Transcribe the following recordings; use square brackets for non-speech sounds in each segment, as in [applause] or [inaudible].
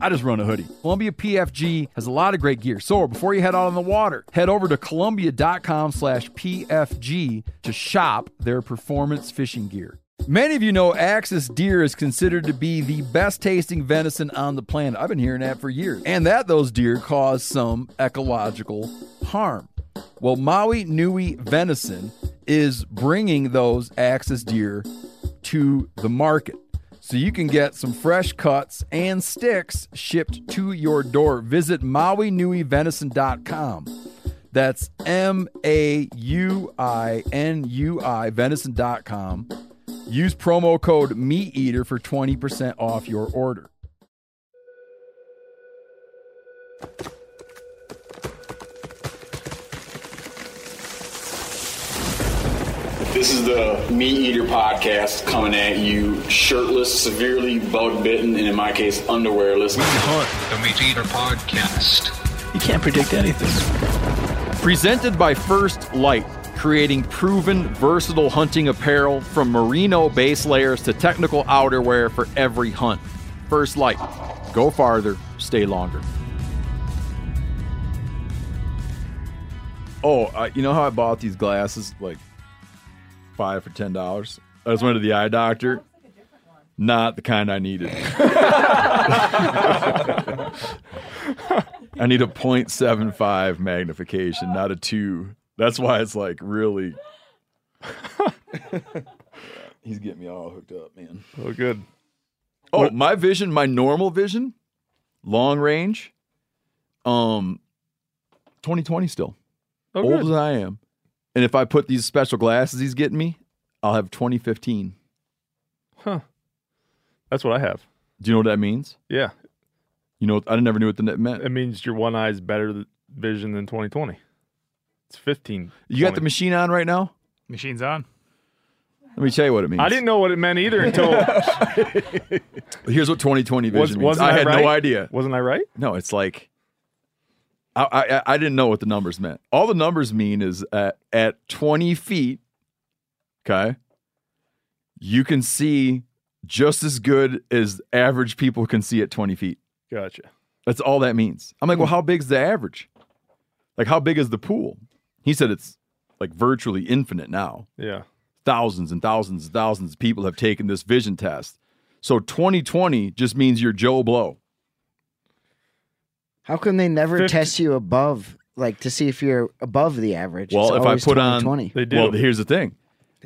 I just run a hoodie. Columbia PFG has a lot of great gear. So before you head out on the water, head over to Columbia.com slash PFG to shop their performance fishing gear. Many of you know Axis deer is considered to be the best tasting venison on the planet. I've been hearing that for years. And that those deer cause some ecological harm. Well, Maui Nui Venison is bringing those Axis deer to the market. So you can get some fresh cuts and sticks shipped to your door. Visit MauiNuiVenison.com. That's M A U I N U I venison.com. Use promo code MeatEater for 20% off your order. This is the Meat Eater podcast coming at you shirtless, severely bug bitten, and in my case, underwearless. We hunt the Meat Eater podcast. You can't predict anything. Presented by First Light, creating proven, versatile hunting apparel from merino base layers to technical outerwear for every hunt. First Light. Go farther, stay longer. Oh, uh, you know how I bought these glasses like five for ten dollars? I just went to the eye doctor. Not the kind I needed. [laughs] I need a 0.75 magnification, not a two. That's why it's like really. [laughs] He's getting me all hooked up, man. Oh, good. Oh, my vision, my normal vision, long range, um, 2020 still. Oh, Old good. as I am. And if I put these special glasses he's getting me, I'll have 2015. Huh. That's what I have. Do you know what that means? Yeah. You know, I never knew what the net meant. It means your one eye's better vision than 2020. It's 15. You got the machine on right now? Machine's on. Let me tell you what it means. I didn't know what it meant either until. [laughs] Here's what 2020 vision was, means. wasn't I had right? no idea. Wasn't I right? No, it's like I, I I didn't know what the numbers meant. All the numbers mean is at at 20 feet, okay, you can see just as good as average people can see at 20 feet. Gotcha. That's all that means. I'm like, well, how big's the average? Like, how big is the pool? He said it's like virtually infinite now. Yeah. Thousands and thousands and thousands of people have taken this vision test. So 2020 just means you're Joe Blow. How come they never 50 test you above, like to see if you're above the average? Well, It's if I always put on, 20. They do. well, here's the thing.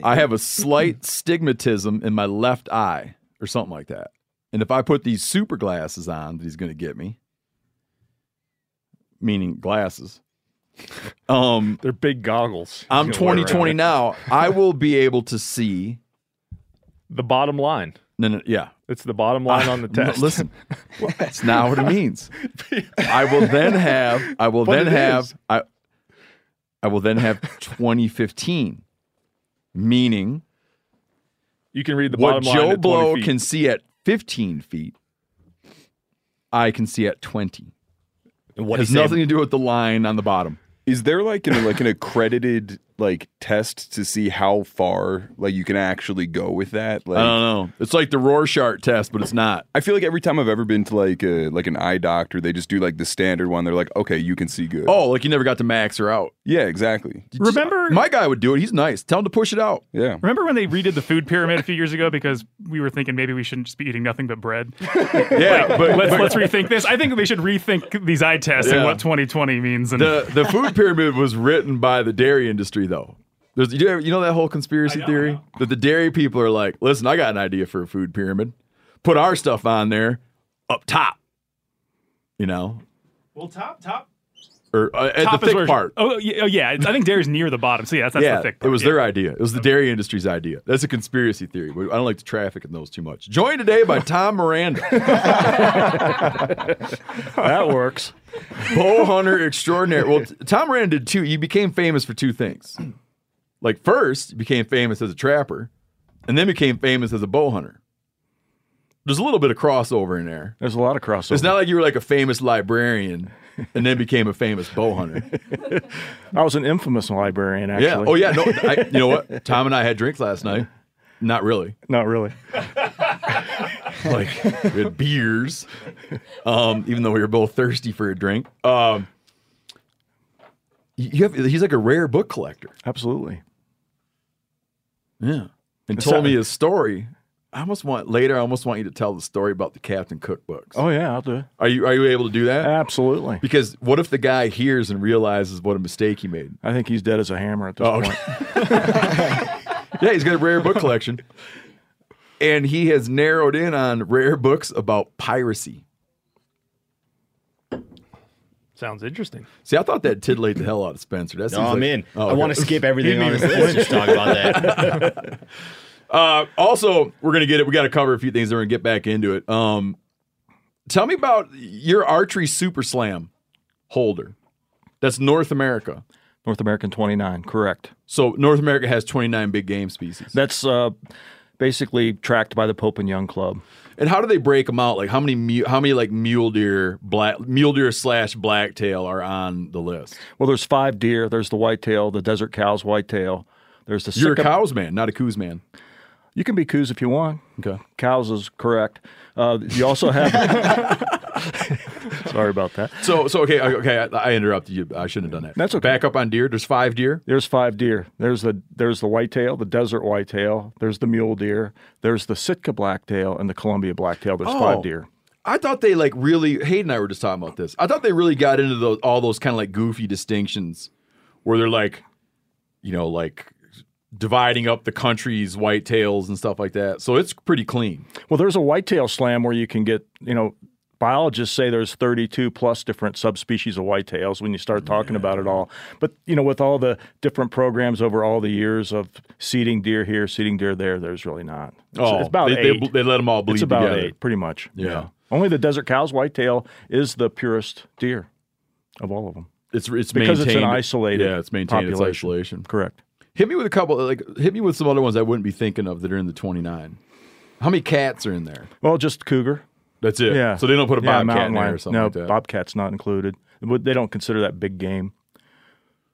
I have a slight [laughs] stigmatism in my left eye or something like that. And if I put these super glasses on that he's going to get me, meaning glasses, [laughs] um, They're big goggles. I'm He's gonna 2020 now. I will be able to see. The bottom line. No, no, yeah. It's the bottom line on the [laughs] No, test. listen, [laughs] that's not what it means. I will [laughs] then have. I will But then have. is. I. I will then have 2015, meaning You can read the what bottom line. Joe at 20 Blow feet. can see at 15 feet, I can see at 20. And what Has nothing to do with the line on the bottom. Is there like an like an accredited like test to see how far like you can actually go with that? Like I don't know. It's like the Rorschach test, but it's not. I feel like every time I've ever been to like a, like an eye doctor, they just do like the standard one. They're like, okay, you can see good. Oh, like you never got to max her out. yeah, exactly. Remember, My guy would do it. He's nice. Tell him to push it out. Yeah. remember when they redid the food pyramid a few years ago because we were thinking maybe we shouldn't just be eating nothing but bread. [laughs] Yeah, but let's let's rethink this. I think we should rethink these eye tests Yeah. and what 2020 means. And the the food pyramid was written by the dairy industry, though. There's, you, know, you know that whole conspiracy know, theory that the dairy people are like, listen, I got an idea for a food pyramid. Put our stuff on there, up top. You know, well, top top or uh, at top the is thick where- part. Oh yeah, oh, yeah. I think dairy's near the bottom. So yeah, that's, that's yeah, the thick part. it was yeah. their idea. It was the dairy industry's idea. That's a conspiracy theory. I don't like to traffic in those too much. Joined today by [laughs] Tom Miranda, [laughs] That works. bow hunter extraordinary. Well, Tom Miranda did two. You became famous for two things. Like first, you became famous as a trapper, and then became famous as a bow hunter. There's a little bit of crossover in there. There's a lot of crossover. It's not like you were like a famous librarian and then became a famous bow hunter. [laughs] I was an infamous librarian, actually. Yeah. Oh yeah. No. I, you know what? Tom and I had drinks last night. Not really. Not really. [laughs] Like we had beers, um, even though we were both thirsty for a drink. Um, you have. He's like a rare book collector. Absolutely. Yeah. And It's told not- me his story. I almost want later. I almost want you to tell the story about the Captain Cook books. Oh yeah, I'll do it. Are you Are you able to do that? Absolutely. Because what if the guy hears and realizes what a mistake he made? I think he's dead as a hammer at this Oh, point. [laughs] Yeah, he's got a rare book collection. And he has narrowed in on rare books about piracy. Sounds interesting. See, I thought that titillate the hell out of Spencer. That No, I'm like- in. Oh, I want [laughs] to skip everything on this list. Just talk about that. [laughs] Uh, also, we're gonna get it. We got to cover a few things. Then we're gonna get back into it. Um, tell me about your archery super slam holder. That's North America. North American 29, correct. So North America has 29 big game species. That's uh, basically tracked by the Pope and Young Club. And how do they break them out? Like how many how many like mule deer black mule deer slash blacktail are on the list? Well, there's five deer. There's the whitetail, the desert Coues whitetail. There's the You're a cows man, not a coos man. You can be coos if you want. Okay. Cows is correct. Uh, you also have. [laughs] Sorry about that. So so okay okay I, I interrupted you. I shouldn't have done that. That's okay. Back up on deer. There's five deer. There's five deer. There's the there's the whitetail, the desert whitetail. There's the mule deer. There's the Sitka blacktail and the Columbia blacktail. There's Oh. five deer. I thought they like really. Hayden and I were just talking about this. I thought they really got into those all those kind of like goofy distinctions, where they're like, you know, like dividing up the country's whitetails and stuff like that. So it's pretty clean. Well, there's a whitetail slam where you can get, you know, biologists say there's 32 plus different subspecies of whitetails when you start talking about it all. But, you know, with all the different programs over all the years of seeding deer here, seeding deer there, there's really not. It's, Oh, it's about they- they- eight. they let 'em all bleed It's about together. eight, pretty much. Yeah. Only the desert Coues whitetail is the purest deer of all of them. It's it's because it's an isolated. Yeah, it's maintained its isolation. Correct. Hit me with a couple. Like hit me with some other ones I wouldn't be thinking of that are in the 29. How many cats are in there? Well, just cougar. That's it. Yeah. So they don't put a Yeah, bobcat mountain in there or something No, like that. bobcat's not included. But They don't consider that big game.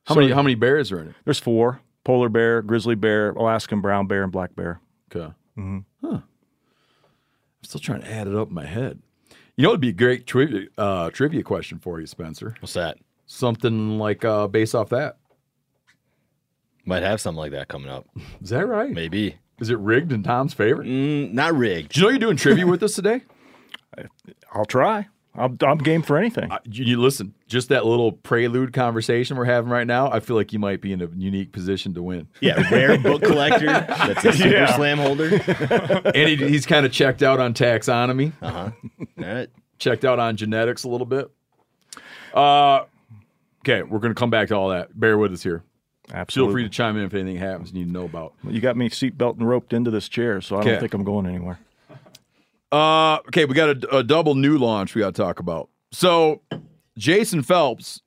How So- many how many bears are in it? There's four: polar bear, grizzly bear, Alaskan brown bear, and black bear. Okay. hmm Huh. I'm still trying to add it up in my head. You know, it'd be a great trivia uh, trivia question for you, Spencer. What's that? Something like uh, based off that. Might have something like that coming up. Is that right? Maybe. Is it rigged in Tom's favor? Mm, not rigged. Do you know you're doing trivia with us today? I'll try. I'm, I'm game for anything. Uh, you, you listen, just that little prelude conversation we're having right now. I feel like you might be in a unique position to win. Yeah, rare [laughs] book collector. That's a super Yeah. slam holder. [laughs] and he, he's kind of checked out on taxonomy. Uh huh. All right. Checked out on genetics a little bit. Uh, okay, we're going to come back to all that. Bear with us here. Absolutely. Feel free to chime in if anything happens you need to know about. You got me seatbelt and roped into this chair, so I Okay. don't think I'm going anywhere. Uh, okay, we got a, a double new launch we got to talk about. So, Jason Phelps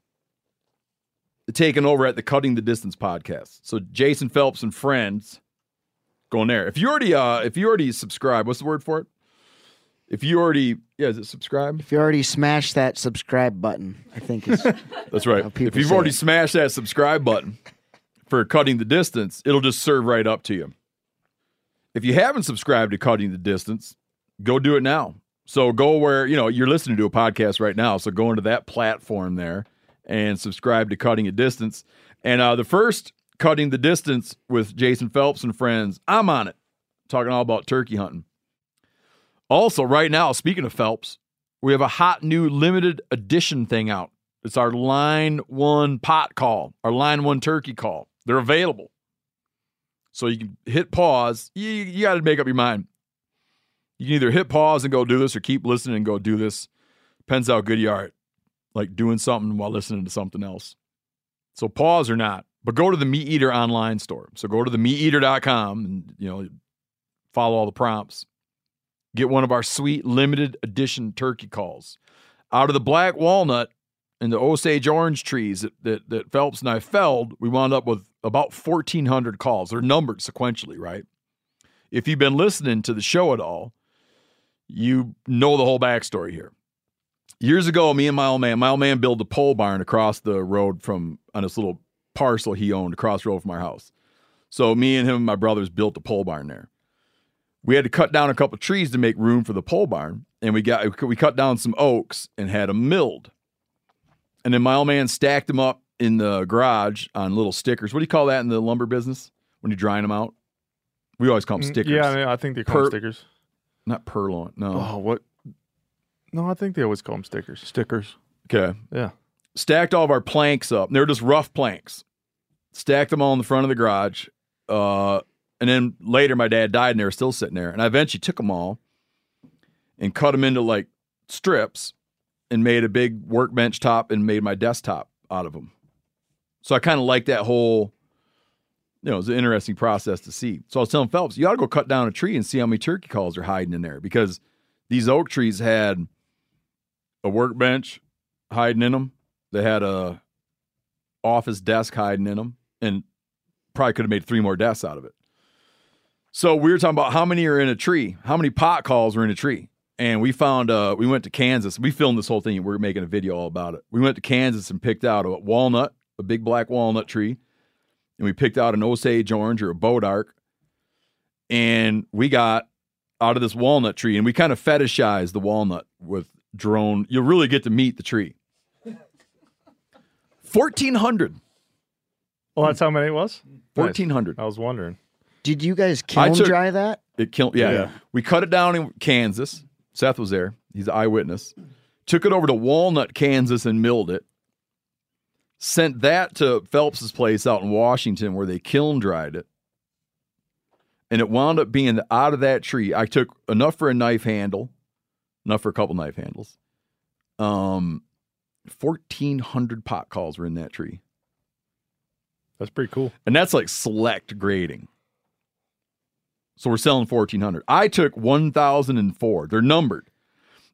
taking over at the Cutting the Distance podcast. So, Jason Phelps and friends going there. If you already, uh, if you already subscribe, what's the word for it? If you already, yeah, is it subscribe? If you already smashed that subscribe button, I think is [laughs] That's right. If you've already it. smashed that subscribe button, for cutting the distance, it'll just serve right up to you. If you haven't subscribed to Cutting the Distance, go do it now. So go where, you know, you're listening to a podcast right now. So go into that platform there and subscribe to Cutting a Distance. And uh, the first Cutting the Distance with Jason Phelps and friends, I'm on it, talking all about turkey hunting. Also, right now, speaking of Phelps, we have a hot new limited edition thing out. It's our line one pot call, our line one turkey call. They're available. So you can hit pause. You, you got to make up your mind. You can either hit pause and go do this or keep listening and go do this. Depends how good you are at like doing something while listening to something else. So pause or not. But go to the Meat Eater online store. So go to the meateater.com and you know follow all the prompts. Get one of our sweet limited edition turkey calls. Out of the black walnut and the Osage orange trees that, that, that Phelps and I felled, we wound up with about 1,400 calls. They're numbered sequentially, right? If you've been listening to the show at all, you know the whole backstory here. Years ago, me and my old man, my old man built a pole barn across the road from on this little parcel he owned across the road from our house. So me and him and my brothers built a pole barn there. We had to cut down a couple trees to make room for the pole barn, and we got we cut down some oaks and had them milled. And then my old man stacked them up in the garage on little stickers. What do you call that in the lumber business when you're drying them out? We always call them Mm, stickers. Yeah, I, mean, I think they call them stickers. Not purloin. No. Oh, what? No, I think they always call them stickers. Stickers. Okay. Yeah. Stacked all of our planks up. They were just rough planks. Stacked them all in the front of the garage. Uh, and then later, my dad died, and they were still sitting there. And I eventually took them all and cut them into like strips and made a big workbench top and made my desktop out of them. So I kind of like that whole, you know, it's an interesting process to see. So I was telling Phelps, you ought to go cut down a tree and see how many turkey calls are hiding in there because these oak trees had a workbench hiding in them. They had a office desk hiding in them, and probably could have made three more desks out of it. So we were talking about how many are in a tree, how many pot calls are in a tree, and we found uh we went to Kansas. We filmed this whole thing. We're making a video all about it. We went to Kansas and picked out a walnut, a big black walnut tree, and we picked out an Osage orange or a bodark, and we got out of this walnut tree, and we kind of fetishized the walnut with drone. You'll really get to meet the tree. [laughs] Fourteen hundred. Well, that's how many it was. Fourteen hundred. I was wondering. Did you guys I kiln took- dry that? It killed. Yeah. Yeah. we cut it down in Kansas. Seth was there. He's an eyewitness. Took it over to Walnut, Kansas, and milled it. Sent that to Phelps's place out in Washington, where they kiln dried it. And it wound up being out of that tree. I took enough for a knife handle, enough for a couple knife handles. Um, fourteen hundred pot calls were in that tree. That's pretty cool. And that's like select grading. So we're selling 1400. I took 1004. They're numbered.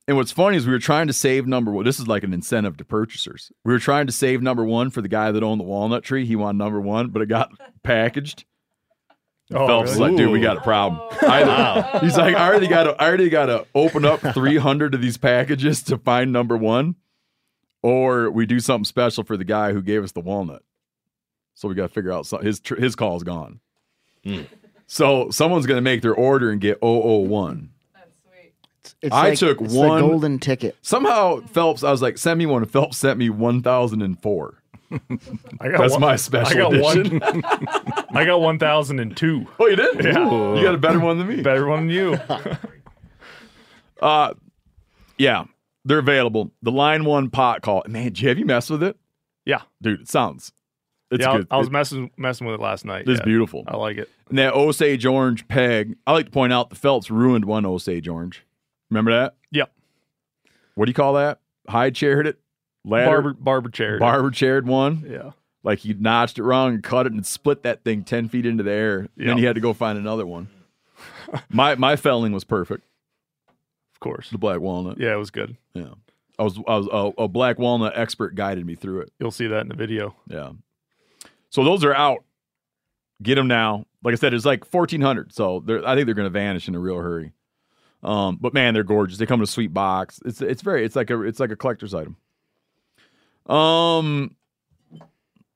And what's funny is we were trying to save number one. This is like an incentive to purchasers. We were trying to save number one for the guy that owned the walnut tree. He wanted number one, but it got [laughs] packaged. Oh, Phelps was really? like, dude, we got a problem. I- oh. [laughs] He's like, I already got to, I already got to open up 300 of these packages to find number one, or we do something special for the guy who gave us the walnut. So we got to figure out some, his his call's gone. Hmm. So someone's going to make their order and get 001. It's I like- took it's one the golden ticket. Somehow Phelps, I was like, send me one. And Phelps sent me 1004. I That's [laughs] my special I got edition. One, [laughs] I got one thousand and two. Oh, you did? Yeah. You got a better one than me. Better one than you. [laughs] Uh, yeah, they're available. The line one pot call. Man, have you messed with it? Yeah, dude, it sounds. It's yeah, I- good. I was It- messing messing with it last night. It's yeah. beautiful. I like it. And that Osage orange peg. I like to point out the Phelps ruined one Osage orange. Remember that? Yep. What do you call that? High chaired it? Ladder? Barber barber chair. Barber chaired one? Yeah. Like he notched it wrong and cut it and split that thing 10 feet into the air. And Then Yep. he had to go find another one. my my felling was perfect. Of course. The black walnut. Yeah, it was good. Yeah. I was I was a, a black walnut expert guided me through it. You'll see that in the video. Yeah. So those are out. Get them now. Like I said, it's like fourteen hundred. So they're, I think they're going to vanish in a real hurry. Um, but man, they're gorgeous. They come in a sweet box. It's it's very it's like a it's like a collector's item. Um,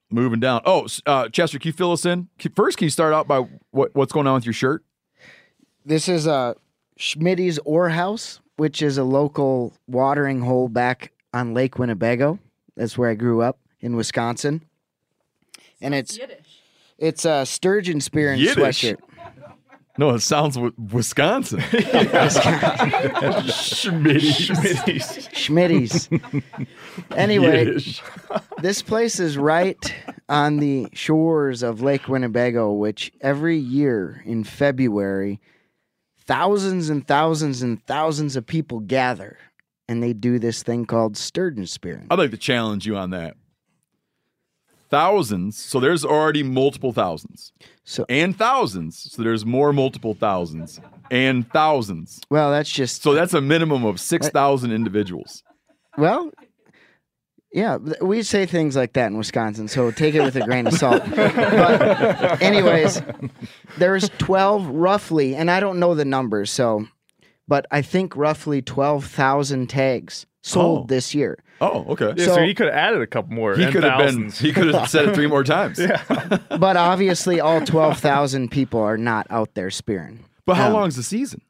moving down. Oh, uh, Chester, can you fill us in? First, can you start out by what, what's going on with your shirt? This is a Schmitty's Ore House, which is a local watering hole back on Lake Winnebago. That's where I grew up in Wisconsin. And it's it's a sturgeon spear and Yiddish. sweatshirt. No, it sounds w- Wisconsin. [laughs] Schmitty's. Schmitty's. Anyway, Yiddish. this place is right on the shores of Lake Winnebago, which every year in February, thousands and thousands and thousands of people gather and they do this thing called sturgeon spearing. I'd like to challenge you on that. Thousands. So there's already multiple thousands. So and thousands. So there's more multiple thousands and thousands. Well, that's just so that's a minimum of six thousand individuals. Well, yeah, we say things like that in Wisconsin, so take it with a grain of salt. [laughs] but, anyways, there's 12 roughly, and I don't know the numbers, so, but I think roughly 12,000 tags sold Oh. this year. Oh, okay. Yeah, so, he could have added a couple more. He could have been. He could have said it three more [laughs] times. yeah. [laughs] But obviously, all 12,000 people are not out there spearing. But how Um, long is the season?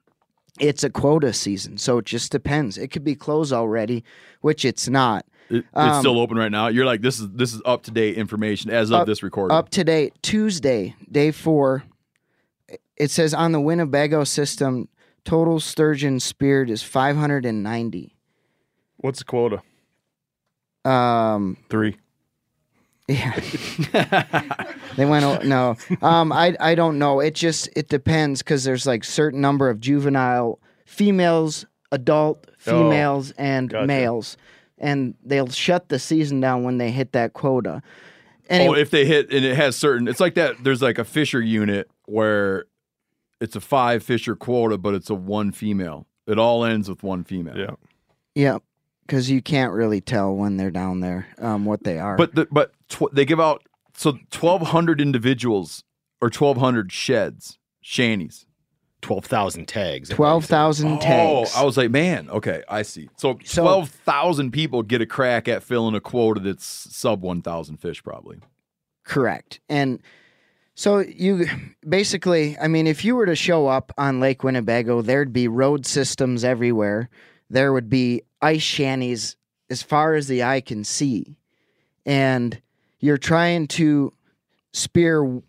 It's a quota season, so it just depends. It could be closed already, which it's not. It, it's Um, still open right now. You're like this is this is up to date information as of up, this recording. Up to date, Tuesday, day four. It says on the Winnebago system, total sturgeon speared is 590. What's the quota? Um, Three. yeah. [laughs] they went o- no. Um, I I don't know. It just it depends because there's like certain number of juvenile females, adult females, and gotcha. males, and they'll shut the season down when they hit that quota. And oh, it- if they hit and it has certain, it's like that. There's like a fisher unit where it's a five fisher quota, but it's a one female. It all ends with one female. Yeah. Yeah, because you can't really tell when they're down there um, what they are. But the, but tw- they give out so twelve hundred individuals or twelve hundred sheds, shanties. Twelve thousand tags. twelve thousand tags. Oh, I was like, man, okay, I see. So, So- twelve thousand people get a crack at filling a quota that's sub one thousand fish, probably. Correct. And so you basically, I mean, if you were to show up on Lake Winnebago, there'd be road systems everywhere. There would be ice shanties as far as the eye can see. And you're trying to spear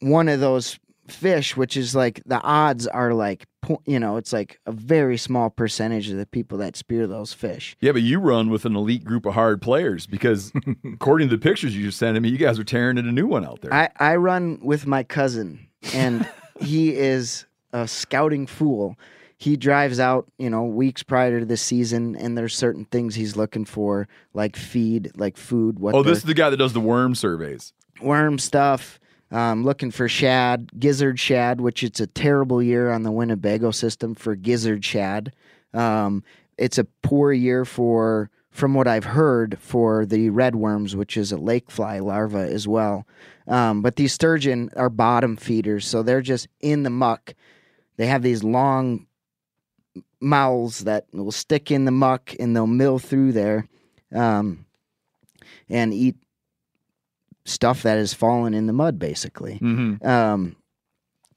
one of those fish, which is like the odds are like, you know, it's like a very small percentage of the people that spear those fish. Yeah, but you run with an elite group of hard players because, [laughs] according to the pictures you just sent me, you guys are tearing it a new one out there. I, I run with my cousin, and [laughs] he is a scouting fool. He drives out, you know, weeks prior to the season, and there's certain things he's looking for, like feed, like food. What oh, the this is the guy that does the worm surveys. worm stuff. Um, looking for shad, gizzard shad, which it's a terrible year on the Winnebago system for gizzard shad. Um, it's a poor year for, from what I've heard, for the red worms, which is a lake fly larva as well. Um, but these sturgeon are bottom feeders, so they're just in the muck. They have these long mouths that will stick in the muck and they'll mill through there um, and eat stuff that has fallen in the mud, basically. Mhm. Um,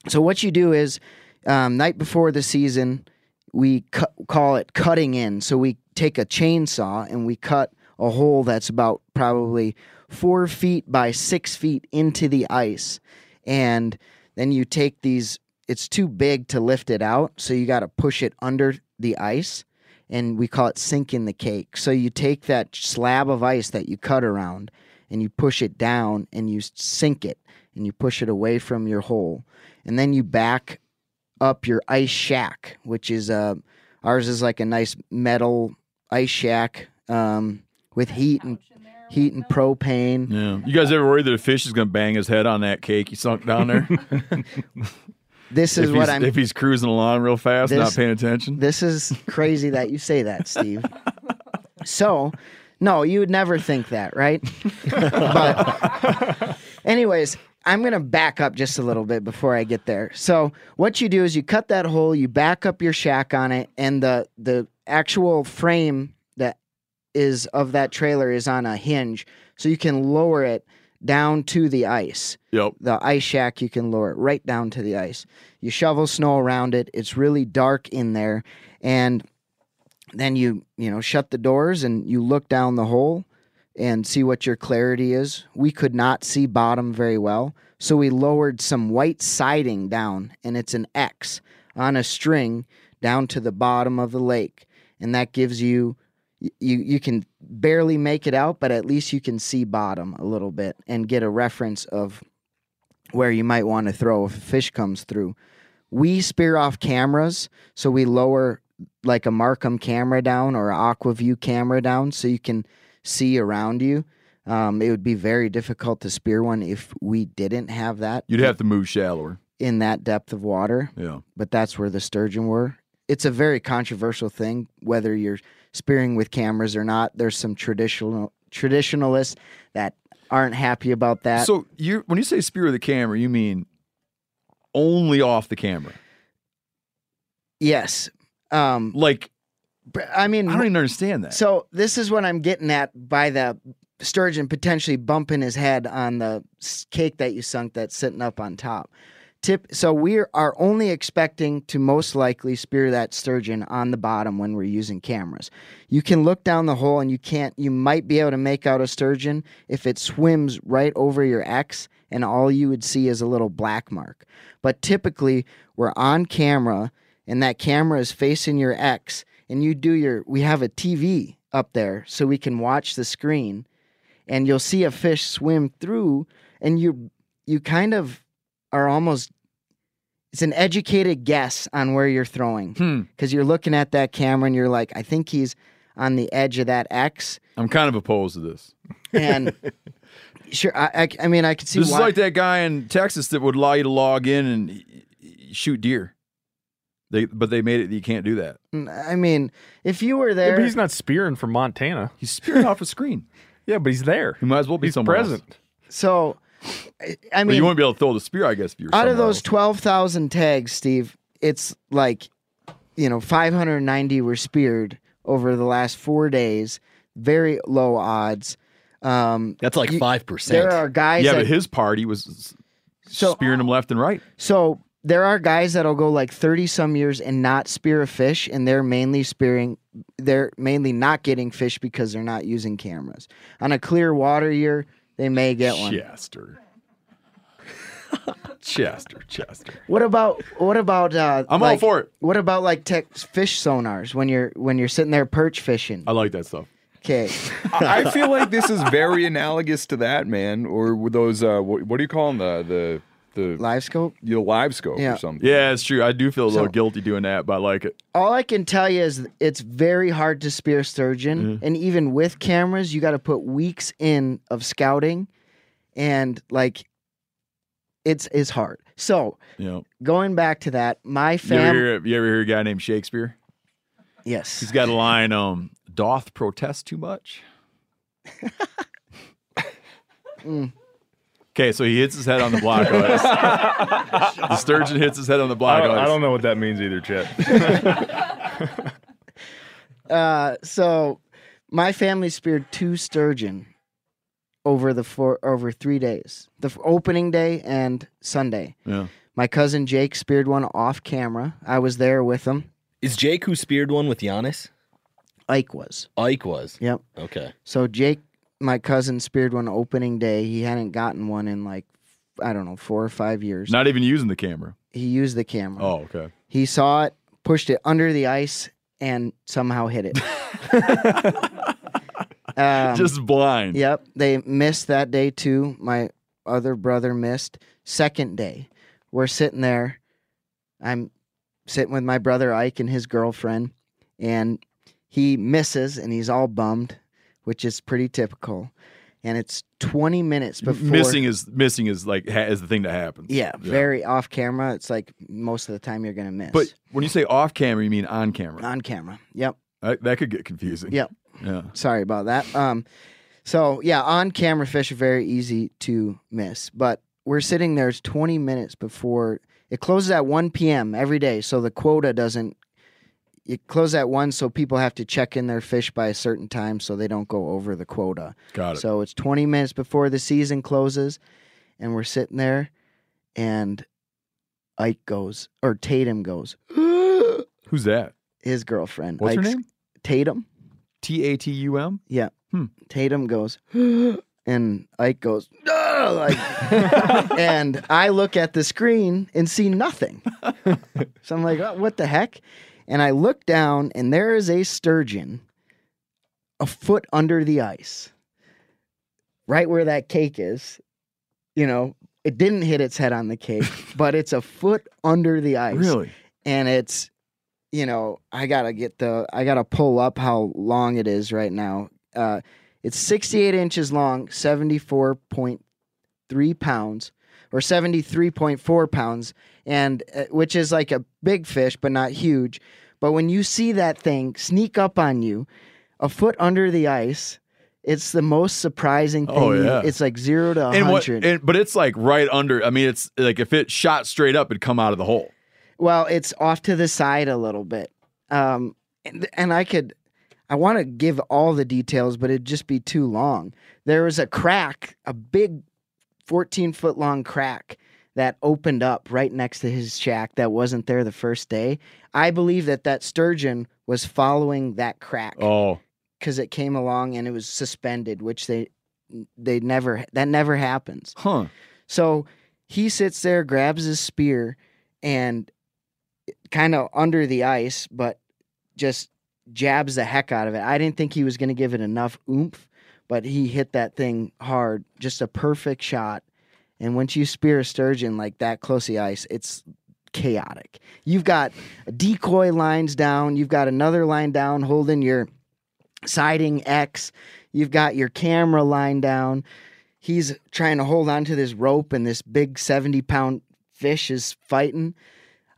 so what you do is, um, night before the season, we cu- call it cutting in. So we take a chainsaw and we cut a hole that's about probably four feet by six feet into the ice, and then you take these. It's too big to lift it out, so you got to push it under the ice, and we call it sinking the cake. So you take that slab of ice that you cut around, and you push it down, and you sink it, and you push it away from your hole, and then you back up your ice shack, which is uh ours is like a nice metal ice shack um, with heat and heat and propane. Yeah. You guys ever worried that a fish is going to bang his head on that cake you sunk down there? [laughs] This is if what he's, I'm. If he's cruising along real fast, not paying attention. This is crazy that you say that, Steve. [laughs] so, no, you would never think that, right? [laughs] but, anyways, I'm going to back up just a little bit before I get there. So, what you do is you cut that hole, you back up your shack on it, and the the actual frame that is of that trailer is on a hinge, so you can lower it down to the ice. Yep. The ice shack, you can lower it right down to the ice. You shovel snow around it. It's really dark in there. And then you, you know, shut the doors and you look down the hole and see what your clarity is. We could not see bottom very well. So we lowered some white siding down, and it's an X on a string down to the bottom of the lake. And that gives you you you can barely make it out, but at least you can see bottom a little bit and get a reference of where you might want to throw if a fish comes through. We spear off cameras, so we lower like a Marcum camera down or an Aqua-Vu camera down so you can see around you. Um, it would be very difficult to spear one if we didn't have that You'd have to move shallower. in that depth of water. Yeah. But that's where the sturgeon were. It's a very controversial thing whether you're spearing with cameras or not. There's some traditional traditionalists that aren't happy about that. So you when you say spear of the camera, you mean only off the camera. yes. Um Like I mean I don't even understand that. So this is what I'm getting at by the sturgeon potentially bumping his head on the cake that you sunk that's sitting up on top. Tip. So we are only expecting to most likely spear that sturgeon on the bottom when we're using cameras. You can look down the hole and you can't. You might be able to make out a sturgeon if it swims right over your X, and all you would see is a little black mark. But typically, we're on camera, and that camera is facing your X, and you do your. We have a TV up there so we can watch the screen and you'll see a fish swim through and you you kind of are almost it's an educated guess on where you're throwing Hmm. because you're looking at that camera and you're like i think he's on the edge of that x I'm kind of opposed to this. and [laughs] sure I, I i mean i could see This why is like that guy in Texas that would allow you to log in and shoot deer. They but they made it you can't do that. i mean if you were Yeah, there but he's not spearing from Montana. He's spearing off a screen. [laughs] Yeah, but he's there. He might as well be He's somewhere present. else. so i, I But mean you wouldn't be able to throw the spear, I guess, if you're out of somewhere those else. 12,000 tags, Steve, it's like, you know, 590 were speared over the last four days. Very low odds. Um, That's like you- five percent. there are guys Yeah, that, but his party was s- So- spearing them left and right. so there are guys that'll go like 30 some years and not spear a fish and they're mainly spearing they're mainly not getting fish because they're not using cameras. On a clear water year, they may get one. Chester. [laughs] Chester, Chester. What about what about uh I'm all for it. What about like tech fish sonars when you're when you're sitting there perch fishing? I like that stuff. Okay. I [laughs] I feel like this is very analogous to that, man. Or those, uh, what, what do you call them? The the the live scope, the live scope Yeah. or something. Yeah, it's true. I do feel a little So- guilty doing that, but I like it. All I can tell you is it's very hard to spear sturgeon, Mm-hmm. and even with cameras, you got to put weeks in of scouting, and like, it's it's hard. So You know, going back to that, my you ever, fam, hear, you ever hear a guy named Shakespeare? yes, He's got a line, um, doth protest too much. [laughs] Okay, so he hits his head on the block ice. [laughs] the sturgeon hits his head on the I block don't, ice. I don't know what that means either, Chet. [laughs] Uh, so my family speared two sturgeon over the four over three days, the opening day and Sunday. Yeah. My cousin Jake speared one off camera. I was there with him. Is Jake who speared one with Janis? Ike was. Ike was. Yep. Okay. So Jake, my cousin, speared one opening day. He hadn't gotten one in like I don't know four or five years. Not even using the camera. He used the camera. Oh, okay. He saw it, pushed it under the ice, and somehow hit it. [laughs] Um, Just blind. Yep. They missed that day too. My other brother missed. Second day, we're sitting there. I'm sitting with my brother Ike and his girlfriend, and he misses and he's all bummed, which is pretty typical. And it's 20 minutes before. Missing is missing is like ha- is the thing that happens. Yeah, very off camera. It's like most of the time you're going to miss. But when you say off camera, you mean on camera. on camera. Yep. That, that could get confusing. Yep. Yeah. Sorry about that. Um, so yeah, on camera fish are very easy to miss, but we're sitting there it's 20 minutes before it closes at 1 p.m. every day, so the quota doesn't you close at one, so people have to check in their fish by a certain time, so they don't go over the quota. Got it. So it's 20 minutes before the season closes, and we're sitting there, and Ike goes or Tatum goes. [gasps] Who's that? His girlfriend. What's her name? Tatum. T A T U M. Yeah. Hmm. Tatum goes, [gasps] and Ike goes, like, [laughs] and I look at the screen and see nothing. [laughs] so I'm like, "Oh, what the heck? And I look down, and there is a sturgeon a foot under the ice, right where that cake is. You know, it didn't hit its head on the cake, [laughs] but it's a foot under the ice. Really? And it's, you know, I gotta get the, I gotta pull up how long it is right now. Uh, it's 68 inches long, 74.3 pounds, or 73.4 pounds, and uh, which is like a big fish, but not huge. But when you see that thing sneak up on you, a foot under the ice, it's the most surprising thing. Oh, yeah. It's like zero to And what? 100. And, but it's like right under. I mean, it's like if it shot straight up, it'd come out of the hole. Well, it's off to the side a little bit. Um, and, and I could, I want to give all the details, but it'd just be too long. There was a crack, a big 14 foot long crack that opened up right next to his shack that wasn't there the first day. I believe that that sturgeon was following that crack Oh, because it came along and it was suspended, which they they never that never happens. huh? So he sits there, grabs his spear, and kind of under the ice, but just jabs the heck out of it. I didn't think he was going to give it enough oomph, but he hit that thing hard. Just a perfect shot. And once you spear a sturgeon like that close to the ice, it's chaotic. You've got decoy lines down, you've got another line down holding your siding X, you've got your camera line down. He's trying to hold on to this rope, and this big 70 pound fish is fighting.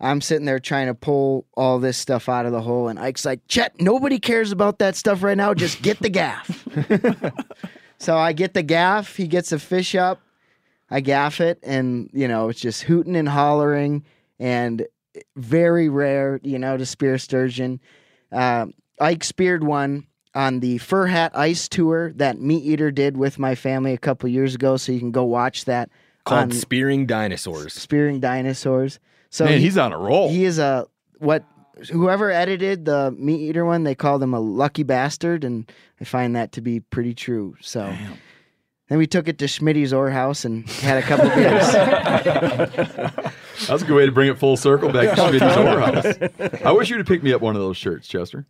I'm sitting there trying to pull all this stuff out of the hole, and Ike's like, Chet, nobody cares about that stuff right now. Just get the gaff. [laughs] so I get the gaff. He gets the fish up. I gaff it, and you know it's just hooting and hollering, and very rare, you know, to spear sturgeon. Um, Ike speared one on the Fur Hat Ice Tour that Meat Eater did with my family a couple years ago, so you can go watch that. Called on Spearing Dinosaurs. Spearing Dinosaurs. So Man, he- he's on a roll. He is a what whoever edited the Meat Eater one, they called him a lucky bastard, and I find that to be pretty true. So. Then we took it to Schmitty's Ore House and had a couple beers. [laughs] That's a good way to bring it full circle back to Schmitty's House. I wish you'd have picked me up one of those shirts, Chester.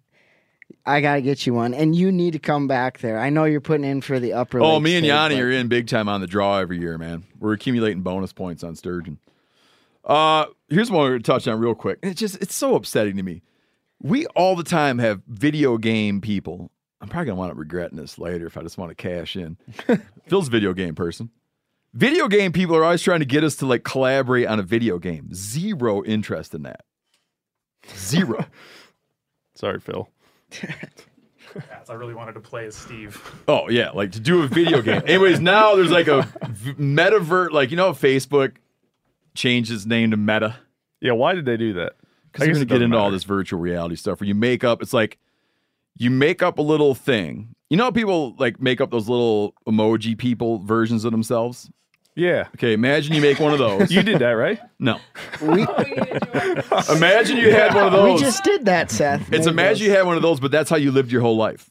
I gotta get you one, and you need to come back there. I know you're putting in for the upper. Oh, me and stage, Yanni but- are in big time on the draw every year, man. We're accumulating bonus points on sturgeon. Uh, here's one we're gonna touch on real quick. It's just it's so upsetting to me. We all the time have video game people. I'm probably gonna wind up regretting this later if I just want to cash in. [laughs] Phil's a video game person. Video game people are always trying to get us to like collaborate on a video game. Zero interest in that. Zero. [laughs] Sorry, Phil. Yes, I really wanted to play as Steve. Oh yeah, like to do a video game. Anyways, now there's like a v- metaverse, like you know, Facebook changed its name to Meta. Yeah, why did they do that? Because I they're guess going it to get doesn't into all matter. this virtual reality stuff where you make up. It's like you make up a little thing. You know, how people like make up those little emoji people versions of themselves. Yeah. Okay, imagine you make one of [laughs] those. You did that, right? No. We, [laughs] Imagine you had one of those. we just did that, Seth. It's Made imagine those. you had one of those, but that's how you lived your whole life.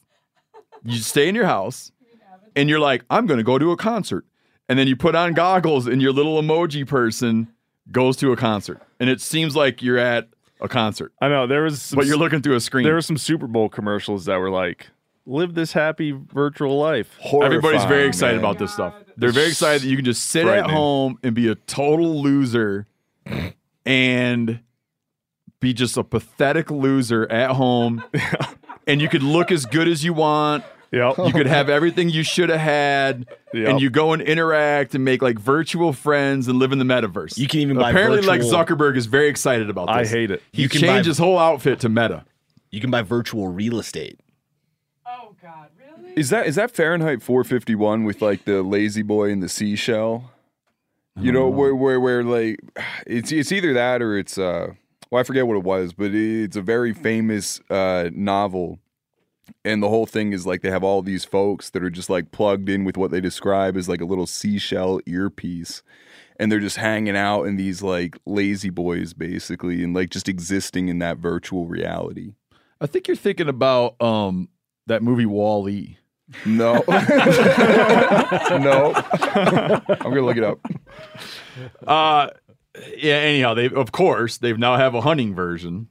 You stay in your house and you're like, I'm going to go to a concert. And then you put on goggles and your little emoji person goes to a concert. And it seems like you're at a concert, I know there was, some, but you're looking through a screen. there were some Super Bowl commercials that were like, "Live this happy virtual life." Everybody's very excited man. about this stuff. They're very excited that you can just sit at home and be a total loser and be just a pathetic loser at home. [laughs] and you could look as good as you want. Yep. You could have everything you should have had, Yep. and you go and interact and make like virtual friends and live in the metaverse. You can even buy apparently like Zuckerberg is very excited about this. I hate it. He You can changed buy- his whole outfit to meta. You can buy virtual real estate. Oh God, really? Is that is that Fahrenheit 451 with like the La-Z-Boy and the seashell? You know where where where like it's it's either that or it's uh well, I forget what it was, but it's a very famous uh, novel. And the whole thing is like they have all these folks that are just like plugged in with what they describe as like a little seashell earpiece. And they're just hanging out in these like La-Z-Boys, basically, and like just existing in that virtual reality. I think you're thinking about um that movie Wall E. No. [laughs] [laughs] no. I'm gonna look it up. Uh yeah, anyhow, they of course they've now have a hunting version.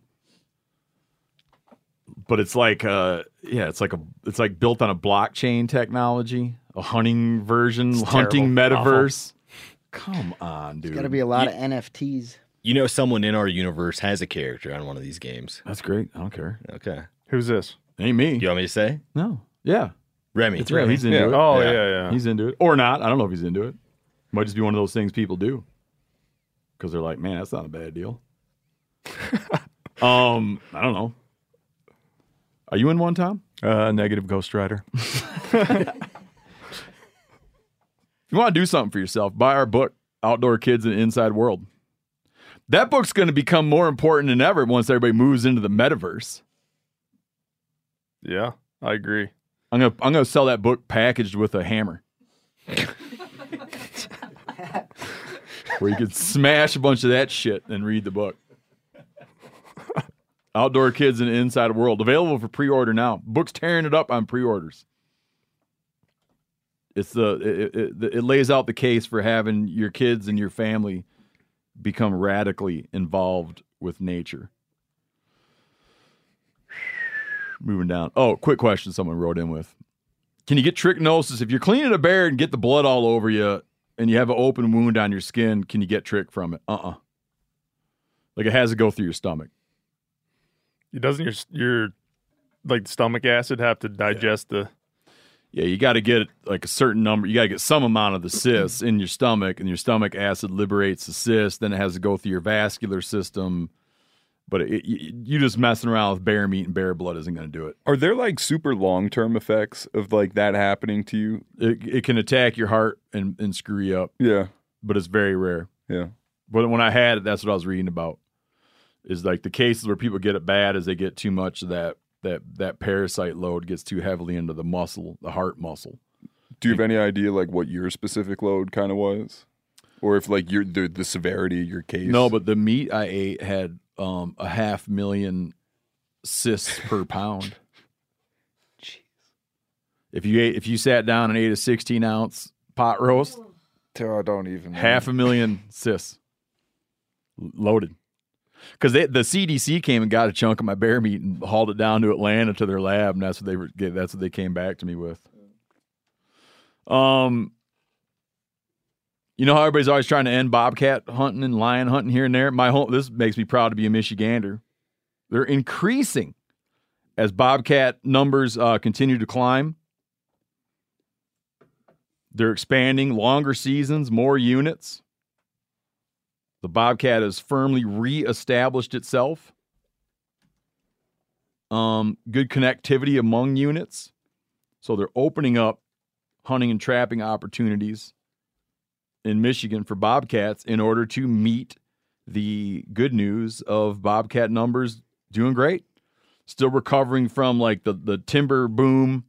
But it's like uh yeah, it's like a it's like built on a blockchain technology, a hunting version, It's hunting terrible. metaverse. Come on, dude. There's got to be a lot of NFTs. You know, someone in our universe has a character on one of these games. That's great. I don't care. Okay. Who's this? Ain't me. You want me to say? No. Yeah. Remy. It's Remy. He's into it. Oh yeah, yeah. He's into it. Or not. I don't know if he's into it. Might just be one of those things people do. Because they're like, man, that's not a bad deal. [laughs] um, I don't know. Are you in one, Tom? Uh, negative Ghost Rider. If [laughs] you want to do something for yourself, buy our book, Outdoor Kids in the Inside World. That book's going to become more important than ever once everybody moves into the metaverse. Yeah, I agree. I'm gonna I'm gonna sell that book packaged with a hammer. [laughs] Where you could smash a bunch of that shit and read the book. Outdoor Kids the Inside World. Available for pre-order now. Book's tearing it up on pre-orders. It's the it, it, it lays out the case for having your kids and your family become radically involved with nature. Moving down. Oh, quick question someone wrote in with. Can you get trichinosis if you're cleaning a bear and get the blood all over you and you have an open wound on your skin? Can you get trich from it? Uh uh Like it has to go through your stomach. It doesn't your your like stomach acid have to digest the Yeah, you got to get like a certain number. You got to get some amount of the cysts in your stomach, and your stomach acid liberates the cyst. Then it has to go through your vascular system. But it, you, you just messing around with bear meat and bear blood isn't going to do it. Are there like super long term effects of like that happening to you? It, it can attack your heart and, and screw you up. Yeah. but it's very rare. Yeah. But when I had it, that's what I was reading about. Is like the cases where people get it bad is they get too much of that that that parasite load gets too heavily into the muscle, the heart muscle. Do you have any idea like what your specific load kind of was? Or if like your the, the severity of your case? No, but the meat I ate had um, a half million cysts per [laughs] pound. Jeez. If you ate, if you sat down and ate a 16 ounce pot roast, I don't even know. half a million [laughs] cysts loaded. Because the CDC came and got a chunk of my bear meat and hauled it down to Atlanta to their lab, and that's what they were. That's what they came back to me with. Um, you know how everybody's always trying to end bobcat hunting and lion hunting here and there. My home. This makes me proud to be a Michigander. They're increasing as bobcat numbers uh, continue to climb. They're expanding longer seasons, more units. The bobcat has firmly reestablished itself. Um, good connectivity among units. So they're opening up hunting and trapping opportunities in Michigan for bobcats in order to meet the good news of bobcat numbers doing great. Still recovering from like the, the timber boom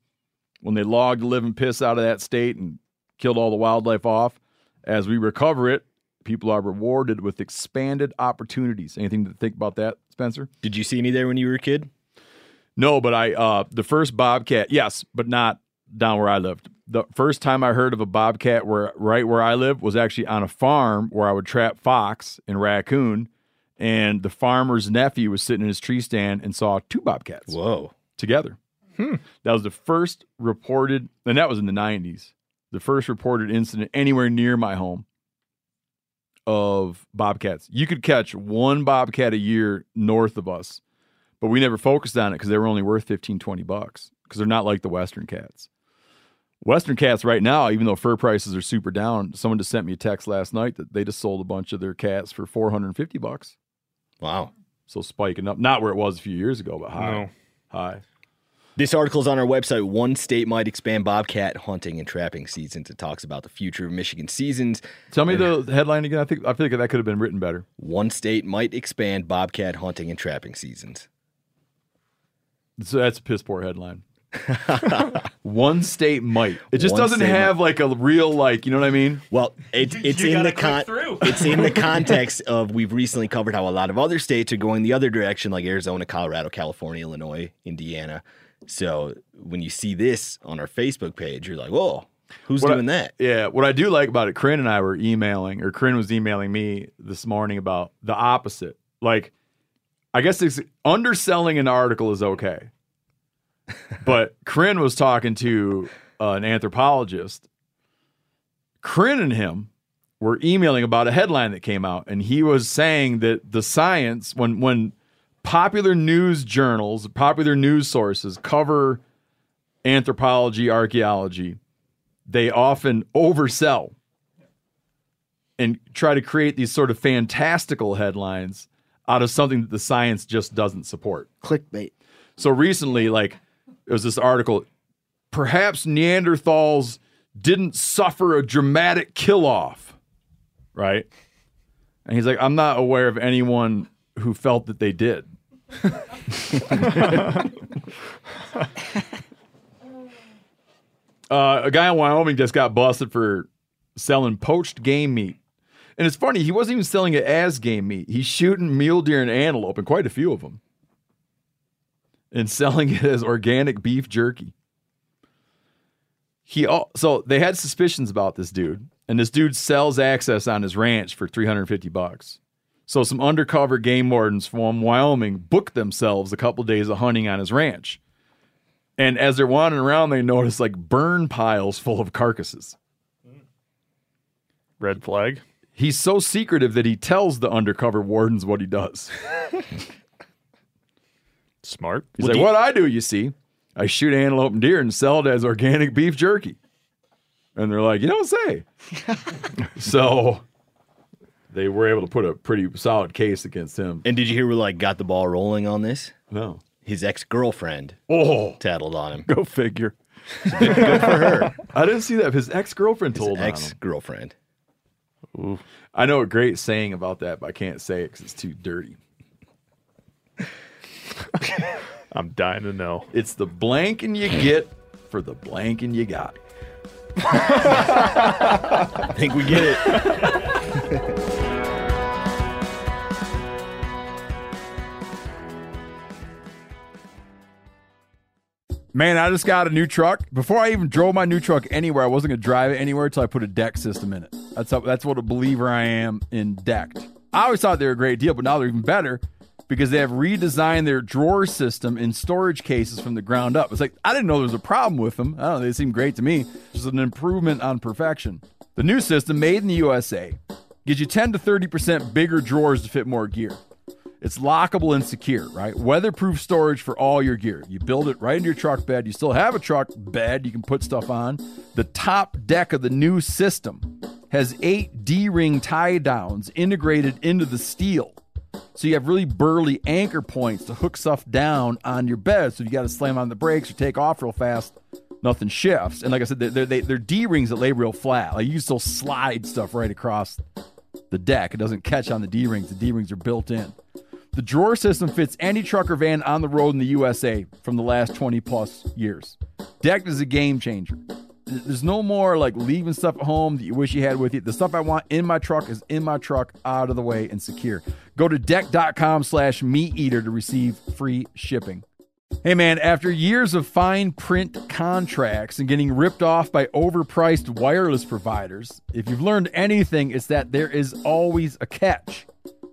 when they logged the living piss out of that state and killed all the wildlife off. As we recover it, people are rewarded with expanded opportunities. Anything to think about that, Spencer? Did you see any there when you were a kid? No, but I uh the first bobcat, yes, but not down where I lived. The first time I heard of a bobcat where right where I live was actually on a farm where I would trap fox and raccoon, and the farmer's nephew was sitting in his tree stand and saw two bobcats. Whoa. Together. That was the first reported, and that was in the 90s, the first reported incident anywhere near my home of bobcats. You could catch one bobcat a year north of us, but we never focused on it because they were only worth 15, 20 bucks because they're not like the Western cats. Western cats right now, even though fur prices are super down, someone just sent me a text last night that they just sold a bunch of their cats for 450 bucks. Wow. So spiking up, not where it was a few years ago, but high. No. High. This article is on our website. One state might expand bobcat hunting and trapping seasons. It talks about the future of Michigan seasons. Tell me the headline again. I think I feel like that could have been written better. One state might expand bobcat hunting and trapping seasons. So that's a piss poor headline. [laughs] One state might. It just One doesn't state have like a real like. You know what I mean? Well, it, it's You in the con- [laughs] it's in the [laughs] context of we've recently covered how a lot of other states are going the other direction, like Arizona, Colorado, California, Illinois, Indiana. So when you see this on our Facebook page, you're like, "Whoa, who's What I- doing that?" Yeah, what I do like about it, Corinne and I were emailing, or Corinne was emailing me this morning about the opposite. Like, I guess it's, underselling an article is okay, [laughs] but Corinne was talking to uh, an anthropologist. Corinne and him were emailing about a headline that came out, and he was saying that the science, when when popular news journals, popular news sources cover anthropology, archaeology, they often oversell and try to create these sort of fantastical headlines out of something that the science just doesn't support. Clickbait. So recently, like, it was this article perhaps Neanderthals didn't suffer a dramatic kill off, right? And he's like, I'm not aware of anyone who felt that they did. [laughs] uh, a guy in Wyoming just got busted for selling poached game meat. And it's funny, he wasn't even selling it as game meat. He's shooting mule deer and antelope, and quite a few of them, and selling it as organic beef jerky. He so they had suspicions about this dude, and this dude sells access on his ranch for 350 bucks. So some undercover game wardens from Wyoming booked themselves a couple days of hunting on his ranch. And as they're wandering around, they notice like burn piles full of carcasses. Red flag. He's so secretive that he tells the undercover wardens what he does. [laughs] Smart. He's like, "What I do, you see, I shoot antelope and deer and sell it as organic beef jerky." And they're like, "You don't say." [laughs] so they were able to put a pretty solid case against him. And did you hear we like got the ball rolling on this? No. His ex girlfriend Oh, tattled on him. go figure. Good for her. [laughs] I didn't see that. His ex girlfriend told on ex him. girlfriend. I know a great saying about that, but I can't say it because it's too dirty. [laughs] I'm dying to know. It's the blanking you get for the blanking you got. [laughs] I think we get it. Man, I just got a new truck. Before I even drove my new truck anywhere, I wasn't gonna drive it anywhere until I put a deck system in it. That's how, that's what a believer I am in decked. I always thought they were a great deal, but now they're even better because they have redesigned their drawer system in storage cases from the ground up. It's like I didn't know there was a problem with them. I don't know, they seem great to me. Just an improvement on perfection. The new system, made in the USA, gives you 10 to 30% bigger drawers to fit more gear. It's lockable and secure, right? Weatherproof storage for all your gear. You build it right into your truck bed. You still have a truck bed you can put stuff on. The top deck of the new system has eight D ring tie downs integrated into the steel. So you have really burly anchor points to hook stuff down on your bed. So you got to slam on the brakes or take off real fast, nothing shifts. And like I said, they're, they're, they're D rings that lay real flat. Like you can still slide stuff right across the deck. It doesn't catch on the D rings. The D rings are built in. The drawer system fits any truck or van on the road in the USA from the last 20 plus years. Decked is a game changer. There's no more like leaving stuff at home that you wish you had with you. The stuff I want in my truck is in my truck, out of the way and secure. Go to decked.com slash meat eater to receive free shipping. Hey man, after years of fine print contracts and getting ripped off by overpriced wireless providers, if you've learned anything, it's that there is always a catch.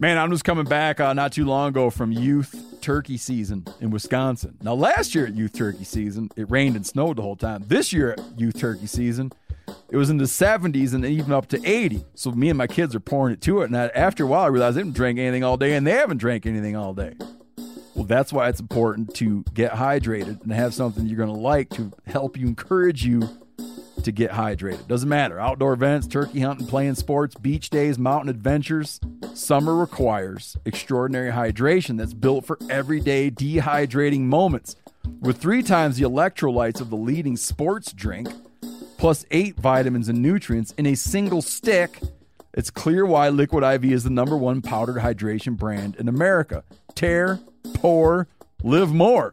Man, I'm just coming back uh, not too long ago from youth turkey season in Wisconsin. Now, last year at youth turkey season, it rained and snowed the whole time. This year at youth turkey season, it was in the 70s and even up to 80. So me and my kids are pouring it to it. And I, after a while, I realized they didn't drink anything all day and they haven't drank anything all day. Well, that's why it's important to get hydrated and have something you're going to like to help you encourage you to get hydrated. Doesn't matter. Outdoor events, turkey hunting, playing sports, beach days, mountain adventures. Summer requires extraordinary hydration that's built for everyday dehydrating moments. With three times the electrolytes of the leading sports drink, plus eight vitamins and nutrients in a single stick, it's clear why Liquid IV is the number one powdered hydration brand in America. Tear, pour, live more.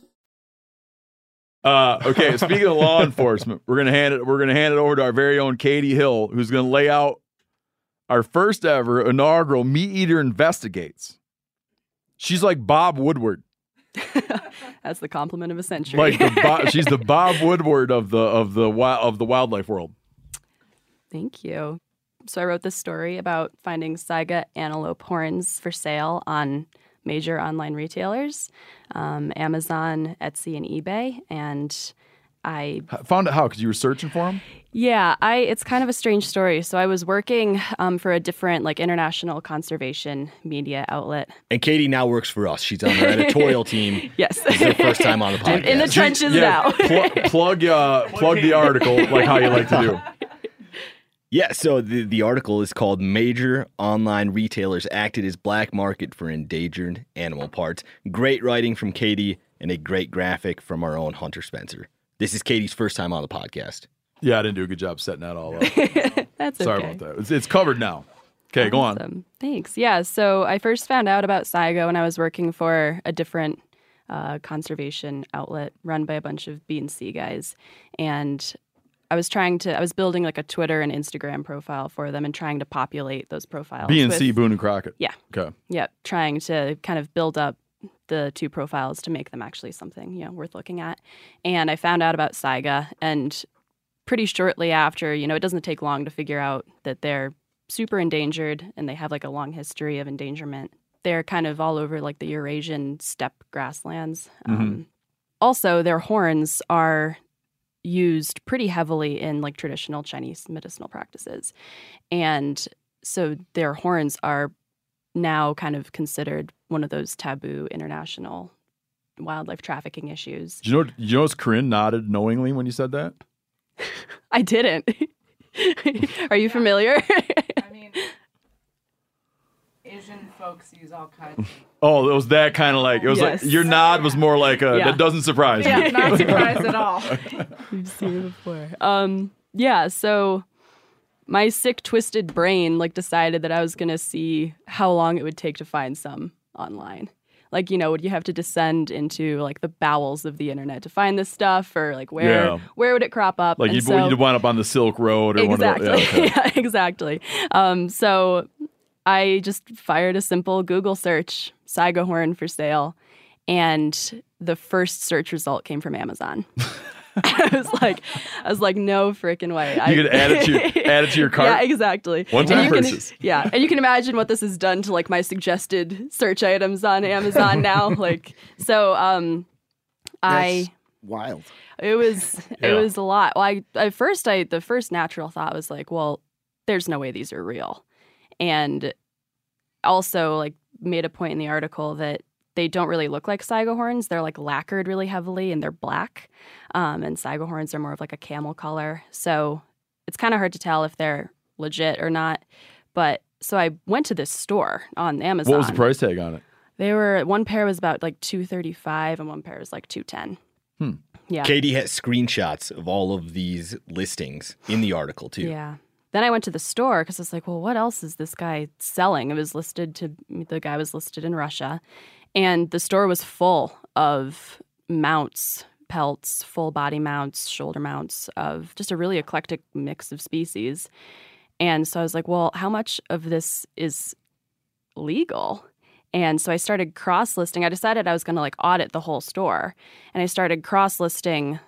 Uh, okay, speaking of law enforcement, we're gonna hand it. We're gonna hand it over to our very own Katie Hill, who's gonna lay out our first ever inaugural Meat Eater investigates. She's like Bob Woodward, [laughs] That's the compliment of a century. like the Bo- [laughs] she's the Bob Woodward of the of the of the wildlife world. Thank you. So I wrote this story about finding Saiga antelope horns for sale on major online retailers, um, Amazon, Etsy, and eBay. And I Found it how? Because you were searching for them. yeah, I it's kind of a strange story. So I was working um, for a different like international conservation media outlet. And Katie now works for us. She's on our editorial team. [laughs] Yes. This is her first time on the podcast. [laughs] in the trenches now. pl- plug uh, plug the article like how you like to do. [laughs] Yeah, so the, the article is called Major Online Retailers Acted as Black Market for Endangered Animal Parts. Great writing from Katie and a great graphic from our own Hunter Spencer. This is Katie's first time on the podcast. Yeah, I didn't do a good job setting that all up. [laughs] That's Sorry okay. about that. It's, it's covered now. Okay, go on. Thanks. Yeah. So I first found out about Saiga when I was working for a different uh, conservation outlet run by a bunch of B and C guys, and I was trying to. I was building like a Twitter and Instagram profile for them and trying to populate those profiles. B and C with- Boone and Crockett. Yeah. Okay. Yep. Trying to kind of build up the two profiles to make them actually something you know worth looking at. And I found out about Saiga, and pretty shortly after, you know, it doesn't take long to figure out that they're super endangered and they have like a long history of endangerment. They're kind of all over like the Eurasian steppe grasslands. Um, also, their horns are used pretty heavily in like traditional Chinese medicinal practices. And so their horns are now kind of considered one of those taboo international wildlife trafficking issues. Do you know? You notice Corinne nodded knowingly when you said that. [laughs] I didn't. [laughs] Are you familiar? Asian folks use all kinds. [laughs] Oh, it was that kind of like it was Yes. like your nod was more like a Yeah. that doesn't surprise Yeah, me. not [laughs] surprised at all. [laughs] You've seen it before. Um, yeah, so my sick, twisted brain like decided that I was gonna see how long it would take to find some online. Like, you know, would you have to descend into like the bowels of the internet to find this stuff, or like where Yeah. where would it crop up? Like And you'd, so- you'd wind up on the Silk Road or exactly. one of the, yeah, okay. Yeah, exactly. Um, so I just fired a simple Google search, Saiga horn for sale, and the first search result came from Amazon. [laughs] I was like, I was like, no freaking way. I- You could add it to your- add it to your [laughs] cart? Yeah, exactly. One-time And can- purchase. yeah, and you can imagine what this has done to like my suggested search items on Amazon [laughs] now. like, so um, I That's wild. it was Yeah. it was a lot. Well, I at first I the first natural thought was like, well, there's no way these are real, and also like made a point in the article that they don't really look like Saiga horns. They're like lacquered really heavily and they're black. Um, and Saiga horns are more of like a camel color. So it's kind of hard to tell if they're legit or not. But so I went to this store on Amazon. What was the price tag on it? They were one pair was about like two thirty five and one pair was like two ten. Hmm. Yeah. Katie has screenshots of all of these listings in the article too. Yeah. Then I went to the store because I was like, well, what else is this guy selling? It was listed to the guy was listed in Russia, and the store was full of mounts, pelts, full body mounts, shoulder mounts of just a really eclectic mix of species. And so I was like, well, how much of this is legal? And so I started cross listing. I decided I was going to like audit the whole store. And I started cross listing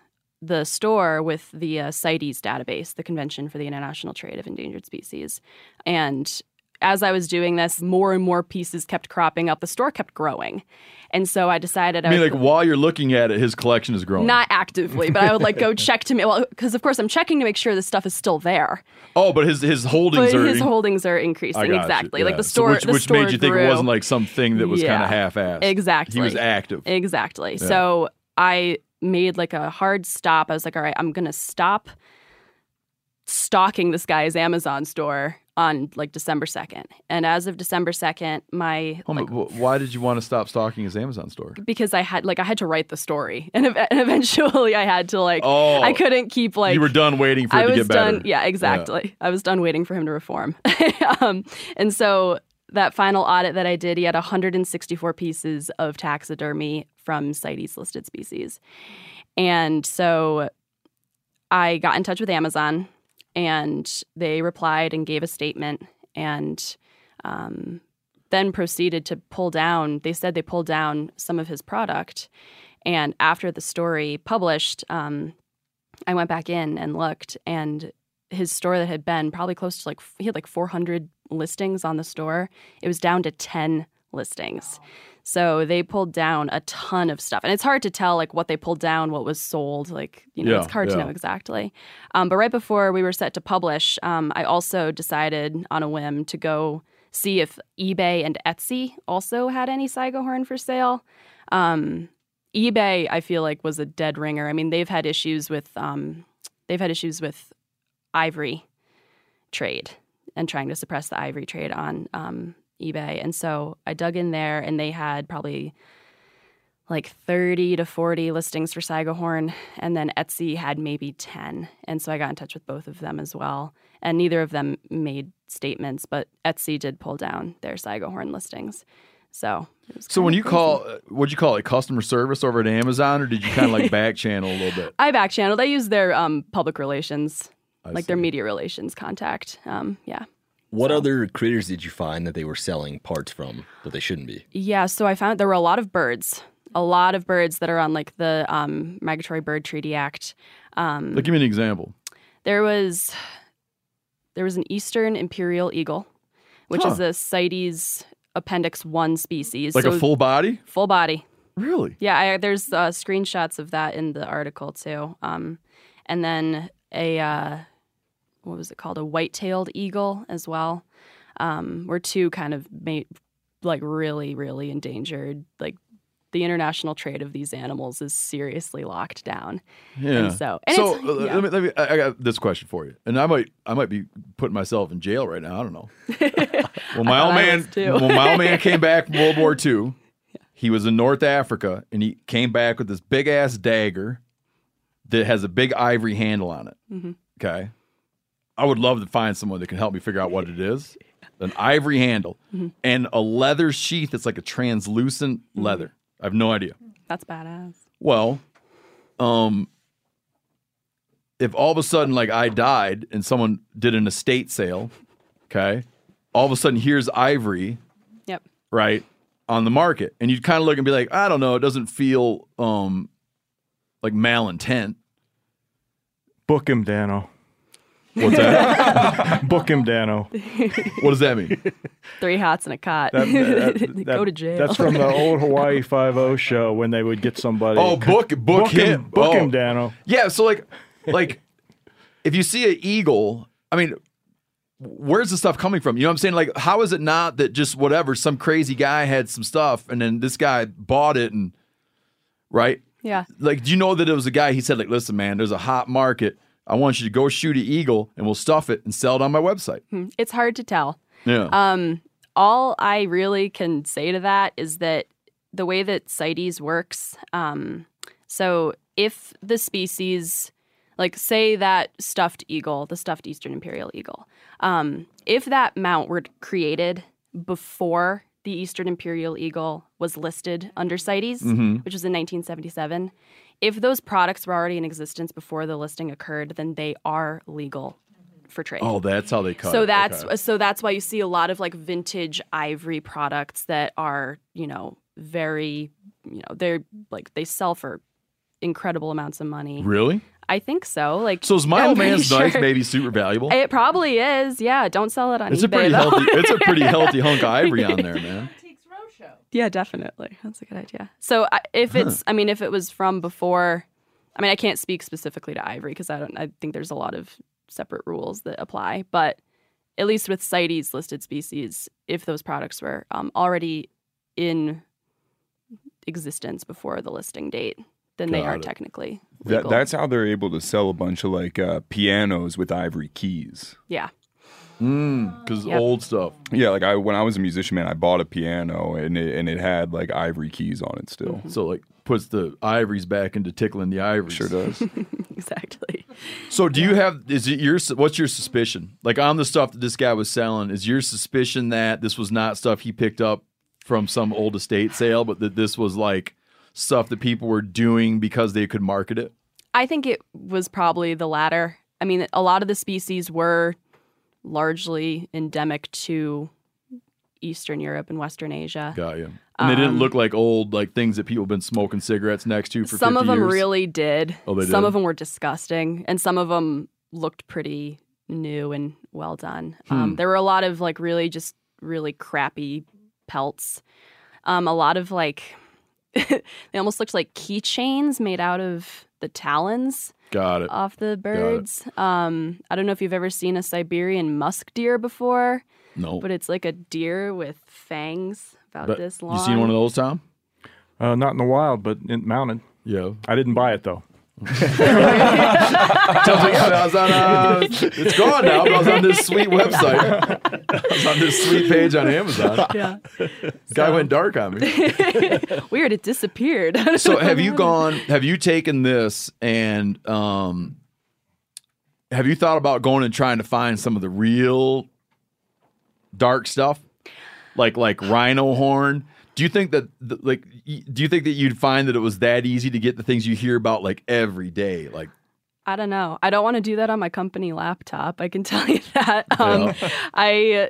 the store with the uh, CITES database, the Convention for the International Trade of Endangered Species. And as I was doing this, more and more pieces kept cropping up. The store kept growing. And so I decided I mean, would like while you're looking at it, his collection is growing. not actively, but I would like go [laughs] check to me. Well, because of course I'm checking to make sure this stuff is still there. oh, but his his holdings But are his in- holdings are I increasing exactly. Like yeah. the So store, which, the which store made you think grew. it wasn't like something that was kind of half-assed. Exactly. He was active. Exactly. Yeah. So I made like a hard stop. I was like, all right, I'm going to stop stalking this guy's Amazon store on like December 2nd. And as of December 2nd, my but why did you want to stop stalking his Amazon store? because I had like I had to write the story, [laughs] and, ev- and eventually I had to like Oh. I couldn't keep like you were done waiting for I to was get better. done. Yeah, exactly. I was done waiting for him to reform. [laughs] um, and so that final audit that I did, he had 164 pieces of taxidermy from CITES listed species, and so I got in touch with Amazon, and they replied and gave a statement, and um, then proceeded to pull down. They said they pulled down some of his product, and after the story published. Um, I went back in and looked, and his store that had been probably close to like he had like 400 listings on the store. It was down to 10 listings. So they pulled down a ton of stuff, and it's hard to tell like what they pulled down, what was sold. Like you know, Yeah, it's hard to know exactly. Um, but right before we were set to publish, um, I also decided on a whim to go see if eBay and Etsy also had any Saiga horn for sale. Um, eBay, I feel like, was a dead ringer. I mean, they've had issues with um, they've had issues with ivory trade and trying to suppress the ivory trade on um, eBay. And so I dug in there, and they had probably like 30 to 40 listings for Saiga horn, and then Etsy had maybe 10. And so I got in touch with both of them as well. And neither of them made statements, but Etsy did pull down their Saiga horn listings. So So when you crazy. call, uh, what'd you call it, customer service over at Amazon, or did you kind of like [laughs] back channel a little bit? I back channeled. I use their um, public relations, I like their media relations contact. Um, yeah. What other critters did you find that they were selling parts from that they shouldn't be? Yeah. So I found there were a lot of birds, a lot of birds that are on like the um, Migratory Bird Treaty Act. Um, Like, give me an example. there was there was an eastern imperial eagle, which is a CITES Appendix One species. Like a full body? Full body. Really? Yeah, I, there's uh, screenshots of that in the article too. Um, and then a uh, what was it called? A white-tailed eagle as well. Um, were two kind of made like really, really endangered. Like the international trade of these animals is seriously locked down. Yeah. And so, and so uh, yeah. let me, let me, I I got this question for you, and I might, I might be putting myself in jail right now. I don't know. [laughs] well, my old man, well, my old man came back from World War [laughs] II. He was in North Africa, and he came back with this big ass dagger that has a big ivory handle on it. Mhm. Okay, I would love to find someone that can help me figure out what it is. An ivory handle Mhm. and a leather sheath that's like a translucent Mm-hmm. leather. I have no idea. That's badass. Well, um, if all of a sudden, like I died and someone did an estate sale, okay, all of a sudden here's ivory, Yep. right, on the market, and you'd kind of look and be like, I don't know, it doesn't feel um like malintent. Book him, Danno. What's that? [laughs] Book him, Danno. what does that mean? Three hots and a cot. That- that- [laughs] Go to jail. That's from the old Hawaii Five O show when they would get somebody. Oh, book book, him, book Oh. him, Danno. Yeah, so like like if you see an eagle, I mean, where's the stuff coming from? You know what I'm saying? Like, how is it not that just whatever, some crazy guy had some stuff and then this guy bought it and, right? Yeah. Like, do you know that it was a guy? He said, like, listen, man, there's a hot market. I want you to go shoot an eagle and we'll stuff it and sell it on my website. Hmm. It's hard to tell. Yeah. Um, all I really can say to that is that the way that CITES works, um, so if the species, like say that stuffed eagle, the stuffed eastern imperial eagle, um, if that mount were created before the eastern imperial eagle was listed under CITES, Mhm. which was in 1977, if those products were already in existence before the listing occurred, then they are legal for trade. Oh, that's how they cut So it. that's Okay. so that's why you see a lot of like vintage ivory products that are you know very you know they're like they sell for incredible amounts of money. Really? I think so. Like So is my old man's knife sure- maybe super valuable? It probably is. Yeah, don't sell it on eBay. It's eBay. a pretty though. healthy. It's a pretty healthy hunk of [laughs] ivory on there, man. Yeah, definitely. That's a good idea. So I- if it's, I mean, if it was from before, I mean, I can't speak specifically to ivory because I don't. I think there's a lot of separate rules that apply. But at least with CITES listed species, if those products were um, already in existence before the listing date, then they Got are it. technically That, legal. that's how they're able to sell a bunch of like uh, pianos with ivory keys. yeah. Mm, because Yep. old stuff. Yeah, like I when I was a musician, man, I bought a piano and it, and it had like ivory keys on it still. So like puts the ivories back into tickling the ivories. Sure does. [laughs] [laughs] exactly. So do you have is it your what's your suspicion? Like on the stuff that this guy was selling, is your suspicion that this was not stuff he picked up from some old estate sale, but that this was like stuff that people were doing because they could market it? I think it was probably the latter. I mean, a lot of the species were largely endemic to Eastern Europe and Western Asia. Got you. And they didn't Um, look like old like things that people have been smoking cigarettes next to for some 50 of them years? really did. Oh, they some did? of them were disgusting, and some of them looked pretty new and well done. Hmm. Um, there were a lot of like really just really crappy pelts. Um, a lot of like [laughs] they almost looked like keychains made out of the talons Got it. off the birds. Um, I don't know if you've ever seen a Siberian musk deer before. No. But it's like a deer with fangs about But this long. you seen one of those, Tom? Uh, not in the wild, but in, mounted. Yeah. I didn't buy it though. Tells me, yeah, I was on, uh, it's gone now, but I was on this sweet website. I was on this sweet page on Amazon. [laughs] Yeah. Guy went dark on me. [laughs] Weird, it disappeared. [laughs] so have you gone have you taken this and um have you thought about going and trying to find some of the real dark stuff like like rhino horn do you think that th- like y- do you think that you'd find that it was that easy to get the things you hear about like every day like I don't know. I don't want to do that on my company laptop. I can [laughs] tell you that. Um, Yeah. I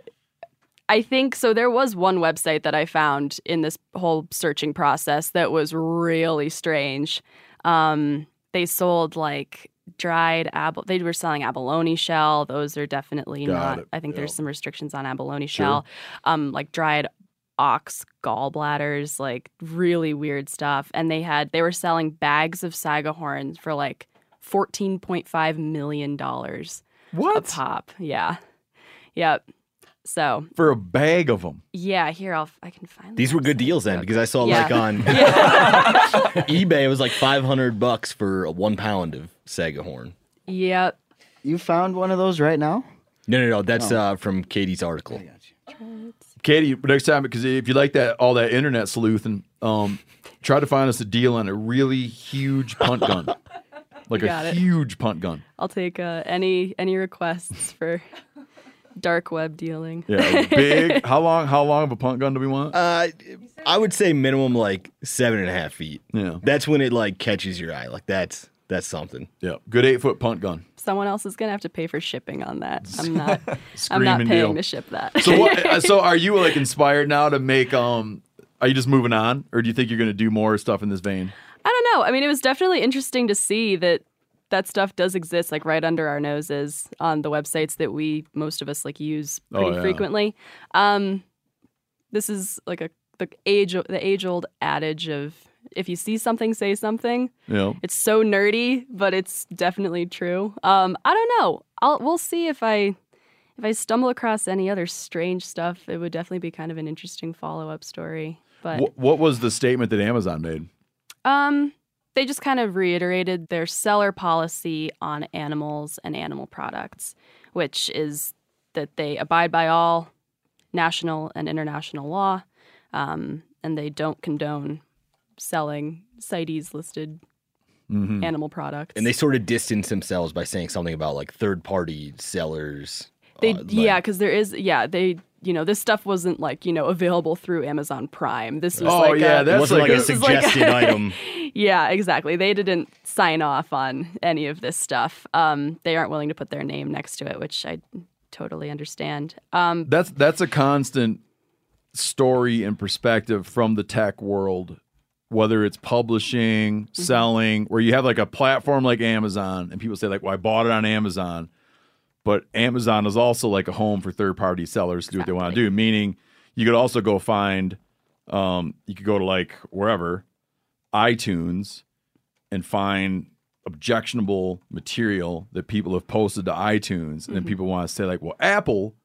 I think so. There was one website that I found in this whole searching process that was really strange. Um, they sold like dried ab. They were selling abalone shell. Those are definitely Got not. it. I think there's some restrictions on abalone Sure. shell. Um, like dried ox gallbladders, like really weird stuff. And they had they were selling bags of Saiga horns for like fourteen point five million dollars. What a pop? Yeah, yep. So for a bag of them yeah, here I'll I can find. These were good deals then because I saw Yeah. like on [laughs] [laughs] eBay it was like 500 bucks for a one pound of Saiga horn. Yep. You found one of those right now? No, no, no. That's Oh. uh, from Katie's article. Katie next time because if you like that all that internet sleuthing um try to find us a deal on a really huge punt gun [laughs] like a it. huge punt gun I'll take uh, any any requests for dark web dealing. yeah big [laughs] how long how long of a punt gun do we want Uh, I would say minimum like seven and a half feet. Yeah, that's when it like catches your eye. Like that's that's something. Yeah, good eight foot punt gun. Someone else is gonna have to pay for shipping on that. I'm [laughs] not. I'm not paying deal. to ship that. So what? uh, so [laughs] are you like inspired now to make? Um, are you just moving on, or do you think you're going to do more stuff in this vein? I don't know. I mean, it was definitely interesting to see that that stuff does exist like right under our noses on the websites that we most of us like use Oh, pretty yeah. frequently. Um, this is like a the age the age old adage of if you see something, say something. Yeah. It's so nerdy, but it's definitely true. Um, I don't know. I'll we'll see if I if I stumble across any other strange stuff, it would definitely be kind of an interesting follow up story. But Wh- what was the statement that Amazon made? um, they just kind of reiterated their seller policy on animals and animal products, which is that they abide by all national and international law, um, and they don't condone selling CITES listed Mhm. animal products. And they sort of distance themselves by saying something about like third party sellers. They uh, like- yeah, because there is yeah they you know this stuff wasn't like you know available through Amazon Prime. This was Oh, like yeah, a, that's wasn't like like a this is like suggested item. [laughs] Yeah, exactly. They didn't sign off on any of this stuff. Um, they aren't willing to put their name next to it, which I totally understand. Um, That's that's a constant story and perspective from the tech world, whether it's publishing, Mm-hmm. selling, where you have like a platform like Amazon, and people say like, "Well, I bought it on Amazon," but Amazon is also like a home for third party sellers to do what they want to do. Meaning, you could also go find, um, you could go to like wherever, iTunes, and find objectionable material that people have posted to iTunes, and then Mhm. people want to say like, "Well, Apple."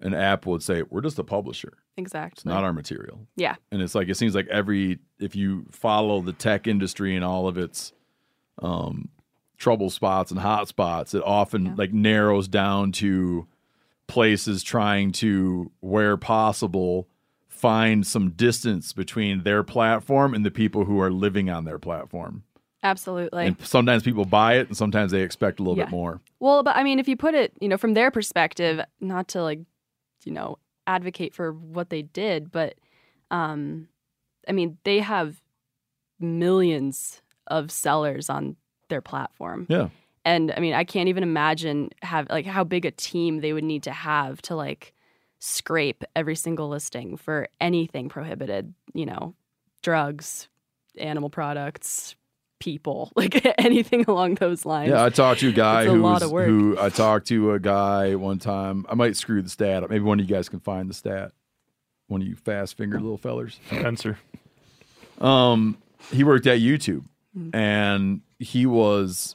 And app would say, "We're just a publisher. exactly. It's not our material." Yeah. And it's like it seems like every if you follow the tech industry and all of its um, trouble spots and hot spots, it often like narrows down to places trying to, where possible, find some distance between their platform and the people who are living on their platform. Absolutely. and sometimes people buy it, and sometimes they expect a little Yeah. bit more. Well, but I mean, if you put it, you know, from their perspective, not to like, you know, advocate for what they did, but um, I mean, they have millions of sellers on their platform. Yeah. And I mean, I can't even imagine have like how big a team they would need to have to like scrape every single listing for anything prohibited, you know, drugs, animal products, people, [laughs] like [laughs] anything along those lines. Yeah, I talked to a guy It's a who lot of work. who I talked to a guy one time. I might screw the stat up. Maybe one of you guys can find the stat. One of you fast fingered little fellers. Spencer. Um, he worked at YouTube, and he was,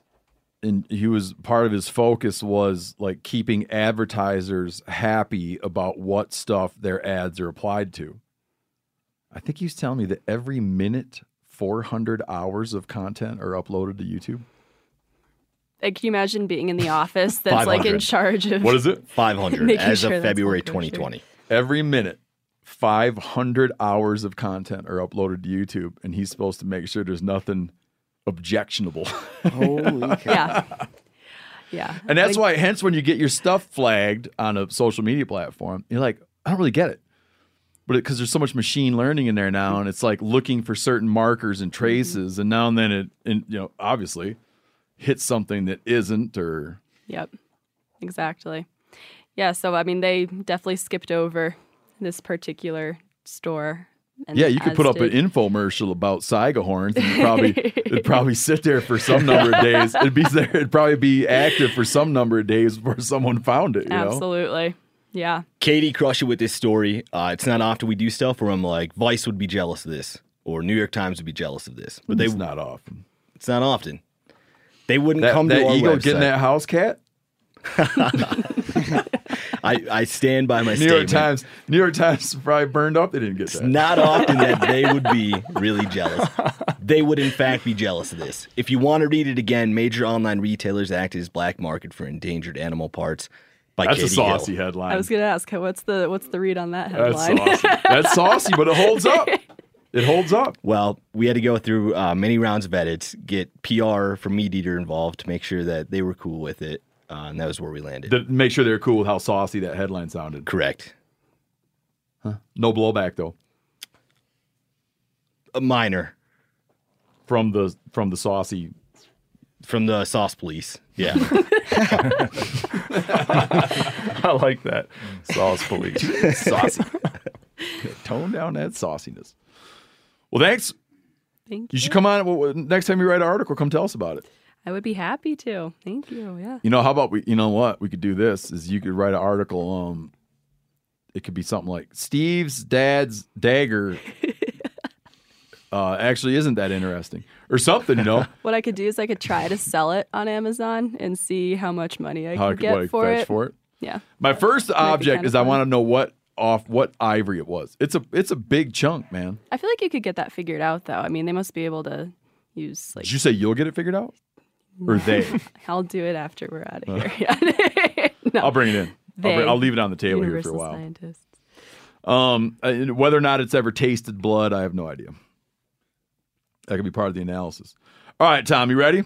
and he was part of his focus was like keeping advertisers happy about what stuff their ads are applied to. I think he was telling me that every minute, four hundred hours of content are uploaded to YouTube. Like, can you imagine being in the office [laughs] that's like in charge of What is it? [laughs] 500 as sure of February kosher? 2020. Every minute, 500 hours of content are uploaded to YouTube, and he's supposed to make sure there's nothing objectionable. [laughs] Holy Yeah. Yeah. And that's Like, why, hence, when you get your stuff flagged on a social media platform, you're like, I don't really get it. But because there's so much machine learning in there now, and it's like looking for certain markers and mm-hmm. traces, and now and then it, and, you know, obviously hits something that isn't, or Yep. Exactly. Yeah. So, I mean, they definitely skipped over this particular store. And yeah, you could put up did- an infomercial about Saiga horns, and it'd probably [laughs] it'd probably sit there for some number of days. It'd be there. It'd probably be active for some number of days before someone found it. You know? Absolutely. Yeah. Katie crushed it with this story. Uh, it's not often we do stuff where I'm like, Vice would be jealous of this, or New York Times would be jealous of this. But they It's not often. It's not often. They wouldn't That, come that to our eagle website. getting that house cat. [laughs] I, I stand by my New statement. York Times. New York Times probably burned up. They didn't get It's that. not often that [laughs] they would be really jealous. They would, in fact, be jealous of this. If you want to read it again, major online retailers act as black market for endangered animal parts. By That's a saucy Hill. headline. I was going to ask, what's the what's the read on that That's headline? saucy. That's [laughs] saucy, but it holds up. It holds up. Well, we had to go through uh, many rounds of edits, get PR from Meat Eater involved to make sure that they were cool with it, uh, and that was where we landed. To make sure they're cool with how saucy that headline sounded. Correct. No blowback though A minor from the from the saucy from the sauce police. Yeah. [laughs] [laughs] I like that. sauce police. [laughs] saucy. Tone down that sauciness. Well, thanks. Thank You You should come on well, next time you write an article. Come tell us about it. I would be happy to. Thank you. Yeah. You know, how about we? You know what? We could do this. Is you could write an article. Um, it could be something like Steve's dad's dagger. Uh, actually, isn't that interesting, or something? You know, [laughs] What I could do is I could try to sell it on Amazon and see how much money I how could could get for it. for it. Yeah. My first object kinda is I want to know what off what ivory it was. It's a it's a big chunk, man. I feel like you could get that figured out, though. I mean, they must be able to use like. Did you say you'll get it figured out, or [laughs] they? I'll do it after we're out Uh. of here. [laughs] Yeah. no. I'll bring it in. I'll, bring, I'll leave it on the table here for a while. Scientists. Um, uh, whether or not it's ever tasted blood, I have no idea. That could be part of the analysis. All right, Tom, you ready?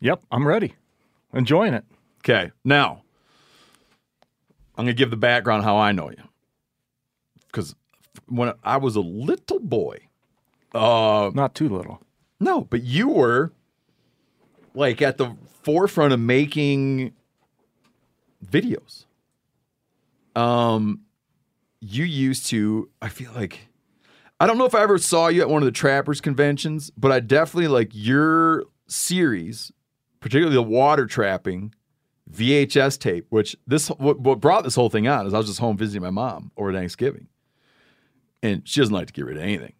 Yep, I'm ready. Enjoying it. Okay, now I'm gonna give the background how I know you, because when I was a little boy, uh, not too little. No, but you were like at the forefront of making videos. Um, you used to. I feel like I don't know if I ever saw you at one of the trappers conventions, but I definitely like your series, particularly the water trapping VHS tape. Which this what, what brought this whole thing on is I was just home visiting my mom over Thanksgiving, and she doesn't like to get rid of anything.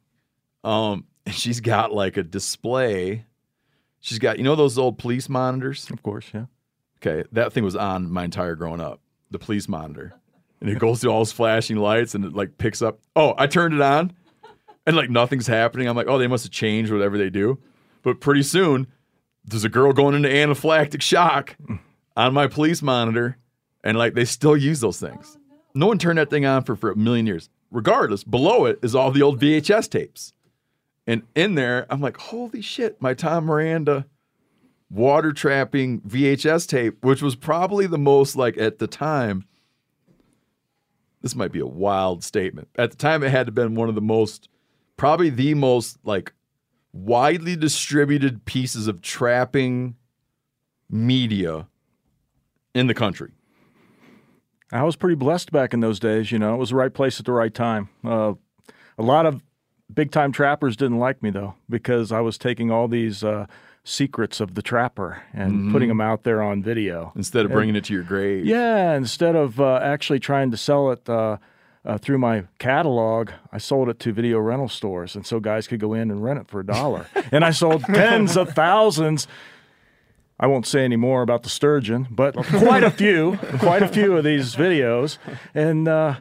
Um, [laughs] and she's got like a display. She's got you know those old police monitors. Of course, yeah. Okay, that thing was on my entire growing up. The police monitor, and it goes through all those flashing lights, and it like picks up. Oh, I turned it on, and like nothing's happening. I'm like, oh, they must have changed whatever they do. But pretty soon, there's a girl going into anaphylactic shock on my police monitor, and like they still use those things. No one turned that thing on for, for a million years. Regardless, below it is all the old VHS tapes. And in there, I'm like, holy shit, my Tom Miranda water trapping VHS tape, which was probably the most like at the time. This might be a wild statement. At the time, it had to have been one of the most, probably the most like widely distributed pieces of trapping media in the country. I was pretty blessed back in those days. You know, it was the right place at the right time. Uh, a lot of big time trappers didn't like me though because I was taking all these uh, secrets of the trapper and Mhm. putting them out there on video Instead of And- bringing it to your grave. Yeah, instead of uh, actually trying to sell it uh, through my catalog, I sold it to video rental stores, and so guys could go in and rent it for a dollar. [laughs] and I sold tens of thousands. I won't say any more about the sturgeon, but quite a few, quite a few of these videos, and uh,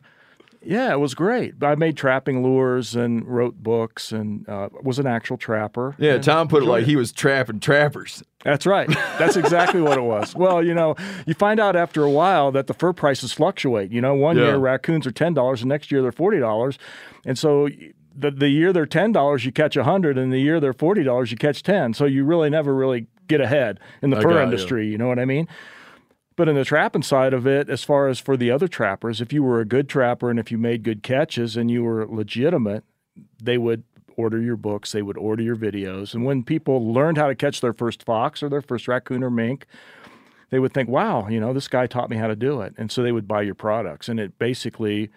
yeah, it was great. I made trapping lures and wrote books, and uh, was an actual trapper. Yeah, Tom put it like enjoyed he was trapping trappers. that's right. That's exactly what it was. [laughs] Well, you know, you find out after a while that the fur prices fluctuate. You know, one Yeah. year raccoons are ten dollars, and next year they're forty dollars, and so the the year they're ten dollars, you catch a hundred, and the year they're forty dollars, you catch ten. So you really never really get ahead in the I fur got you. industry. You know what I mean? But in the trapping side of it, as far as for the other trappers, if you were a good trapper and if you made good catches and you were legitimate, they would order your books, they would order your videos. And when people learned how to catch their first fox or their first raccoon or mink, they would think, wow, you know, this guy taught me how to do it. And so they would buy your products. And it basically,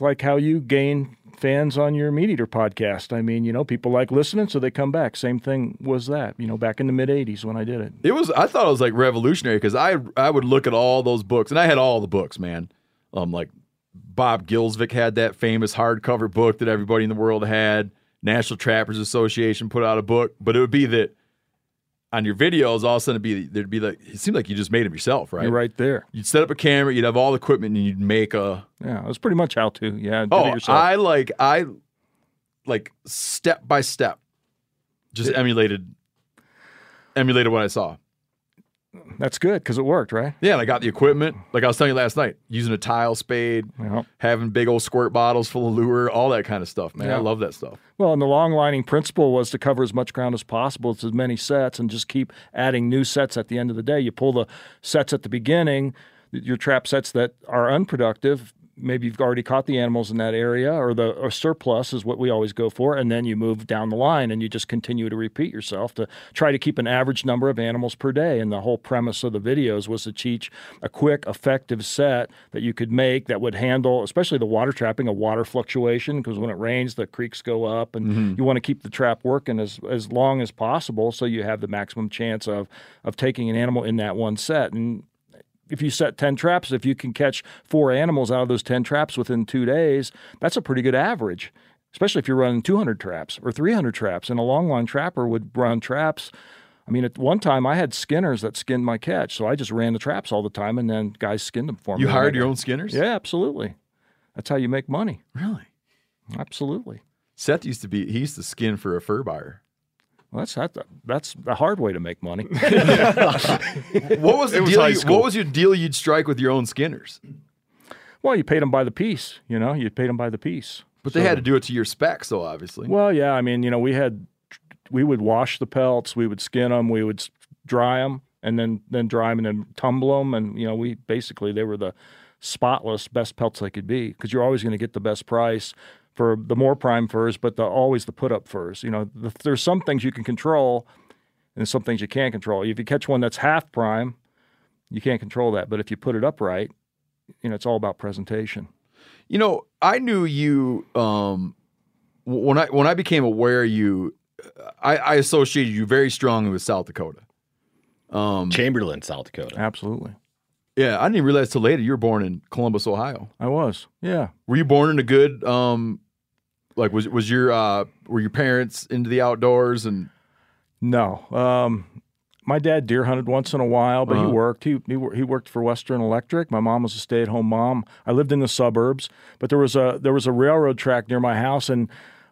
like how you gain fans on your Meat Eater podcast. I mean, you know, people like listening, so they come back. Same thing was that, you know, back in the mid 80s when I did it. It was. I thought it was like revolutionary because I I would look at all those books and I had all the books, man. Um, like Bob Gilsvik had that famous hardcover book that everybody in the world had. National Trappers Association put out a book, but it would be that on your videos, all of a sudden it'd be there'd be like it seemed like you just made them yourself, right? You're right there. You'd set up a camera, you'd have all the equipment, and you'd make a Yeah, it was pretty much how to. Yeah, did it Oh. I like I like step by step, just emulated emulated what I saw. That's good because it worked, right? Yeah, and I got the equipment. Like I was telling you last night, using a tile spade, having big old squirt bottles full of lure, all that kind of stuff, man. I love that stuff. Well, and the long lining principle was to cover as much ground as possible. It's as many sets and just keep adding new sets at the end of the day. You pull the sets at the beginning, your trap sets that are unproductive. Maybe you've already caught the animals in that area, or the or surplus is what we always go for, and then you move down the line and you just continue to repeat yourself to try to keep an average number of animals per day. And the whole premise of the videos was to teach a quick, effective set that you could make that would handle, especially the water trapping, a water fluctuation, because when it rains, the creeks go up, and Mhm. you want to keep the trap working as as long as possible, so you have the maximum chance of of taking an animal in that one set. And if you set 10 traps, if you can catch four animals out of those 10 traps within two days, that's a pretty good average, especially if you're running 200 traps or 300 traps. And a long line trapper would run traps I mean, at one time I had skinners that skinned my catch, so I just ran the traps all the time, and then guys skinned them for me. You hired your own skinners? Yeah, absolutely. That's how you make money. Really? Absolutely. Seth used to be he used to skin for a fur buyer. Well, that's that, that's the hard way to make money. [laughs] What was the It was deal? you- what was your deal you'd strike with your own skinners? Well, you paid them by the piece. You know, you paid them by the piece. But they had to do it to your specs, though. Obviously. Well, yeah. I mean, you know, we had we would wash the pelts, we would skin them, we would dry them, and then then dry them and then tumble them, and you know, we basically they were the spotless best pelts they could be because you're always going to get the best price for the more prime furs, but the always the put up furs. You know, the, there's some things you can control, and some things you can't control. If you catch one that's half prime, you can't control that. But if you put it up right, you know, it's all about presentation. You know, I knew you um, when I when I became aware of you. I, I associated you very strongly with South Dakota. Um, Chamberlain, South Dakota. Absolutely. Yeah, I didn't even realize till later you were born in Columbus, Ohio. I was. Yeah. Were you born in a good um, like was was your uh, were your parents into the outdoors and No. Um, my dad deer hunted once in a while, but Uh-huh. he worked. He, he he worked for Western Electric. My mom was a stay at home mom. I lived in the suburbs, but there was a there was a railroad track near my house and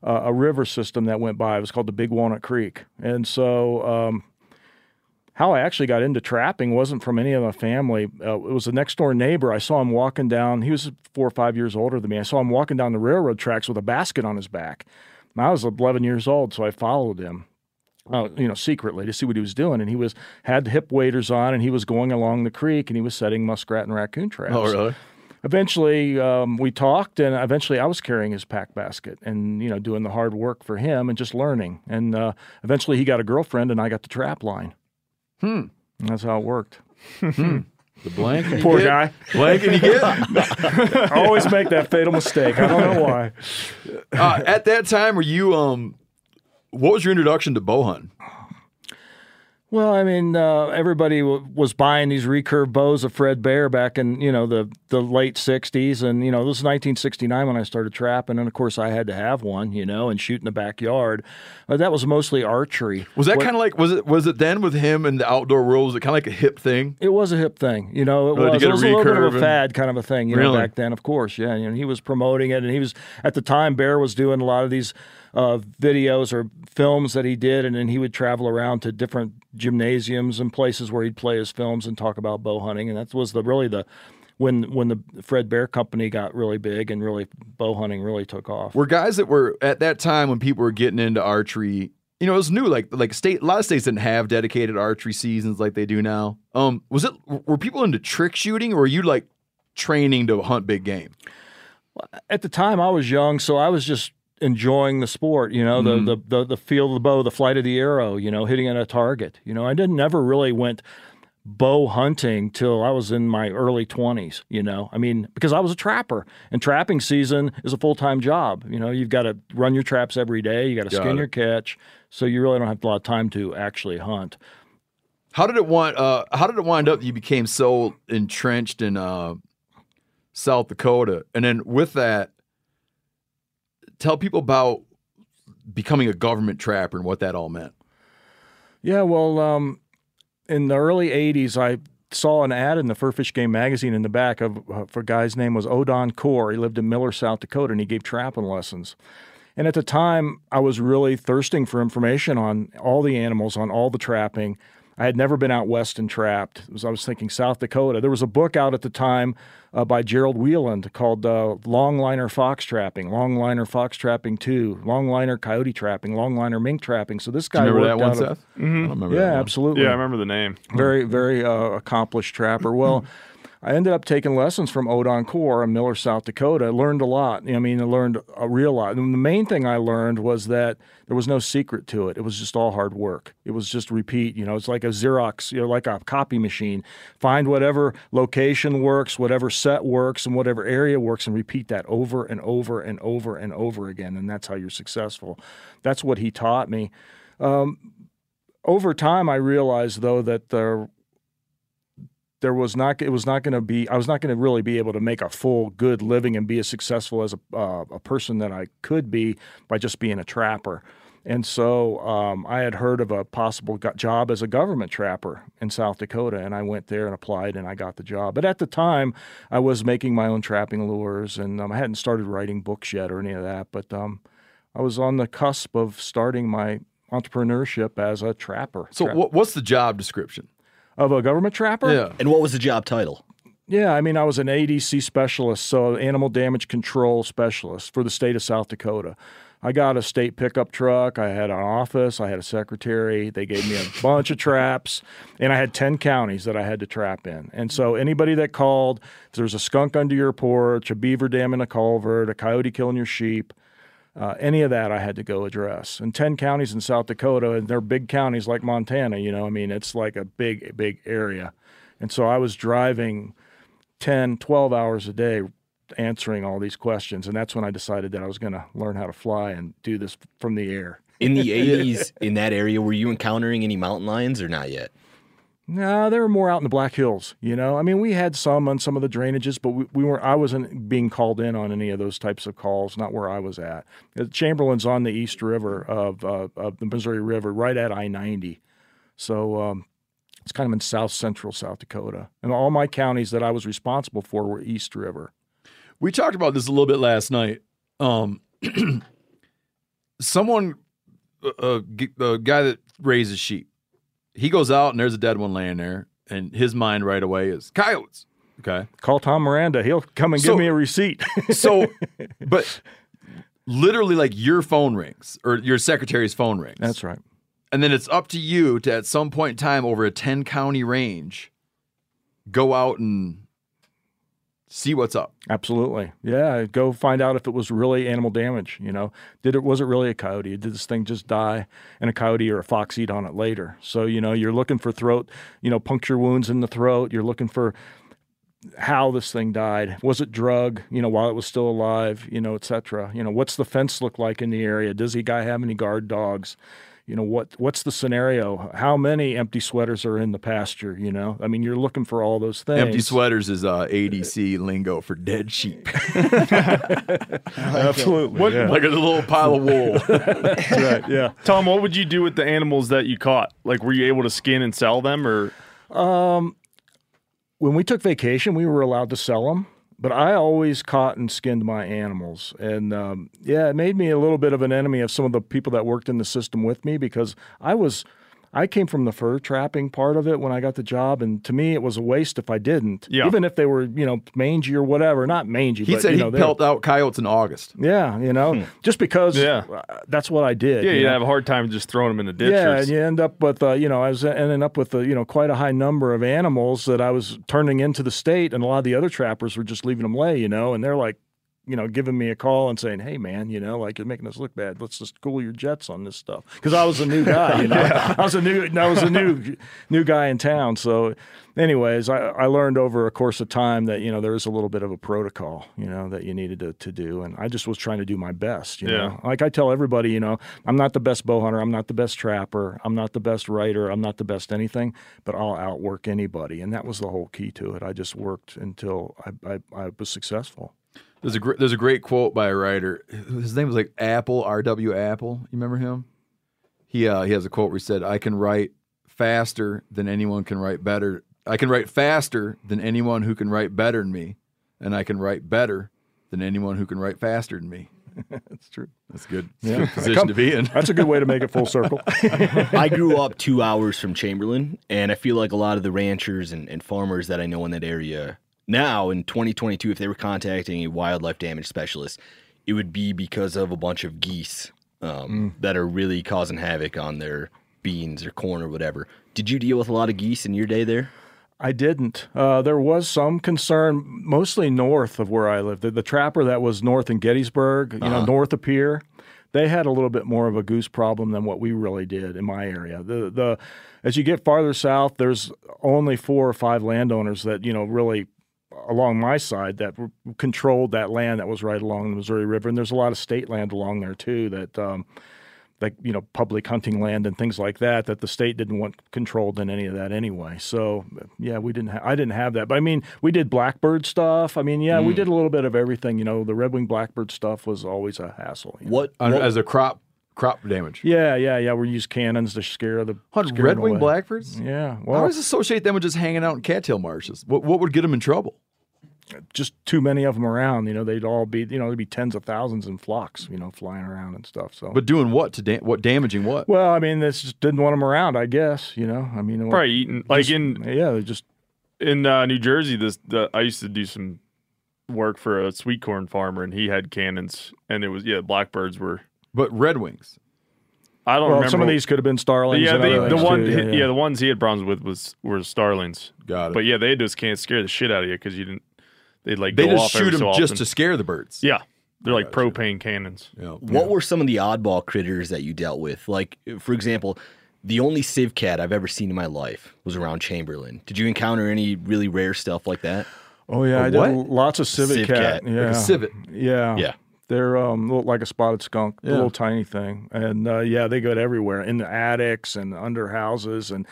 uh, a river system that went by. It was called the Big Walnut Creek, and so. Um, how I actually got into trapping wasn't from any of my family. Uh, it was a next door neighbor. I saw him walking down. He was four or five years older than me. I saw him walking down the railroad tracks with a basket on his back. And I was 11 years old, so I followed him uh, you know, secretly to see what he was doing. And he was had hip waders on, and he was going along the creek, and he was setting muskrat and raccoon traps. Oh, really? Eventually, um, we talked, and eventually, I was carrying his pack basket and you know doing the hard work for him and just learning. And uh, eventually, he got a girlfriend, and I got the trap line. Hmm. That's how it worked. Hmm. The blank Poor get- guy. Blank and you get. [laughs] I always make that fatal mistake. I don't know why. uh, at that time, were you um, what was your introduction to bow hunting? Well, I mean, uh, everybody w- was buying these recurve bows of Fred Bear back in you know the the late '60s, and you know this was 1969 when I started trapping, and of course I had to have one, you know, and shoot in the backyard. But that was mostly archery. Was that kind of like was it was it then with him and the outdoor world? Was it kind of like a hip thing? It was a hip thing, you know. It Oh, to was. It a was a little bit of a and- fad kind of a thing, you know, back then. Of course, yeah. You know, he was promoting it, and he was at the time. Bear was doing a lot of these uh, videos or films that he did, and then he would travel around to different gymnasiums and places where he'd play his films and talk about bow hunting, and that was the really the when when the Fred Bear Company got really big and really bow hunting really took off. Were guys that were at that time when people were getting into archery? You know, it was new. Like like state, a lot of states didn't have dedicated archery seasons like they do now. Um, was it were people into trick shooting, or were you like training to hunt big game? at the time I was young, so I was just enjoying the sport, you know, Mhm. the, the the the feel of the bow, the flight of the arrow, you know, hitting at a target. You know, I didn't never really went bow hunting till I was in my early 20s, you know. I mean, because I was a trapper and trapping season is a full-time job. You know, you've got to run your traps every day, you got to Got skin it. your catch, so you really don't have a lot of time to actually hunt. How did it wind? Uh, how did it wind up? that You became so entrenched in uh, South Dakota, and then with that, tell people about becoming a government trapper and what that all meant. Yeah, well, um, in the early '80s, I saw an ad in the Fur Fish Game magazine in the back of uh, for a guy's name was Odon Corr. He lived in Miller, South Dakota, and he gave trapping lessons. And at the time, I was really thirsting for information on all the animals, on all the trapping. I had never been out west and trapped. It was- I was thinking South Dakota. There was a book out at the time uh, by Gerald Wheeland called uh, Longliner Fox Trapping, Longliner Fox Trapping 2, Longliner Coyote Trapping, Longliner Mink Trapping. So this Do you guy remember that one, out of- Seth? Mhm. I don't remember yeah, that one. absolutely. Yeah, I remember the name. Very, very uh, accomplished trapper. Well, [laughs] I ended up taking lessons from Odon Corr in Miller, South Dakota. I learned a lot. I mean, I learned a real lot. And the main thing I learned was that there was no secret to it. It was just all hard work. It was just repeat. You know, it's like a Xerox, you know, like a copy machine. Find whatever location works, whatever set works, and whatever area works, and repeat that over and over and over and over again. And that's how you're successful. That's what he taught me. Um, over time, I realized though that there there was not it was not going to be I was not going to really be able to make a full good living and be as successful as a uh, a person that I could be by just being a trapper. And so um, I had heard of a possible job as a government trapper in South Dakota, and I went there and applied, and I got the job. But at the time, I was making my own trapping lures, and um, I hadn't started writing books yet or any of that. But um, I was on the cusp of starting my entrepreneurship as a trapper. So, Tra- what, what's the job description? Of a government trapper? Yeah. And what was the job title? Yeah, I mean, I was an ADC specialist, so animal damage control specialist for the state of South Dakota. I got a state pickup truck. I had an office. I had a secretary. They gave me a [laughs] bunch of traps, and I had 10 counties that I had to trap in. And so, anybody that called, if there's a skunk under your porch, a beaver dam in a culvert, a coyote killing your sheep, uh, any of that I had to go address. And 10 counties in South Dakota, and they're big counties like Montana, you know, I mean, it's like a big, big area. And so I was driving 10, 12 hours a day answering all these questions. And that's when I decided that I was going to learn how to fly and do this from the air. In the [laughs] 80s, in that area, were you encountering any mountain lions or not yet? No, they were more out in the Black Hills. You know, I mean, we had some on some of the drainages, but we, we weren't. I wasn't being called in on any of those types of calls. Not where I was at. Uh, Chamberlain's on the East River of uh, of the Missouri River, right at I ninety. So um, it's kind of in south central South Dakota, and all my counties that I was responsible for were East River. We talked about this a little bit last night. Um, [clears throat] someone, a, a guy that raises sheep, he goes out and there's a dead one laying there, and his mind right away is coyotes. Okay, Call Tom Miranda; he'll come and So- give me a receipt. [laughs] so, but literally, like your phone rings or your secretary's phone rings. That's right. And then it's up to you to, at some point in time, over a ten county range, go out and see what's up. Absolutely. Yeah. Go find out if it was really animal damage. You know, did it was it really a coyote? Did this thing just die and a coyote or a fox eat on it later? So, you know, you're looking for throat, you know, puncture wounds in the throat. You're looking for how this thing died. Was it drug, you know, while it was still alive, you know, et cetera. You know, what's the fence look like in the area? Does the guy have any guard dogs? You know, what what's the scenario? How many empty sweaters are in the pasture? You know, I mean, you're looking for all those things. Empty sweaters is uh, ADC lingo for dead sheep. [laughs] Absolutely. What- yeah. like a little pile of wool. [laughs] right. Yeah. Tom, what would you do with the animals that you caught? Like, were you able to skin and sell them, or Um, when we took vacation, we were allowed to sell them, but I always caught and skinned my animals, and um, yeah, it made me a little bit of an enemy of some of the people that worked in the system with me because I was. I came from the fur trapping part of it when I got the job, and to me, it was a waste if I didn't. Yeah. Even if they were, you know, mangy or whatever. Not mangy, He but said you he know, they- pelt out coyotes in August. Yeah, you know, just because. Yeah. uh, that's what I did. yeah, you you'd know? have a hard time just throwing them in the ditch. Yeah, and you end up with, uh, you know, I was ending up with, uh, you know, quite a high number of animals that I was turning into the state, and a lot of the other trappers were just leaving them lay, you know, and they're like, you know, giving me a call and saying, "Hey, man, you know, like you're making us look bad. Let's just cool your jets on this stuff." Because I was a new guy, [laughs] you know, I was a new, I was a new, new guy in town. So, anyways, I, I learned over a course of time that you know there is a little bit of a protocol, you know, that you needed to, to do, and I just was trying to do my best. You Yeah. know, like I tell everybody, you know, I'm not the best bow hunter, I'm not the best trapper, I'm not the best writer, I'm not the best anything, but I'll outwork anybody, and that was the whole key to it. I just worked until I, I, I was successful. There's a gr- there's a great quote by a writer. His name was like Apple R W Apple. You remember him? He uh, he has a quote where he said, "I can write faster than anyone can write better. I can write faster than anyone who can write better than me, and I can write better than anyone who can write faster than me." [laughs] That's true. That's good. Yeah. Good position to be in. That's a good way to make it full circle. [laughs] I grew up two hours from Chamberlain, and I feel like a lot of the ranchers and, and farmers that I know in that area now in 2022, if they were contacting a wildlife damage specialist, it would be because of a bunch of geese um, that are really causing havoc on their beans or corn or whatever. Did you deal with a lot of geese in your day there? I didn't. Uh, there was some concern, mostly north of where I lived. The, the trapper that was north in Gettysburg, you know, Uh-huh. north of Pierre, they had a little bit more of a goose problem than what we really did in my area. The the as you get farther south, there's only four or five landowners that you know really along my side that r- controlled that land that was right along the Missouri River, and there's a lot of state land along there too that. Um, like you know public hunting land and things like that that the state didn't want controlled in any of that anyway so yeah we didn't ha- i didn't have that but i mean we did blackbird stuff i mean yeah we Mm. did a little bit of everything you know the red-winged blackbird stuff was always a hassle you know? What, what- as a crop crop damage. Yeah, yeah, yeah. We use cannons to scare the Hunt scare red wing blackbirds. Yeah, I well, always associate them with just hanging out in cattail marshes. What what would get them in trouble? Just too many of them around. You know, they'd all be, you know, there'd be tens of thousands in flocks, you know, flying around and stuff. So, But doing what to da- what damaging what? well, I mean, this just didn't want them around. I guess, you know, I mean, Probably eating like just- in yeah, they just in uh, New Jersey. This the, I used to do some work for a sweet corn farmer, and he had cannons, and it was yeah, blackbirds were. But red wings. I don't well, remember. some of these could have been starlings. yeah, and the, the one, yeah, yeah, yeah. the ones he had problems with was were starlings. Got it. But yeah, they just can't scare the shit out of you because you didn't. They'd like They go just off every shoot so them just often. to scare the birds. Yeah, they're like propane cannons. Yeah. What were some of the oddball critters that you dealt with? Like, for example, the only civ cat I've ever seen in my life was around Chamberlain. Did you encounter any really rare stuff like that? Oh yeah, A I did lots of civet Civ cat. cat. Yeah, Like a civet. Yeah, Yeah. They're um look like a spotted skunk, a little tiny thing, and uh, yeah, they go everywhere in the attics and under houses, and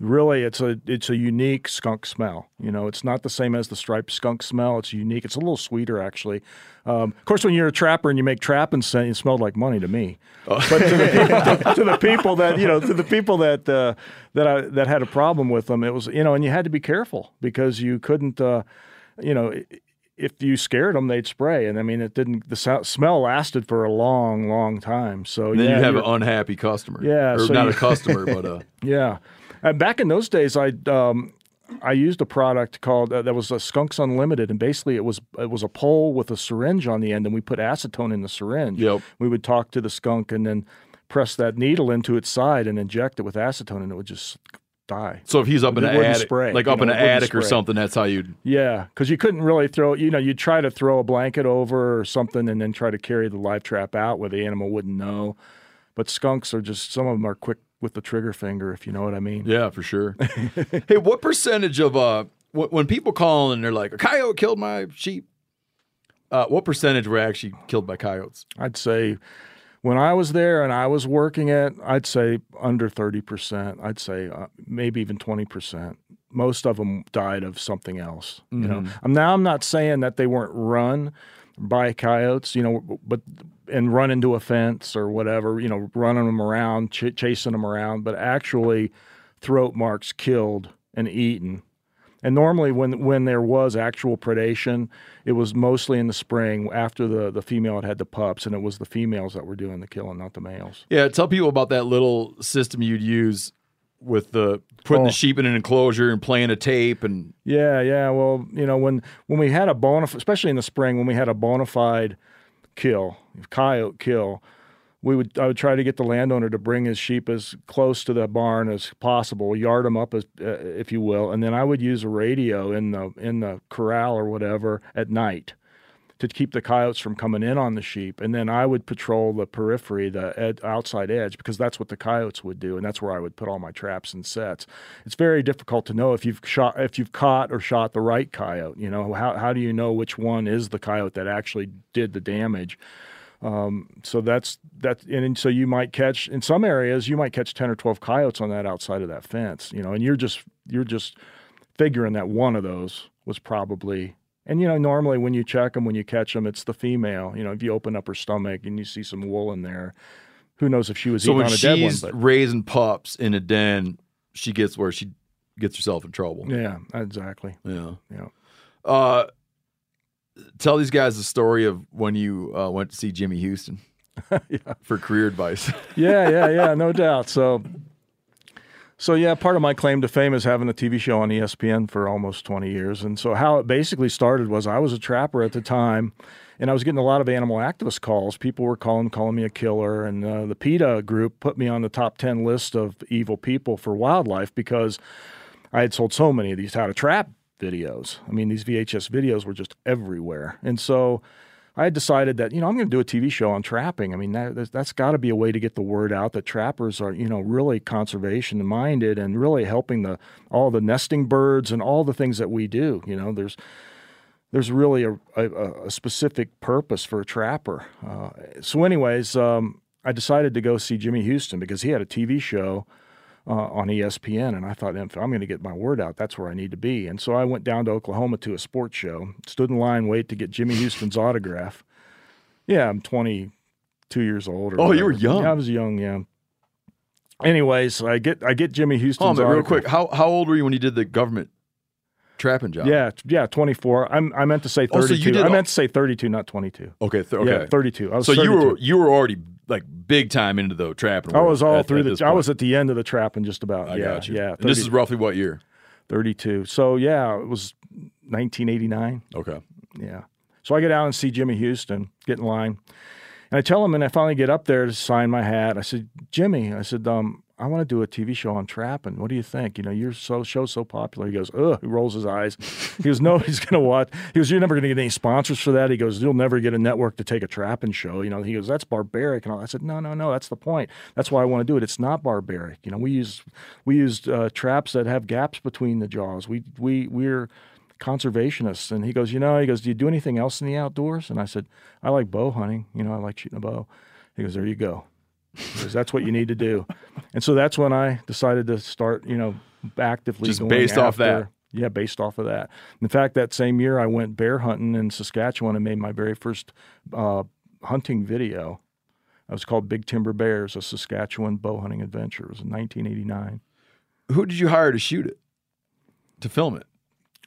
really, it's a it's a unique skunk smell. You know, it's not the same as the striped skunk smell. It's unique. It's a little sweeter actually. Um, of course, when you're a trapper and you make trapping scent, it smelled like money to me. [laughs] Oh. But to the, people, to the people that you know, to the people that uh, that I, that had a problem with them, it was you know, and you had to be careful because you couldn't, uh, you know. If you scared them, they'd spray, and I mean, it didn't. The so- smell lasted for a long, long time. So And then yeah, you have an unhappy customer. Yeah, or so not you- a customer, but uh, [laughs] yeah. And back in those days, I um, I used a product called uh, that was a Skunks Unlimited, and basically it was it was a pole with a syringe on the end, and we put acetone in the syringe. Yep. We would talk to the skunk and then press that needle into its side and inject it with acetone, and it would just die. so if he's up in an attic, spray, like up in an attic or something, that's how you'd. Yeah, because you couldn't really throw, you know, you'd try to throw a blanket over or something and then try to carry the live trap out where the animal wouldn't know. But skunks are just, some of them are quick with the trigger finger, if you know what I mean. Yeah, for sure. [laughs] hey, what percentage of uh wh- when people call and they're like a coyote killed my sheep? Uh, what percentage were actually killed by coyotes? I'd say when I was there and I was working it, I'd say under 30%. I'd say uh, maybe even 20%. Most of them died of something else. You know, Mhm. Um, now I'm not saying that they weren't run by coyotes, you know, but and run into a fence or whatever, you know, running them around, ch- chasing them around, but actually throat marks killed and eaten. And normally, when when there was actual predation, it was mostly in the spring after the, the female had had the pups, and it was the females that were doing the killing, not the males. Yeah, tell people about that little system you'd use with the putting Oh. the sheep in an enclosure and playing a tape and Yeah, yeah. Well, you know, when when we had a bona, especially in the spring, when we had a bona fide kill, if coyote kill, we would I would try to get the landowner to bring his sheep as close to the barn as possible, yard them up as uh, if you will, and then I would use a radio in the in the corral or whatever at night to keep the coyotes from coming in on the sheep, and then I would patrol the periphery, the ed- outside edge, because that's what the coyotes would do, and that's where I would put all my traps and sets. It's very difficult to know if you've shot, if you've caught or shot the right coyote. You know, how how do you know which one is the coyote that actually did the damage? Um, so that's that, and so you might catch in some areas you might catch ten or twelve coyotes on that outside of that fence. You know, and you're just you're just figuring that one of those was probably. And you know, normally when you check them, when you catch them, it's the female. You know, if you open up her stomach and you see some wool in there, who knows if she was so eating on a dead one? she's But raising pups in a den, she gets where she gets herself in trouble. yeah, exactly. Yeah. Yeah. Uh, tell these guys the story of when you uh, went to see Jimmy Houston [laughs] for career advice. yeah, yeah, yeah, no doubt. So, so yeah, part of my claim to fame is having a TV show on ESPN for almost 20 years. And so, how it basically started was I was a trapper at the time, and I was getting a lot of animal activist calls. People were calling, calling me a killer, and uh, the PETA group put me on the top 10 list of evil people for wildlife because I had sold so many of these how to trap videos. I mean, these VHS videos were just everywhere, and so. I had decided that you know I'm going to do a TV show on trapping. I mean that that's- got to be a way to get the word out that trappers are you know really conservation minded and really helping the all the nesting birds and all the things that we do. You know there's there's really a, a, a specific purpose for a trapper. Uh, so, anyways, um, I decided to go see Jimmy Houston because he had a TV show uh, on ESPN, and I thought, I'm going to get my word out, that's where I need to be. And so I went down to Oklahoma to a sports show, stood in line, wait to get Jimmy Houston's autograph. Yeah, I'm 22 years old. Or Oh, you were young. Yeah, I was young. Yeah. Anyways, I get I get Jimmy Houston's Oh, real quick, how how old were you when you did the government trapping job? Yeah, yeah, 24. I'm I meant to say Oh, 32. so you did I meant to say 32, not 22. Okay, th- Yeah, okay, 32. I was so you were you were already like big time into the trapping. I was all at- through at the. I was at the end of the trapping, just about. I yeah, got you. yeah. And this is roughly what year? 32. So yeah, it was 1989. Okay. Yeah. So I get out and see Jimmy Houston, get in line, and I tell him, and I finally get up there to sign my hat. I said, Jimmy, I said, um, I want to do a TV show on trapping. What do you think? You know, your so show's so popular. He goes, ugh. He rolls his eyes. He goes, nobody's [laughs] gonna watch. He goes, you're never gonna get any sponsors for that. He goes, you'll never get a network to take a trapping show. You know, he goes, that's barbaric. And. I said, no, no, no. That's the point. That's why I want to do it. It's not barbaric. You know, we use we used uh, traps that have gaps between the jaws. We we we're conservationists. And he goes, you know, he goes, do you do anything else in the outdoors? And I said, I like bow hunting. You know, I like shooting a bow. He goes, there you go. That's what you need to do. And so that's when I decided to start, you know, actively Just based off that. Yeah, based off of that. In fact, that same year I went bear hunting in Saskatchewan and made my very first uh, hunting video. It was called Big Timber Bears, a Saskatchewan bow hunting adventure. It was in 1989. Who did you hire to shoot it? To film it?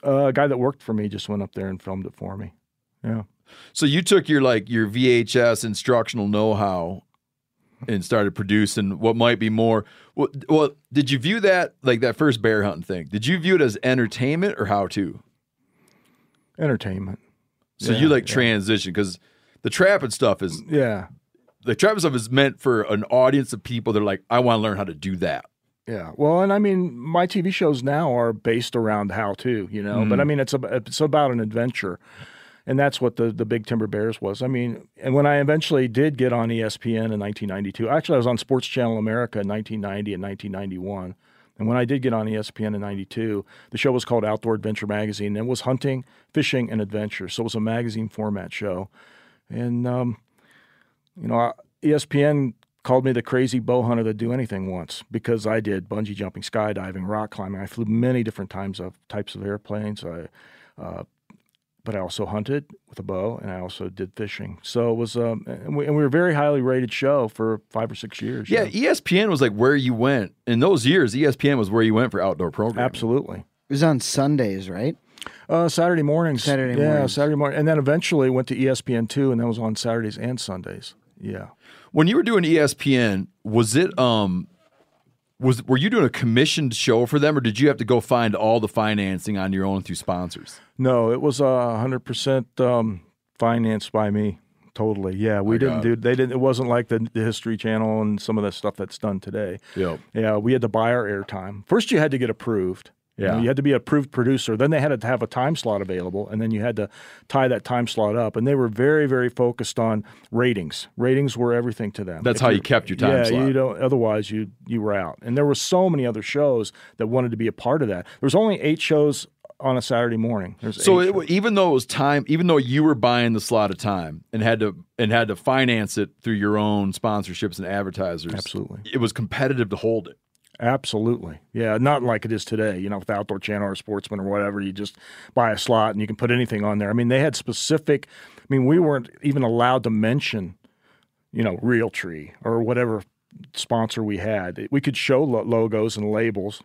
Uh, a guy that worked for me just went up there and filmed it for me. Yeah. So you took your like your VHS instructional know-how and started producing what might be more. Well, well, did you view that like that first bear hunting thing? Did you view it as entertainment or how to? Entertainment. So Yeah, you like yeah. transition because the trapping stuff is Yeah. the trapping stuff is meant for an audience of people that are like, I want to learn how to do that. Yeah. Well, and I mean, my TV shows now are based around how to, you know, but Mhm. I mean, it's a, it's about an adventure. And that's what the, the Big Timber Bears was. I mean, and when I eventually did get on ESPN in 1992, actually, I was on Sports Channel America in 1990 and 1991. And when I did get on ESPN in 92, the show was called Outdoor Adventure Magazine. And it was hunting, fishing, and adventure. So it was a magazine format show. And, um, you know, ESPN called me the crazy bow hunter to do anything once because I did bungee jumping, skydiving, rock climbing. I flew many different times of types of airplanes. I, uh, but I also hunted with a bow and I also did fishing. So it was, um, and, we, and we were a very highly rated show for five or six years. Yeah, ESPN was like where you went in those years. ESPN was where you went for outdoor programming. Absolutely. It was on Sundays, right? Uh, Saturday mornings. Saturday yeah, mornings. Saturday morning, and then eventually went to ESPN two, and that was on Saturdays and Sundays. Yeah. When you were doing ESPN, was it um was were you doing a commissioned show for them or did you have to go find all the financing on your own through sponsors? No, it was a hundred percent um, financed by me. Totally. Yeah, we I didn't do. They didn't. It wasn't like the, the History Channel and some of the stuff that's done today. Yep. Yeah, we had to buy our airtime. First, you had to get approved. You know, Yeah. you had to be an approved producer. Then they had to have a time slot available, and then you had to tie that time slot up. And they were very, very focused on ratings. Ratings were everything to them. That's If how you kept your time yeah, slot. you don't. Otherwise, you you were out. And there were so many other shows that wanted to be a part of that. There was only eight shows on a Saturday morning. There's So it, even though it was time, even though you were buying the slot of time and had to and had to finance it through your own sponsorships and advertisers, Absolutely. it was competitive to hold it. Absolutely. Yeah, not like it is today, you know, with Outdoor Channel or Sportsman or whatever. You just buy a slot and you can put anything on there. I mean, they had specific, I mean, we weren't even allowed to mention, you know, Realtree or whatever sponsor we had. We could show lo- logos and labels,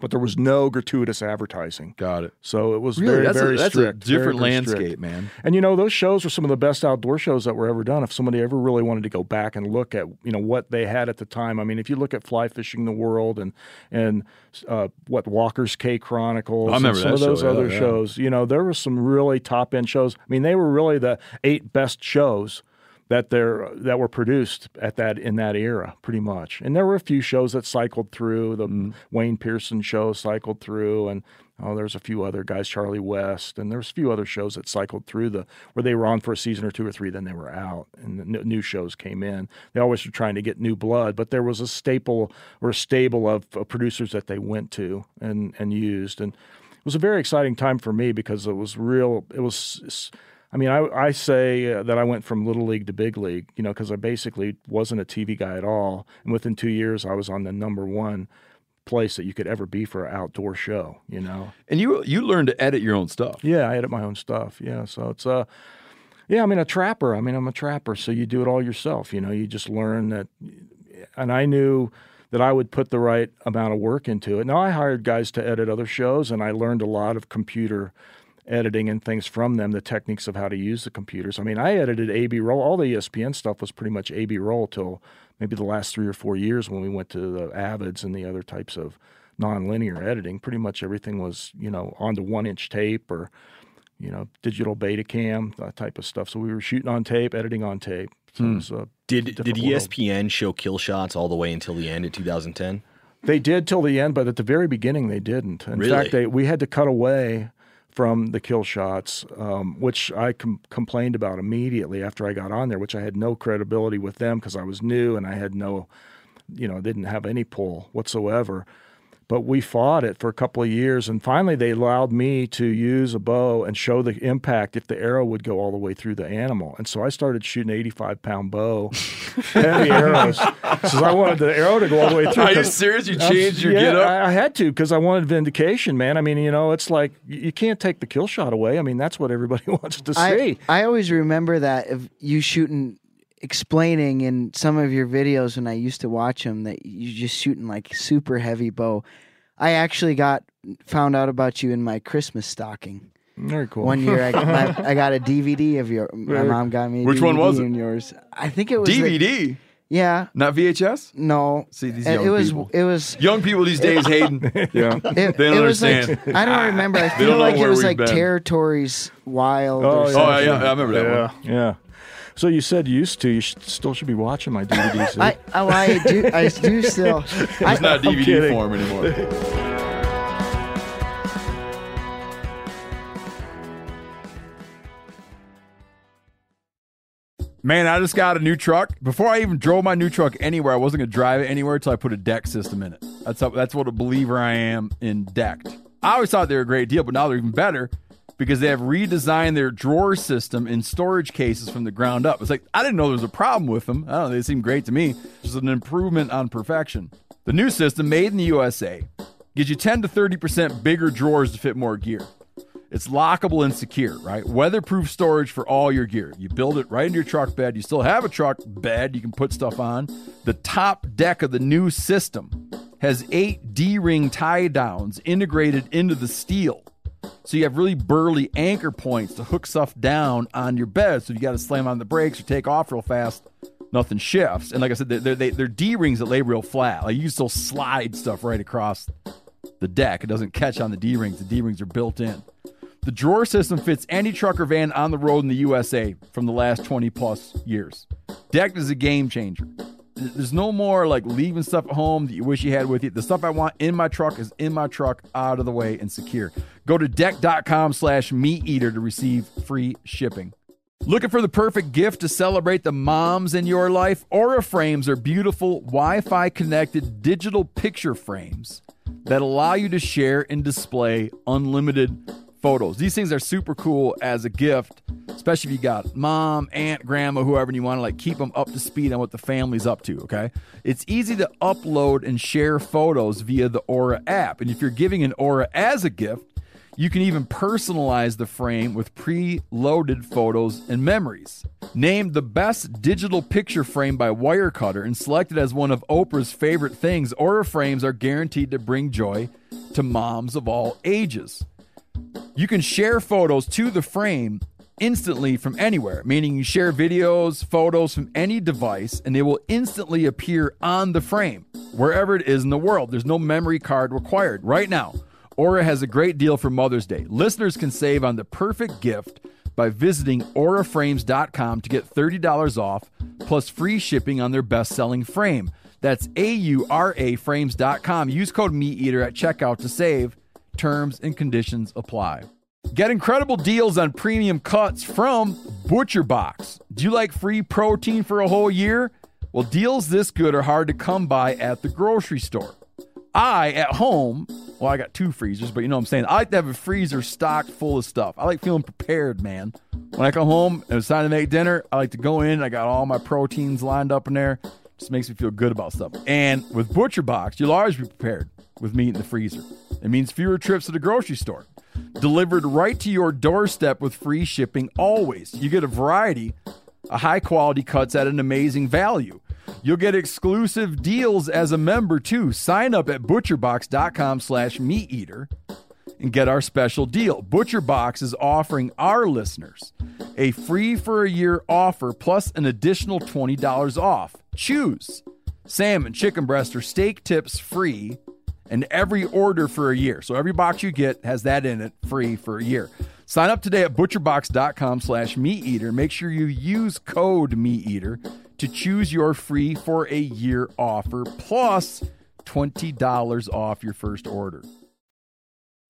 but there was no gratuitous advertising. Got it. So it was Really? very, That's a- that's strict. very, different very landscape, strict. man. And you know, those shows were some of the best outdoor shows that were ever done. If somebody ever really wanted to go back and look at, you know, what they had at the time. I mean, if you look at Fly Fishing the World and and uh, what Walker's Cay Chronicles, I remember some of those show, other yeah. shows, you know, there were some really top end shows. I mean, they were really the eight best shows that there that were produced at that in that era pretty much. And there were a few shows that cycled through. The Mm-hmm. wayne pearson show cycled through and oh there's a few other guys charlie west and there's a few other shows that cycled through the where they were on for a season or two or three then they were out and new shows came in. They always were trying to get new blood but there was a staple or a stable of, of producers that they went to and and used and it was a very exciting time for me because it was real it was I mean, I, I say uh, that I went from little league to big league, you know, because I basically wasn't a TV guy at all. And within two years, I was on the number one place that you could ever be for an outdoor show, you know. And you you learned to edit your own stuff. Yeah, I edit my own stuff. Yeah, so it's uh, Yeah, I mean a trapper. I mean I'm a trapper, so you do it all yourself. You know, you just learn that, and I knew that I would put the right amount of work into it. Now I hired guys to edit other shows, and I learned a lot of computer editing and things from them, the techniques of how to use the computers. I mean, I edited AB roll. All the ESPN stuff was pretty much AB roll till maybe the last three or four years when we went to the Avids and the other types of nonlinear editing. Pretty much everything was, you know, onto one inch tape or, you know, digital Betacam, that type of stuff. So we were shooting on tape, editing on tape. So hmm. was a Did did different world. ESPN show kill shots all the way until the end in 2010? They did till the end, but at the very beginning they didn't. In Really? fact, they we had to cut away from the kill shots, um, which I com- complained about immediately after I got on there, which I had no credibility with them because I was new and I had no, you know, didn't have any pull whatsoever. But we fought it for a couple of years, and finally they allowed me to use a bow and show the impact if the arrow would go all the way through the animal. And so I started shooting 85 pound bow, [laughs] heavy arrows, because I wanted the arrow to go all the way through. Are you 'cause- serious? You I'm- changed your yeah, getup? I, I had to because I wanted vindication, man. I mean, you know, it's like you you can't take the kill shot away. I mean, that's what everybody [laughs] wants to see. I always remember that of you shooting, explaining in some of your videos when I used to watch them that you're just shooting like super heavy bow. I actually got found out about you in my Christmas stocking. Very cool. One year I, my, [laughs] I got a DVD of your. My Very- mom got me. A Which one was it? in yours? I think it was the- DVD. yeah. Not VHS? No. See these It- young it was. people. It was. Young people these days, [laughs] Hayden. yeah. It, They don't it was understand. Like, I don't remember. I They feel don't like it was like been. Territories Wild. Oh, or yeah, something. Oh, yeah, I remember that yeah, one. Yeah. So you said used to. You should, still should be watching my DVDs. I, eh? oh, I do. I do [laughs] still. I, It's not I'm DVD form anymore. Man, I just got a new truck. Before I even drove my new truck anywhere, I wasn't gonna drive it anywhere until I put a deck system in it. That's how, that's what a believer I am in decked. I always thought they were a great deal, but now they're even better because they have redesigned their drawer system in storage cases from the ground up. It's like I didn't know there was a problem with them. I don't know, they seem great to me. Just an improvement on perfection. The new system, made in the USA, gives you 10 to 30% bigger drawers to fit more gear. It's lockable and secure, right? Weatherproof storage for all your gear. You build it right into your truck bed. You still have a truck bed you can put stuff on. The top deck of the new system has eight D ring tie downs integrated into the steel. So you have really burly anchor points to hook stuff down on your bed. So you got to slam on the brakes or take off real fast, nothing shifts. And like I said, they're, they're, they're D rings that lay real flat. Like you can still slide stuff right across the deck. It doesn't catch on the D rings. The D rings are built in. The drawer system fits any truck or van on the road in the USA from the last 20 plus years. Decked is a game changer. There's no more like leaving stuff at home that you wish you had with you. The stuff I want in my truck is in my truck, out of the way and secure. Go to decked.com slash meat eater to receive free shipping. Looking for the perfect gift to celebrate the moms in your life? Aura frames are beautiful Wi Fi connected digital picture frames that allow you to share and display unlimited photos. These things are super cool as a gift, especially if you got mom, aunt, grandma, whoever, and you want to like keep them up to speed on what the family's up to. Okay, it's easy to upload and share photos via the Aura app, and if you're giving an Aura as a gift. You can even personalize the frame with pre-loaded photos and memories. Named the best digital picture frame by Wirecutter and selected as one of Oprah's favorite things, Aura frames are guaranteed to bring joy to moms of all ages. You can share photos to the frame instantly from anywhere, meaning you share videos, photos from any device, and they will instantly appear on the frame, wherever it is in the world. There's no memory card required. Right now, Aura has a great deal for Mother's Day. Listeners can save on the perfect gift by visiting auraframes.com to get $30 off plus free shipping on their best selling frame. That's A U R A frames.com. Use code MeatEater at checkout to save. Terms and conditions apply. Get incredible deals on premium cuts from Butcher Box. Do you like free protein for a whole year? Well, deals this good are hard to come by at the grocery store. I, at home, well, I got two freezers, but you know what I'm saying? I like to have a freezer stocked full of stuff. I like feeling prepared, man. When I come home and it's time to make dinner, I like to go in. I got all my proteins lined up in there. Just makes me feel good about stuff. And with Butcher Box, you'll always be prepared with meat in the freezer. It means fewer trips to the grocery store. delivered right to your doorstep with free shipping always. You get a variety of high quality cuts at an amazing value. You'll get exclusive deals as a member too. Sign up at butcherbox.com slash meat eater and get our special deal. ButcherBox is offering our listeners a free for a year offer plus an additional $20 off. Choose salmon, chicken breast, or steak tips free and every order for a year. So every box you get has that in it free for a year. Sign up today at butcherbox.com slash meat eater. Make sure you use code meat eater to choose your free for a year offer plus $20 off your first order.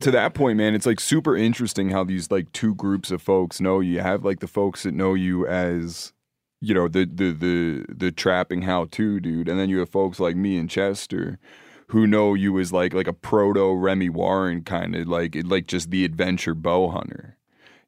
to that point, man, it's like super interesting how these like two groups of folks know you. You have like the folks that know you as, you know, the the the the trapping how to dude, and then you have folks like me and Chester who know you as like like a proto Remy Warren kind of like like just the adventure bow hunter.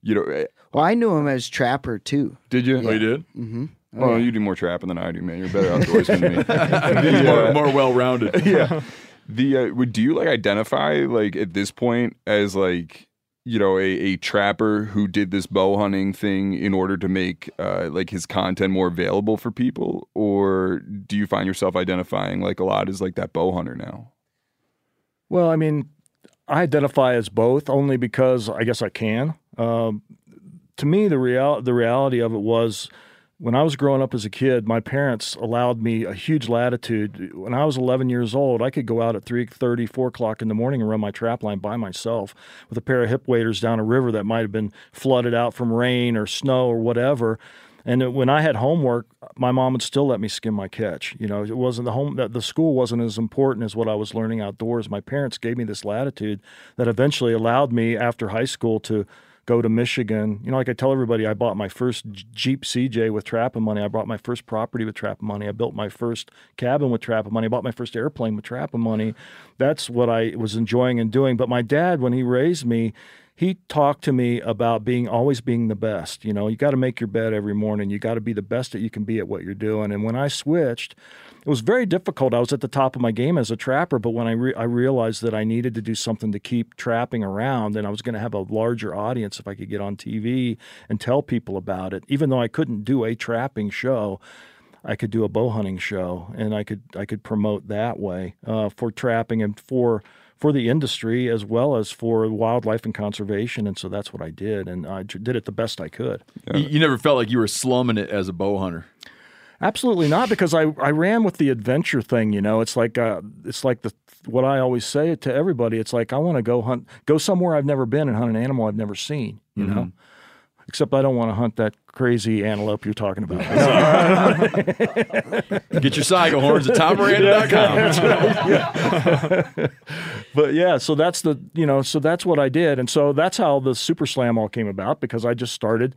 You know, eh, Well, I knew him as Trapper too. did you? Yeah. Oh, you did? Mm-hmm. Oh, you do more trapping than I do, man. You're better outdoorsman than me. [laughs] He's more- more well-rounded. [laughs] yeah. The uh, would do you like identify like at this point as like you know a, a trapper who did this bow hunting thing in order to make uh, like his content more available for people, or do you find yourself identifying like a lot as like that bow hunter now? Well, I mean, I identify as both only because I guess I can. Um, to me, the real the reality of it was when I was growing up as a kid, my parents allowed me a huge latitude. When I was 11 years old, I could go out at 3:30, 4 o'clock in the morning and run my trap line by myself with a pair of hip waders down a river that might have been flooded out from rain or snow or whatever. And when I had homework, my mom would still let me skim my catch. You know, it wasn't the home that the school wasn't as important as what I was learning outdoors. My parents gave me this latitude that eventually allowed me after high school to go to Michigan. You know, like I tell everybody, I bought my first Jeep CJ with trapping money. I bought my first property with trapping money. I built my first cabin with trapping money. I bought my first airplane with trapping money. That's what I was enjoying and doing. But my dad, when he raised me, he talked to me about being always being the best. You know, you got to make your bed every morning. You got to be the best that you can be at what you're doing. And when I switched, it was very difficult. I was at the top of my game as a trapper, but when I re- I realized that I needed to do something to keep trapping around, and I was going to have a larger audience if I could get on TV and tell people about it. Even though I couldn't do a trapping show, I could do a bow hunting show, and I could I could promote that way uh, for trapping and for for the industry as well as for wildlife and conservation. And so that's what I did, and I did it the best I could. You, you never felt like you were slumming it as a bow hunter. Absolutely not, because I, I ran with the adventure thing. You know, it's like uh, it's like the what I always say to everybody. It's like I want to go hunt, go somewhere I've never been and hunt an animal I've never seen. You know, Mhm. except I don't want to hunt that crazy antelope you're talking about. [laughs] Get your Saiga horns at TomMiranda.com. [laughs] but yeah, so that's the you know, so that's what I did, and so that's how the Super Slam all came about because I just started,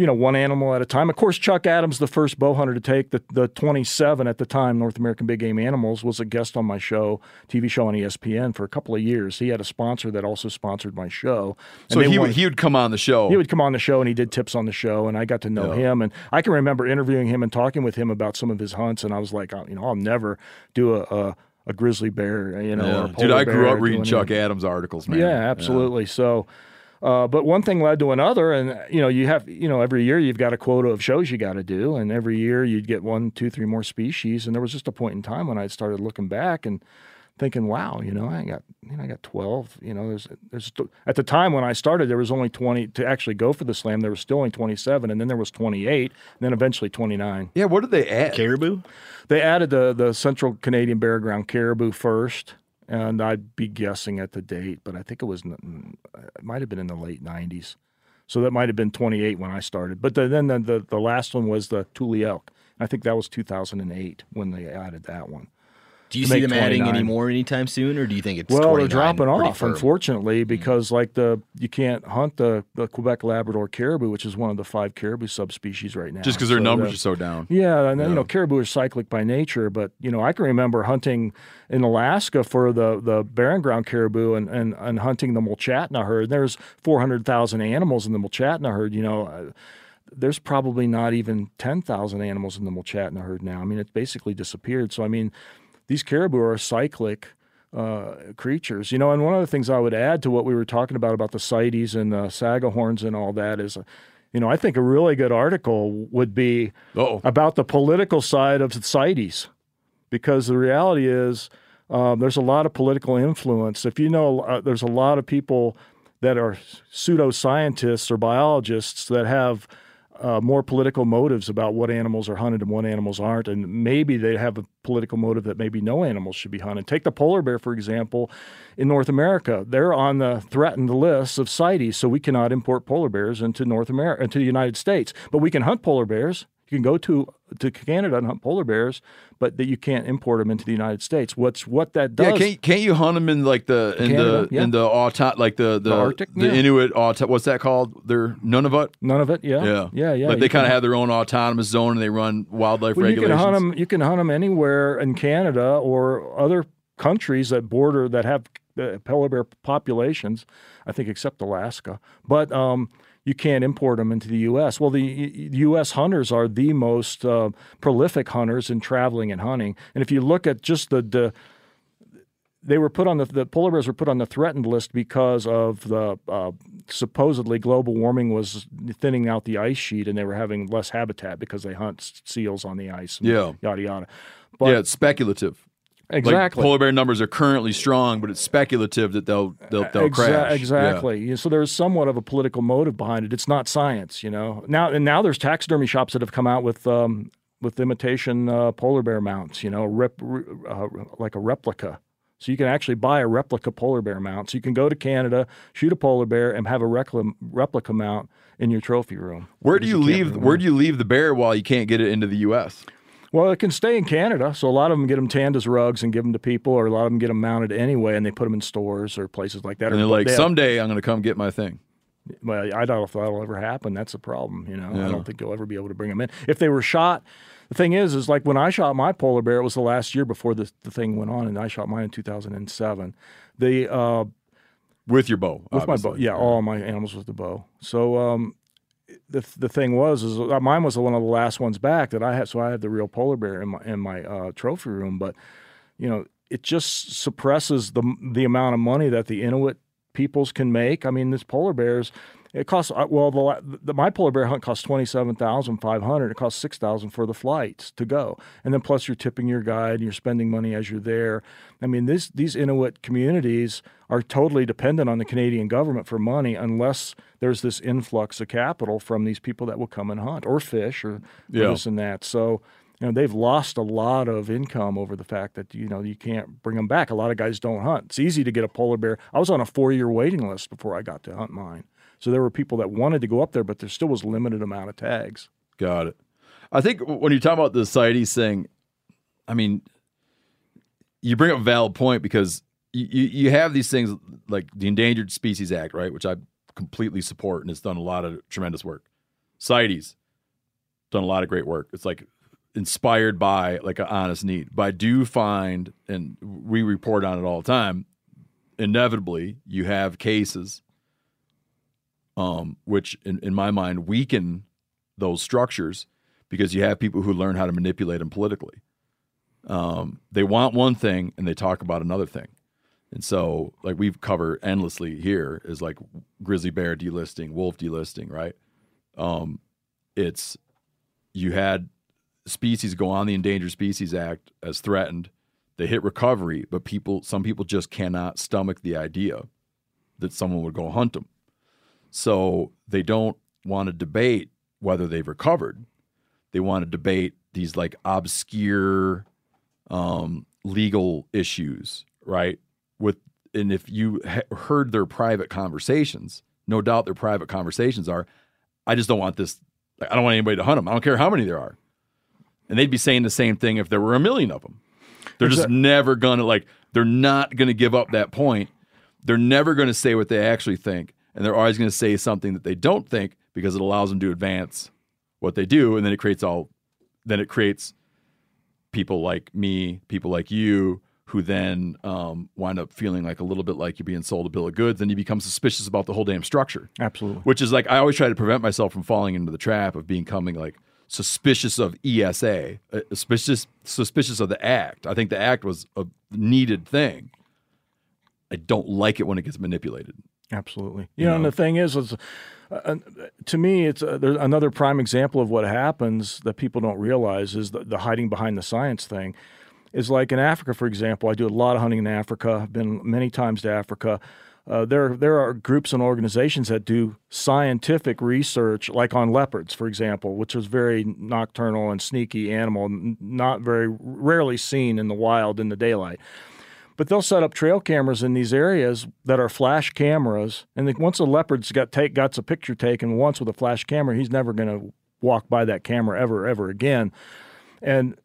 you know, one animal at a time. Of course, Chuck Adams, the first bow hunter to take the the 27 at the time North American Big Game Animals, was a guest on my show, TV show on ESPN for a couple of years. He had a sponsor that also sponsored my show. and So he would, wanted- he would come on the show. he would come on the show and he did tips on the show, and I got to know Yeah. him. And I can remember interviewing him and talking with him about some of his hunts, and I was like, oh, you know, I'll never do a a, a grizzly bear, you know, Yeah. Dude, I grew up reading Chuck anything. Adams articles, man. Yeah, absolutely. So. Uh, but one thing led to another, and you know, you have, you know, every year you've got a quota of shows you got to do, and every year you'd get one, two, three more species. And there was just a point in time when I started looking back and thinking, wow, you know, I got, you know, I got twelve. You know, there's, there's at the time when I started, there was only twenty to actually go for the slam. There was still only twenty seven, and then there was twenty eight, and then eventually twenty nine. Yeah, what did they add? Caribou. They added the the Central Canadian Barren Ground caribou first, and I'd be guessing at the date, but I think it was it might have been in the late '90s, so that might have been 28 when I started. But the, then the, the the last one was the Tule elk. I think that was 2008 when they added that one. Do you see make them adding any more anytime soon, or do you think it's Well, they're dropping off, firm? unfortunately, because like the you can't hunt the, the Quebec Labrador caribou, which is one of the five caribou subspecies right now. Just because their So numbers the- are so down. Yeah, and then, you know, caribou are cyclic by nature, but you know, I can remember hunting in Alaska for the the barren ground caribou and and, and hunting the Mulchatna herd. There's 400,000 animals in the Mulchatna herd. You know. Uh, there's probably not even 10,000 animals in the Mulchatna herd now. I mean, it's basically disappeared. So, I mean, these caribou are cyclic. uh, creatures. You know, and one of the things I would add to what we were talking about about the CITES and the Saiga horns and all that is, uh, you know, I think a really good article would be about the political side of the CITES, because the reality is um, there's a lot of political influence. If you know, uh, there's a lot of people that are pseudoscientists or biologists that have uh, more political motives about what animals are hunted and what animals aren't, and maybe they have a political motive that maybe no animals should be hunted. Take the polar bear, for example, in North America. They're on the threatened list of CITES, so we cannot import polar bears into North America, into the United States. But we can hunt polar bears. You can go to to Canada and hunt polar bears, but that you can't import them into the United States. What's what that does? Yeah, can't, can't you hunt them in like the in Canada, the yeah. in the auto like the the, The Arctic? the Yeah. Inuit auto what's that called? They're Nunavut. Nunavut, yeah, yeah, yeah, yeah. Like they kind of have their own autonomous zone and they run wildlife Well, you can hunt them. You can hunt them anywhere in Canada or other countries that border that have uh, polar bear populations. I think except Alaska, but um, you can't import them into the U.S. Well, the U.S. hunters are the most uh, prolific hunters in traveling and hunting. And if you look at just the, the they were put on the, the polar bears were put on the threatened list because of the uh, supposedly global warming was thinning out the ice sheet and they were having less habitat because they hunt seals on the ice. Yeah. yada yada. yeah, it's speculative. Like, Exactly. polar bear numbers are currently strong, but it's speculative that they'll they'll, they'll Exa- crash. Exactly. Yeah, So there's somewhat of a political motive behind it. It's not science, you know. Now and now there's taxidermy shops that have come out with um, with imitation uh, polar bear mounts, you know, rep, uh, like a replica. So you can actually buy a replica polar bear mount. So you can go to Canada, shoot a polar bear, and have a replica, replica mount in your trophy room. Where do you leave? Where do you leave the bear while you can't get it into the U.S.? Well, it can stay in Canada. So a lot of them get them tanned as rugs and give them to people, or a lot of them get them mounted anyway, and they put them in stores or places like that. And they're like, they have- someday I'm going to come get my thing. Well, I don't know if that'll ever happen. That's a problem. You know, Yeah. I don't think you'll ever be able to bring them in. If they were shot, the thing is, is like when I shot my polar bear, it was the last year before the the thing went on, and I shot mine in 2007. The uh, with your bow, with my bow, obviously. yeah, all my animals with the bow. So um, the the thing was, is uh, mine was one of the last ones back that I had. So I had the real polar bear in my in my uh, trophy room, but you know, it just suppresses the the amount of money that the Inuit peoples can make. I mean, this polar bears, it costs uh, well. The, the my polar bear hunt costs twenty seven thousand five hundred. It costs six thousand for the flights to go, and then plus you're tipping your guide and you're spending money as you're there. I mean, this these Inuit communities are totally dependent on the Canadian government for money unless there's this influx of capital from these people that will come and hunt or fish or, or Yeah. this and that. So you know they've lost a lot of income over the fact that you know you can't bring them back. A lot of guys don't hunt. It's easy to get a polar bear. I was on a four year waiting list before I got to hunt mine. So there were people that wanted to go up there, but there still was limited amount of tags. Got it. I think when you talk about the CITES thing, I mean, you bring up a valid point because you, you, have these things like the Endangered Species Act, right, which I completely support and it's done a lot of tremendous work. CITES done a lot of great work. It's like inspired by like an honest need. But I do find, and we report on it all the time, inevitably you have cases um, which in, in my mind weaken those structures because you have people who learn how to manipulate them politically. Um, they want one thing and they talk about another thing. And so, like we've covered endlessly here, is like grizzly bear delisting, wolf delisting, right? Um, it's you had species go on the Endangered Species Act as threatened. They hit recovery, but people, some people just cannot stomach the idea that someone would go hunt them. So they don't want to debate whether they've recovered. They want to debate these like obscure um, legal issues, right? With and if you he- heard their private conversations, no doubt their private conversations are, I just don't want this. I don't want anybody to hunt them. I don't care how many there are. And they'd be saying the same thing if there were a million of them. They're just never gonna like. They're not gonna give up that point. They're never gonna say what they actually think, and they're always gonna say something that they don't think because it allows them to advance what they do, and then it creates all. Then it creates people like me, people like you, who then um, wind up feeling like a little bit like you're being sold a bill of goods, and you become suspicious about the whole damn structure. Absolutely. Which is like I always try to prevent myself from falling into the trap of becoming like suspicious of ESA, uh, suspicious suspicious of the act. I think the act was a needed thing, I don't like it when it gets manipulated. Absolutely. You know, and the thing is, is uh, to me, it's uh, there's another prime example of what happens that people don't realize is the, the hiding behind the science thing. Is like in Africa, for example. I do a lot of hunting in Africa. I've been many times to Africa. Uh, there, there are groups and organizations that do scientific research, like on leopards, for example, which is very nocturnal and sneaky animal, not very rarely seen in the wild in the daylight. But they'll set up trail cameras in these areas that are flash cameras, and then once a leopard's got take got a picture taken once with a flash camera, he's never going to walk by that camera ever ever again. And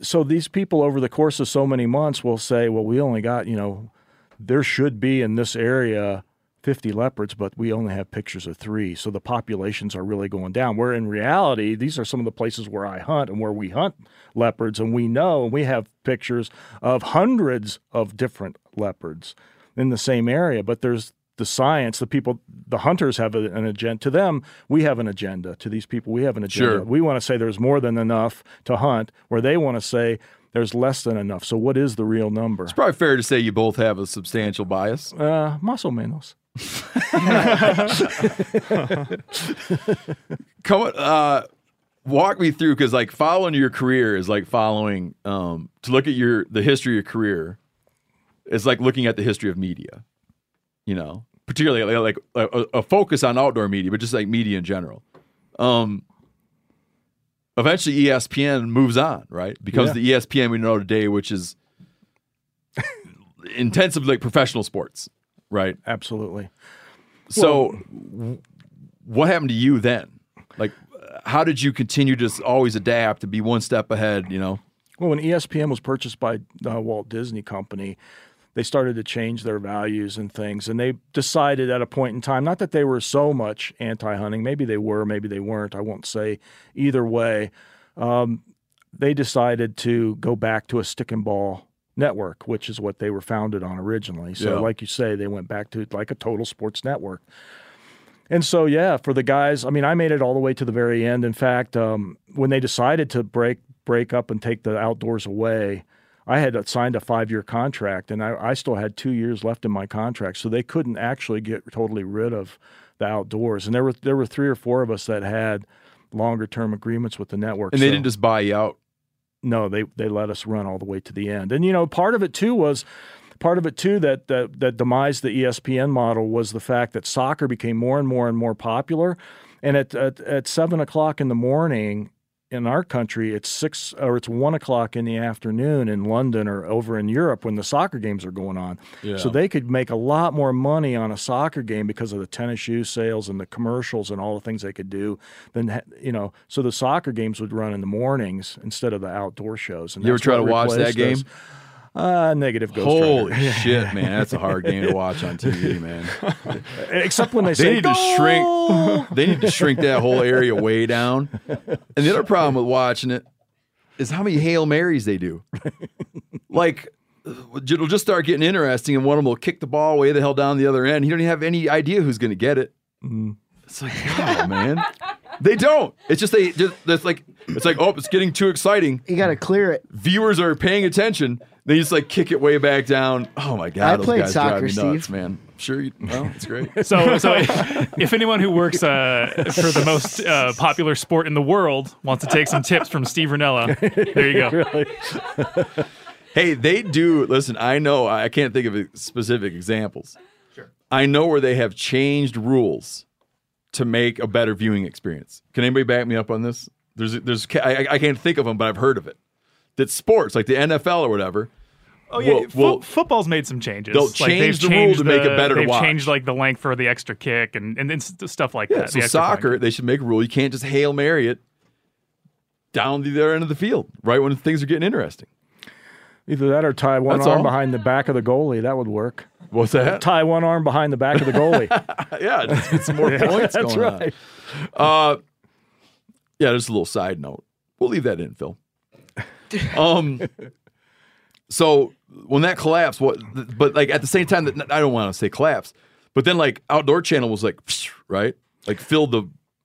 so these people over the course of so many months will say, "Well, we only got you know, there should be in this area." 50 leopards, but we only have pictures of three. So the populations are really going down. Where in reality, these are some of the places where I hunt and where we hunt leopards. And we know, and we have pictures of hundreds of different leopards in the same area. But there's the science, the people, the hunters have an agenda. To them, we have an agenda. To these people, we have an agenda. Sure. We want to say there's more than enough to hunt, where they want to say there's less than enough. So what is the real number? It's probably fair to say you both have a substantial bias. Uh, más o menos. [laughs] Come on, uh, walk me through because like following your career is like following um, to look at your the history of your career is like looking at the history of media. You know, particularly like, like a, a focus on outdoor media, but just like media in general. Um, eventually, ESPN moves on, right? Becomes Yeah. the ESPN we know today, which is intensively like professional sports, right? Absolutely. So, w- what happened to you then? Like, how did you continue to always adapt to be one step ahead? You know, Well, when ESPN was purchased by uh, Walt Disney Company, they started to change their values and things. And they decided at a point in time, not that they were so much anti hunting, maybe they were, maybe they weren't. I won't say either way. Um, they decided to go back to a stick and ball network, which is what they were founded on originally. So, Yeah. like you say, they went back to like a total sports network. And so, yeah, for the guys, I mean, I made it all the way to the very end. In fact, um, when they decided to break break up and take the outdoors away, I had signed a five year contract, and I, I still had two years left in my contract, so they couldn't actually get totally rid of the outdoors. And there were there were three or four of us that had longer term agreements with the network. and they so- didn't just buy you out. no, they they let us run all the way to the end. And you know, part of it too was part of it too that that that demised the ESPN model was the fact that soccer became more and more and more popular. And at at, at seven o'clock in the morning in our country, it's six or it's one o'clock in the afternoon in London or over in Europe when the soccer games are going on. Yeah. So they could make a lot more money on a soccer game because of the tennis shoe sales and the commercials and all the things they could do than ha- you know. So the soccer games would run in the mornings instead of the outdoor shows. And You ever try to watch that game? us. Uh, negative ghost Holy Rider. [laughs] shit, man! That's a hard game to watch on TV, man. [laughs] Except when they, They say need to shrink. They need to shrink that whole area way down. And the other problem with watching it is how many hail marys they do. Like it'll just start getting interesting, and one of them will kick the ball way the hell down the other end. You don't even have any idea who's going to get it. It's like, God, man. They don't. It's just they just it's like it's like oh, it's getting too exciting. You got to clear it. Viewers are paying attention. They just like kick it way back down. Oh my god, I those played guys drive soccer, me nuts, Steve. man. Sure, you, well, it's great. [laughs] So, so if anyone who works uh, for the most uh, popular sport in the world wants to take some tips from Steve Rinella, there you go. [laughs] [laughs] Hey, they do. Listen, I know. I can't think of specific examples. Sure. I know where they have changed rules to make a better viewing experience. Can anybody back me up on this? There's, there's. I, I can't think of them, but I've heard of it. That sports, like the NFL or whatever. Oh yeah, will- fo- will- football's made some changes. They'll Like, change they've the rule changed to make it better to They've watch. changed like the length for the extra kick and and, and stuff like yeah, that. so the extra point. soccer, they should make a rule. You can't just hail mary it down the other end of the field, right when things are getting interesting. Either that or tie one That's arm all. behind the back of the goalie. That would work. What's that? Tie one arm behind the back of the goalie. [laughs] yeah, just get some more [laughs] Yeah, points that's right. Uh, yeah, just a little side note. We'll leave that in, Phil. Um, so when that collapsed, what? But like at the same time, that I don't want to say collapse, but then like Outdoor Channel was like, right, like filled the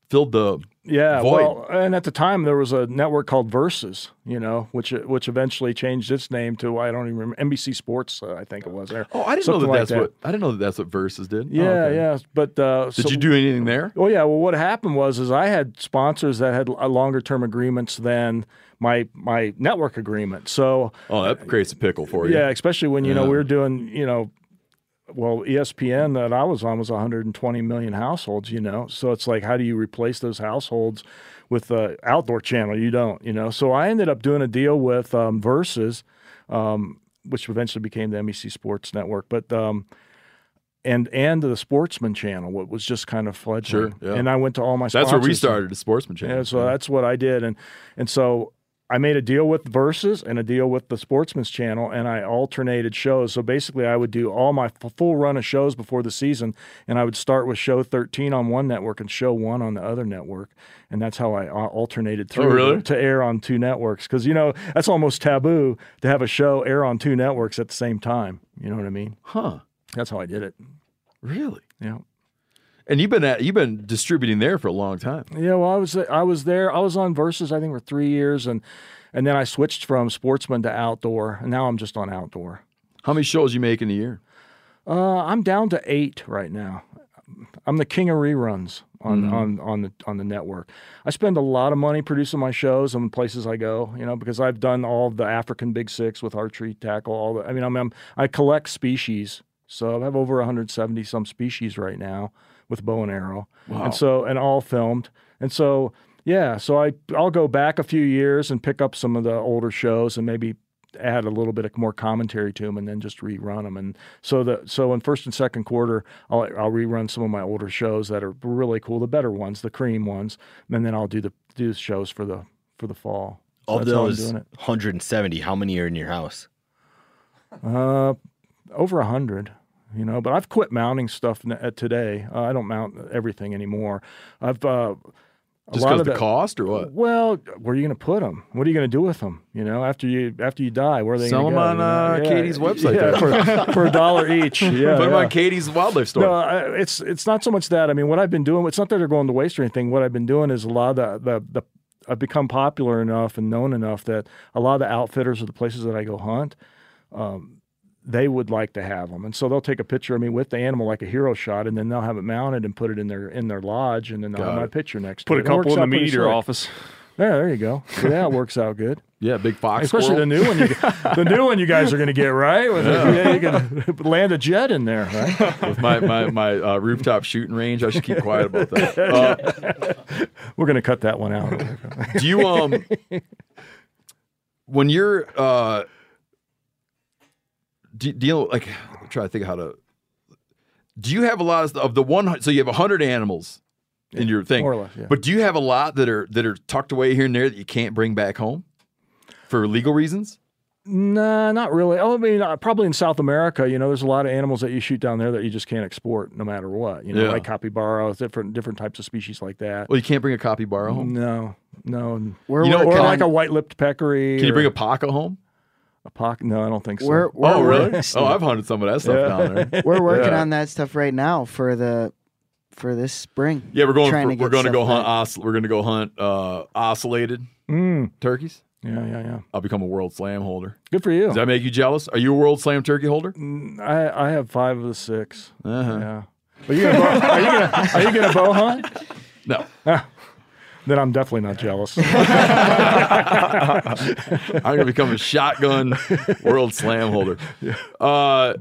filled the Yeah, void. well, and at the time there was a network called Versus, you know, which which eventually changed its name to I don't even remember NBC Sports, uh, I think it was. there. oh, I didn't something know that like that's what I didn't know that that's what Versus did. Oh, Yeah, okay. yeah, but uh, Did so- you do anything there? Well, yeah. Well, what happened was is I had sponsors that had longer term agreements than my my network agreement. So Oh, that creates a pickle for you. yeah, especially when you know Yeah. we were doing you know. Well, ESPN that I was on was 120 million households, you know. So it's like, how do you replace those households with the outdoor channel? You don't, you know. So I ended up doing a deal with um, Versus, um, which eventually became the NBC Sports Network, but um, and and the Sportsman Channel, what was just kind of fledgling. Sure, yeah. And I went to all my. That's where we started, the Sportsman Channel. Yeah, so Yeah. that's what I did, and and so I made a deal with Versus and a deal with the Sportsman's Channel, and I alternated shows. So basically, I would do all my f- full run of shows before the season, and I would start with show 13 on one network and show one on the other network, and that's how I uh, alternated through Oh, really? to air on two networks. Because you know that's almost taboo to have a show air on two networks at the same time. You know what I mean? Huh? That's how I did it. Really? Yeah. And you've been at you've been distributing there for a long time. Yeah, well, I was I was there. I was on Versus, I think, for three years, and and then I switched from Sportsman to Outdoor, and now I'm just on Outdoor. How many shows you make in a year? Uh, I'm down to eight right now. I'm the king of reruns on Mhm. on on the on the network. I spend a lot of money producing my shows and places I go, you know, because I've done all the African Big Six with archery, tackle, all the. I mean, I'm, I'm I collect species, so I have over 170 some species right now with bow and arrow, Wow. and so and all filmed, and so yeah, so I I'll go back a few years and pick up some of the older shows and maybe add a little bit of more commentary to them and then just rerun them and so the so in first and second quarter I'll I'll rerun some of my older shows that are really cool the better ones the cream ones. And then I'll do the do the shows for the for the fall. So Of that's how those 170, how many are in your house? uh over a hundred you know but I've quit mounting stuff n- uh, today uh, I don't mount everything anymore I've uh a Just lot 'cause of the cost or what? Well, where are you going to put them? What are you going to do with them? You know, after you after you die, where are they? Sell going 'em to go? on, uh, Katie's website yeah, for, for a dollar each. [laughs] Yeah, Put 'em yeah. on Katie's wildlife store. No, I, it's it's not so much that. I mean, what I've been doing. It's not that they're going to waste or anything. What I've been doing is a lot of the the, the I've become popular enough and known enough that a lot of the outfitters of the places that I go hunt. Um, they would like to have them, and so they'll take a picture of me with the animal, like a hero shot, and then they'll have it mounted and put it in their in their lodge, and then they'll Got have my picture next. Put to a it. It couple works in the meat eater office. Yeah, there you go. So that works out good. [laughs] Yeah, big fox. Especially the new one. You, the new one you guys are going to get right. With Yeah. yeah. you can [laughs] land a jet in there, right? With my my, my uh, rooftop shooting range, I should keep quiet about that. [laughs] Uh, We're going to cut that one out. do you um when you're uh do, deal like I'm trying to think of how to do you have a lot of, of the one so you have 100 animals in your thing more or less, yeah. but do you have a lot that are that are tucked away here and there that you can't bring back home for legal reasons Nah, not really. Oh, I mean, uh, probably in South America, you know, there's a lot of animals that you shoot down there that you just can't export, no matter what. You know, Yeah. like capybara, different different types of species like that. well you can't bring a capybara home No, no. We're you know, or working like on- a white-lipped peccary. can you bring a paca home a pock? No, I don't think so. We're, we're oh really working- oh i've hunted some of that stuff Yeah. down there [laughs] We're working Yeah. on that stuff right now for the for this spring. yeah we're going for, to we're going to go hunt back. os- we're going to go hunt uh ocellated Mm, turkeys yeah, yeah, yeah. i'll become a world slam holder Good for you. Does that make you jealous? Are you a World Slam turkey holder? Mm, I I have five of the 6 Uh-huh. Yeah. Are you gonna bow, are you gonna are you gonna bow hunt? No. Ah, then I'm definitely not jealous. [laughs] I'm going to become a shotgun World Slam holder. Uh,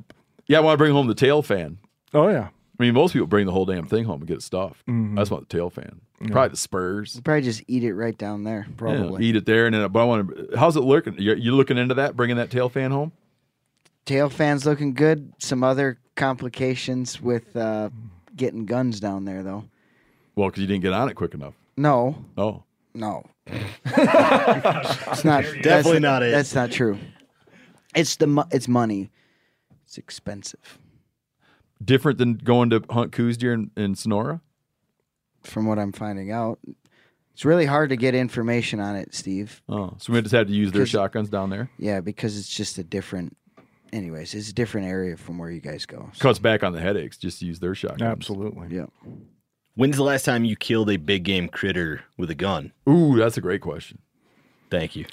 yeah, I want to bring home the tail fan. oh yeah. I mean, most people bring the whole damn thing home and get it stuffed. Mhm. I just want the tail fan. Probably the spurs. Probably just eat it right down there. Yeah, Probably. eat it there, and then. But I want to. How's it looking? You you looking into that? Bringing that tail fan home? Tail fan's looking good. Some other complications with uh, getting guns down there, though. Well, because you didn't get on it quick enough. No, Oh, no, [laughs] it's not. Definitely not it. That's not true. It's the mo- it's money. It's expensive, different than going to hunt Coues deer in, in Sonora. from what I'm finding out. It's really hard to get information on it, Steve. Oh, so we just had to use their 'Cause- shotguns down there. Yeah, because it's just a different. Anyways, it's a different area from where you guys go. So, Cuts back on the headaches. Just use their shotguns. Absolutely. yeah. When's the last time you killed a big game critter with a gun? Ooh, that's a great question. Thank you.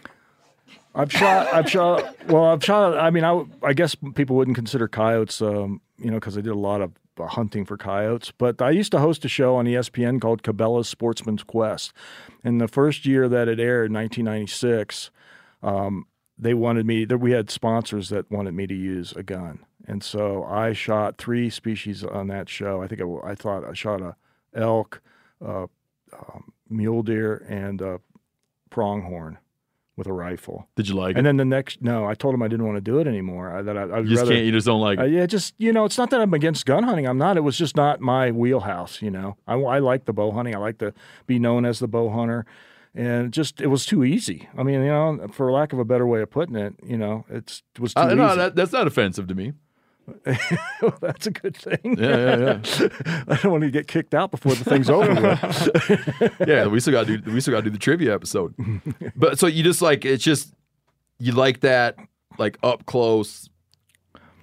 I've shot. I've shot. Well, I've shot. I mean, I, I guess people wouldn't consider coyotes, um, you know, because I did a lot of uh, hunting for coyotes. But I used to host a show on ESPN called Cabela's Sportsman's Quest. And the first year that it aired, 1996, um, they wanted me. That we had sponsors that wanted me to use a gun, and so I shot three species on that show. I think I, I thought I shot a elk, uh, um, mule deer, and a pronghorn with a rifle. Did you like And it? And then the next, no, I told him I didn't want to do it anymore. I, that I, I You just can't- you just don't like it. Uh, yeah, just you know, it's not that I'm against gun hunting. I'm not. It was just not my wheelhouse. You know, I, I like the bow hunting. I like to be known as the bow hunter, and just it was too easy. I mean, you know, for lack of a better way of putting it, you know, it's it was too Uh, easy. no, that, that's not offensive to me. [laughs] That's a good thing. Yeah, yeah, yeah. [laughs] I don't want to get kicked out before the thing's over [laughs] yeah, we still got to do we still got to do the trivia episode. But so you just like it's just you like that like up close,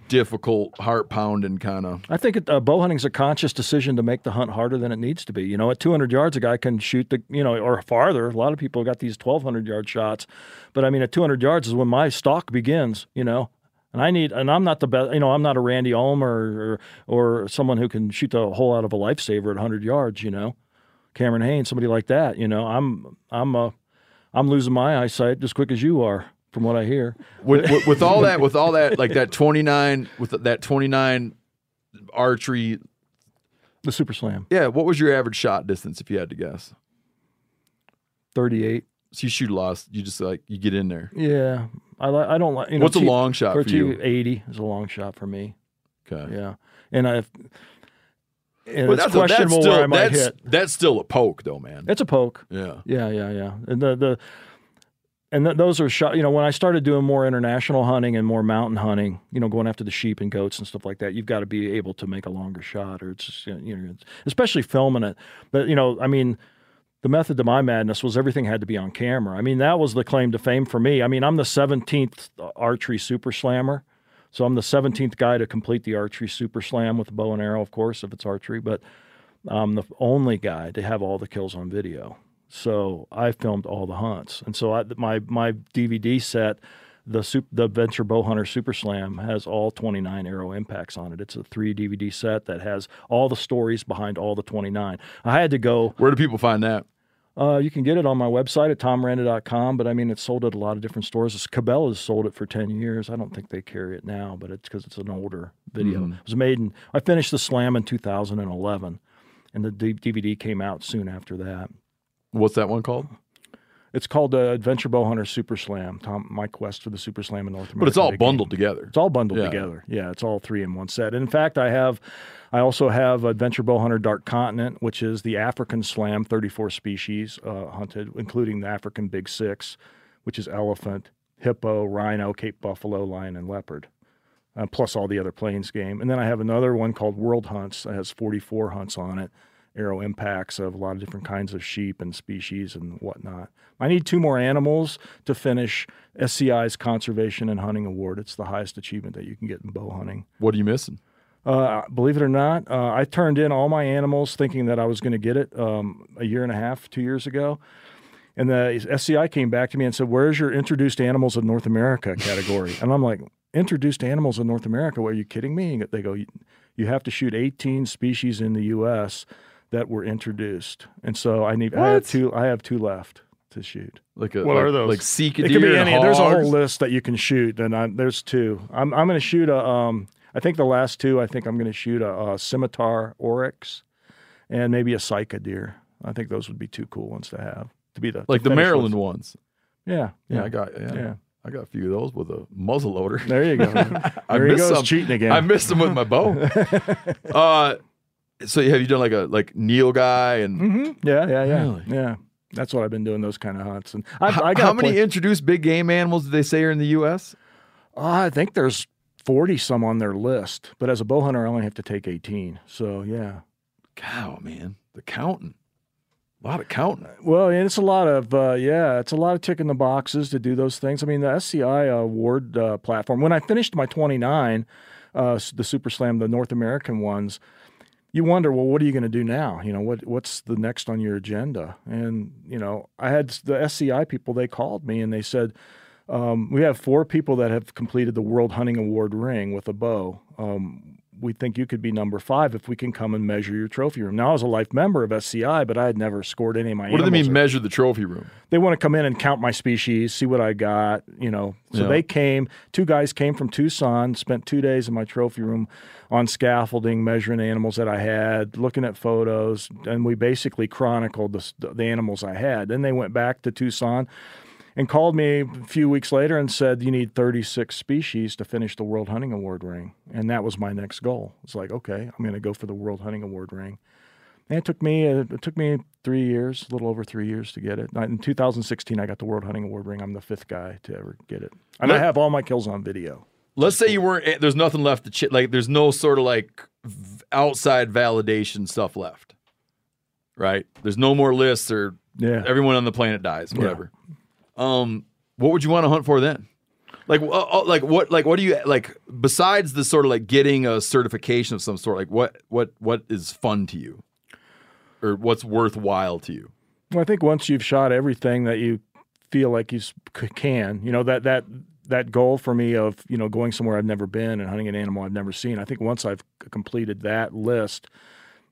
difficult, heart pounding kind of. I think it, uh, bow hunting's a conscious decision to make the hunt harder than it needs to be. You know, at 200 yards, a guy can shoot the, you know, or farther. A lot of people got these 1,200 yard shots, but I mean, at 200 yards is when my stalk begins. You know, and I need, and I'm not the best. You know, I'm not a Randy Ulmer or or someone who can shoot the hole out of a lifesaver at 100 yards. You know, Cameron Hanes, somebody like that. You know, I'm I'm uh, I'm losing my eyesight as quick as you are, from what I hear. With, with, with all that, with all that, like that twenty nine, with that twenty nine archery, the super slam. Yeah, what was your average shot distance if you had to guess? 38. So you shoot a lot. You just like you get in there. Yeah, I like. I don't like. You know, What's a long shot for you? T eighty is a long shot for me. Okay. Yeah, and I. And But it's that's a- that's questionable still- where I might that's- hit. That's still a poke, though, man. It's a poke. Yeah. Yeah, yeah, yeah. And the the and th- those are shot. You know, when I started doing more international hunting and more mountain hunting, you know, going after the sheep and goats and stuff like that, you've got to be able to make a longer shot, or it's just, you know, it's, especially filming it. But you know, I mean. The method to my madness was everything had to be on camera. I mean, that was the claim to fame for me. I mean, I'm the 17th archery super slammer. So I'm the 17th guy to complete the archery super slam with a bow and arrow, of course, if it's archery, but I'm the only guy to have all the kills on video. So I filmed all the hunts. And so I, my, my DVD set, the, sup- the Adventure Bow Hunter Super Slam, has all 29 arrow impacts on it. It's a three DVD set that has all the stories behind all the 29. I had to go. Where do people find that? Uh, you can get it on my website at tommiranda.com, but I mean, it's sold at a lot of different stores. Cabela's sold it for 10 years. I don't think they carry it now, but it's because it's an older video. Mhm. It was made in, I finished the slam in 2011, and the D- DVD came out soon after that. What's that one called? It's called the Adventure Bow Hunter Super Slam. Tom, my quest for the Super Slam in North America. But it's all bundled Game. together. It's all bundled Yeah. together. Yeah, it's all three in one set. And in fact, I have, I also have Adventure Bow Hunter Dark Continent, which is the African Slam, 34 species uh, hunted, including the African Big Six, which is elephant, hippo, rhino, Cape buffalo, lion, and leopard. Uh, plus all the other plains game. And then I have another one called World Hunts that has 44 hunts on it, arrow impacts of a lot of different kinds of sheep and species and whatnot. I need two more animals to finish SCI's Conservation and Hunting Award. It's the highest achievement that you can get in bow hunting. What are you missing? Uh, believe it or not, uh, I turned in all my animals thinking that I was going to get it um, a year and a half, two years ago. And the SCI came back to me and said, Where's your introduced animals of North America [laughs] category? and I'm like, Introduced animals of North America? What, are you kidding me? And they go, "You- You have to shoot 18 species in the U.S. that were introduced. And so I need, I have What? two, I have two left to shoot. Like a, What like, are those? Like Sika It could be and any. There's a whole list that you can shoot, and I'm, there's two. I'm I'm going to shoot a. Um, I think the last two. I think I'm going to shoot a, a scimitar oryx, and maybe a Sika deer. I think those would be two cool ones to have to be the like the Maryland with. ones. Yeah, Yeah, I got yeah. yeah. I got a few of those with a muzzle loader. There you go. [laughs] I There he missed goes, some cheating again. I missed them with my bow. [laughs] uh, so have you done like a like Neil guy and Mm-hmm. Yeah, yeah, yeah, Really? yeah. That's what I've been doing. Those kind of hunts, and I, how, I got how many introduced big game animals did they say are in the U.S.? I think there's forty some on their list, but as a bow hunter, I only have to take eighteen. So yeah. Cow man, the counting, a lot of counting. Well, and it's a lot of uh, yeah, it's a lot of ticking the boxes to do those things. I mean, the SCI award uh, platform. When I finished my 29, uh, the Super Slam, the North American ones, you wonder, well, what are you going to do now? You know, what what's the next on your agenda? And you know, I had the SCI people. They called me and they said, um, we have four people that have completed the World Hunting Award ring with a bow. Um, we think you could be number five if we can come and measure your trophy room. Now, I was a life member of SCI, but I had never scored any of my. What do they mean or- measure the trophy room? they want to come in and count my species, see what I got, you know. So Yeah. they came, two guys came from Tucson, spent two days in my trophy room on scaffolding, measuring animals that I had, looking at photos, and we basically chronicled the, the animals I had. Then they went back to Tucson and called me a few weeks later and said, You need 36 species to finish the World Hunting Award ring. And that was my next goal. It's like, okay, I'm going to go for the World Hunting Award ring. And it took me uh, it took me three years, a little over three years to get it. In 2016, I got the World Hunting Award ring. I'm the fifth guy to ever get it, and I have all my kills on video. Let's say you weren't. eh, There's nothing left to ch- like. There's no sort of like outside validation stuff left, right? There's no more lists or Yeah. everyone on the planet dies, Yeah. Um, what would you want to hunt for then? Like, uh, uh, like what, like what do you like besides the sort of like getting a certification of some sort? Like, what, what, what is fun to you, or what's worthwhile to you? Well, I think once you've shot everything that you feel like you can, you know that that that goal for me of you know going somewhere I've never been and hunting an animal I've never seen. I think once I've completed that list,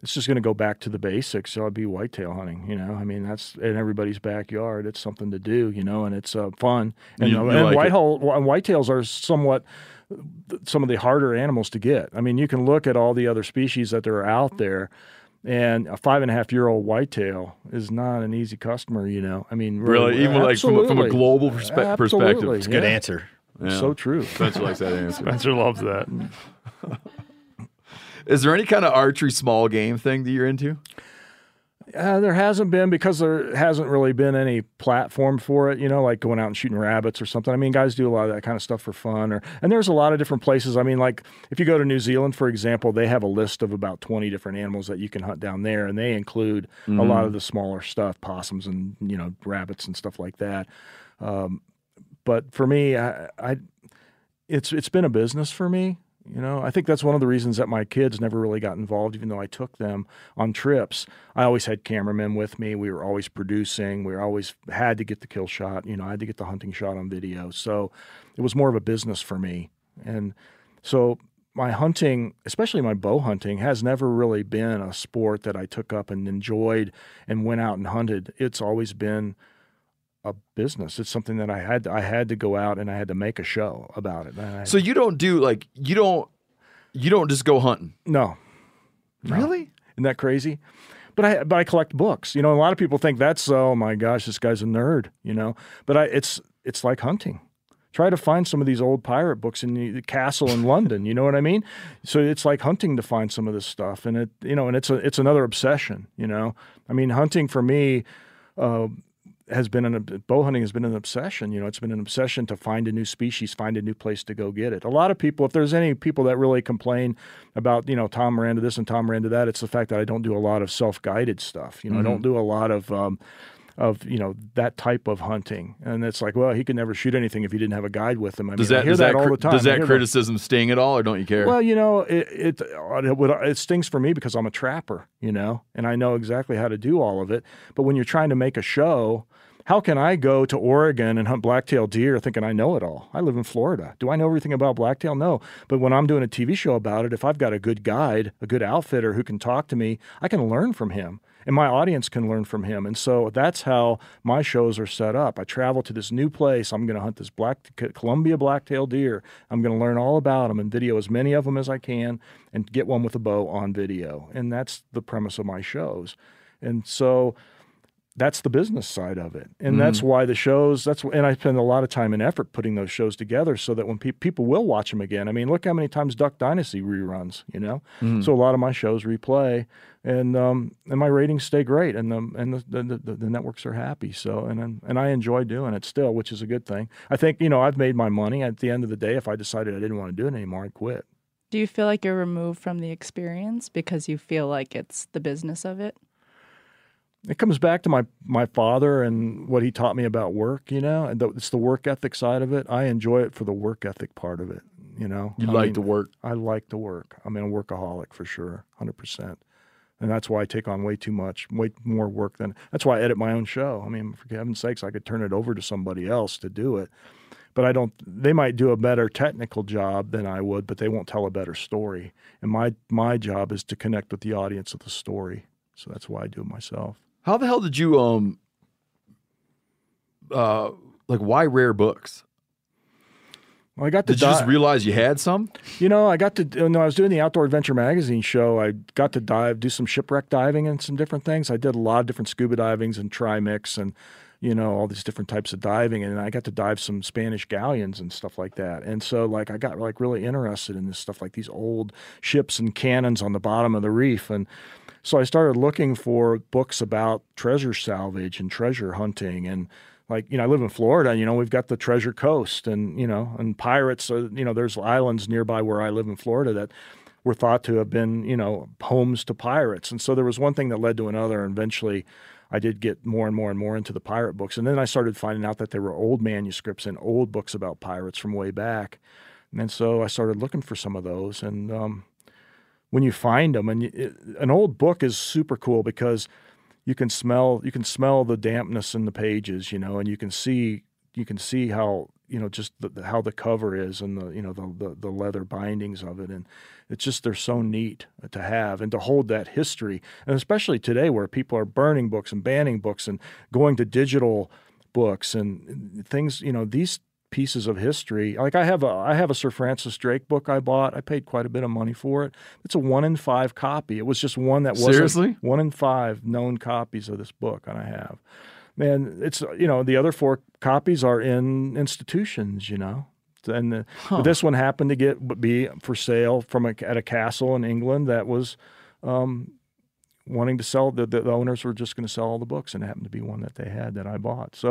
it's just going to go back to the basics. So I'd be whitetail hunting. You know, I mean that's in everybody's backyard. It's something to do. You know, and it's uh, fun. And, You- uh, you and like it? whitehole and whitetails are somewhat some of the harder animals to get. I mean, you can look at all the other species that are out there, and a five and a half year old whitetail is not an easy customer. You know, I mean, Really, even like from a, from a global perspe- perspective, Absolutely, it's a good yeah. answer. So true. Spencer likes that answer. Spencer loves that. [laughs] Is there any kind of archery small game thing that you're into? Uh, there hasn't been because there hasn't really been any platform for it, you know, like going out and shooting rabbits or something. I mean, guys do a lot of that kind of stuff for fun. Or and there's a lot of different places. I mean, like if you go to New Zealand, for example, they have a list of about 20 different animals that you can hunt down there, and they include a Mhm. lot of the smaller stuff, possums and you know rabbits and stuff like that. Um, but for me, I, I it's it's been a business for me. You know, I think that's one of the reasons that my kids never really got involved, even though I took them on trips. I always had cameramen with me. We were always producing. We always had to get the kill shot. You know, I had to get the hunting shot on video. So it was more of a business for me. And so my hunting, especially my bow hunting, has never really been a sport that I took up and enjoyed and went out and hunted. It's always been a business. It's something that I had I had to go out and I had to make a show about it. I- So you don't do like you don't you don't just go hunting. no. No. Really? Isn't that crazy? But I but I collect books. You know, a lot of people think that's oh my gosh, this guy's a nerd, you know. But I it's it's like hunting. Try to find some of these old pirate books in the, the castle in [laughs] London. You know what I mean? So it's like hunting to find some of this stuff, and it you know, and it's a it's another obsession. You know, I mean, hunting for me uh, has been an bow hunting has been an obsession. You know, it's been an obsession to find a new species, find a new place to go get it. A lot of people, if there's any people that really complain about you know Tom Miranda this and Tom Miranda that, it's the fact that I don't do a lot of self guided stuff. You know, I Mhm. don't do a lot of um, of you know that type of hunting, and it's like, well, he could never shoot anything if he didn't have a guide with him. I Does mean, I that hear does that, that, all the time. does that hear criticism sting at all, or don't you care? well, you know, it it it, would, it stings for me because I'm a trapper, you know, and I know exactly how to do all of it. But when you're trying to make a show, how can I go to Oregon and hunt blacktail deer thinking I know it all? I live in Florida. Do I know everything about blacktail? No. But when I'm doing a TV show about it, if I've got a good guide, a good outfitter who can talk to me, I can learn from him. And my audience can learn from him. And so that's how my shows are set up. I travel to this new place. I'm going to hunt this black Columbia blacktail deer. I'm going to learn all about them and video as many of them as I can and get one with a bow on video. And that's the premise of my shows. And so that's the business side of it. And that's Mhm. why the shows that's and i spend a lot of time and effort putting those shows together so that when pe- people will watch them again. I mean look how many times duck dynasty reruns you know? Mhm. so a lot of my shows replay and um and my ratings stay great and the and the, the, the, the networks are happy. So and I'm- and i enjoy doing it still which is a good thing. I think you know i've made my money. At the end of the day if i decided i didn't want to do it anymore i'd quit. Do you feel like you're removed from the experience because you feel like it's the business of it? It comes back to my my father and what he taught me about work you know and the, it's the work ethic side of it i enjoy it for the work ethic part of it you know You I like mean, to work. i like to work i mean a workaholic for sure 100% and that's why I take on way too much, way more work than. That's why I edit my own show. I mean, for heaven's sakes, I could turn it over to somebody else to do it, but I don't. They might do a better technical job than I would, but they won't tell a better story. And my my job is to connect with the audience of the story. So that's why I do it myself. How the hell did you um uh like why rare books? Well, I got to Did you just realize you had some? You know, I got to when I was doing the Outdoor Adventure Magazine show. I got to dive, do some shipwreck diving and some different things. I did a lot of different scuba divings and trimix and you know all these different types of diving, and I got to dive some Spanish galleons and stuff like that. And so, like, I got like really interested in this stuff, like these old ships and cannons on the bottom of the reef, and so I started looking for books about treasure salvage and treasure hunting. And like you know I live in Florida you know we've got the Treasure Coast and you know and pirates uh, you know there's islands nearby where I live in Florida that were thought to have been you know homes to pirates. And so there was one thing that led to another and eventually I did get more and more and more into the pirate books. And then I started finding out that there were old manuscripts and old books about pirates from way back. And so I started looking for some of those and um, when you find them and it, an old book is super cool because you can smell you can smell the dampness in the pages you know and you can see you can see how you know just the, how the cover is and the you know the, the the leather bindings of it. And it's just they're so neat to have and to hold that history. And especially today where people are burning books and banning books and going to digital books and things you know these pieces of history. Like i have a i have a sir francis drake book i bought. I paid quite a bit of money for it. It's a one in five copy. It was just one that wasn't Seriously? one in five known copies of this book and i have. And it's you know the other four copies are in institutions you know? And the, Huh. this one happened to get be for sale from a, at a castle in england that was um, wanting to sell the, the owners were just going to sell all the books and it happened to be one that they had that i bought. So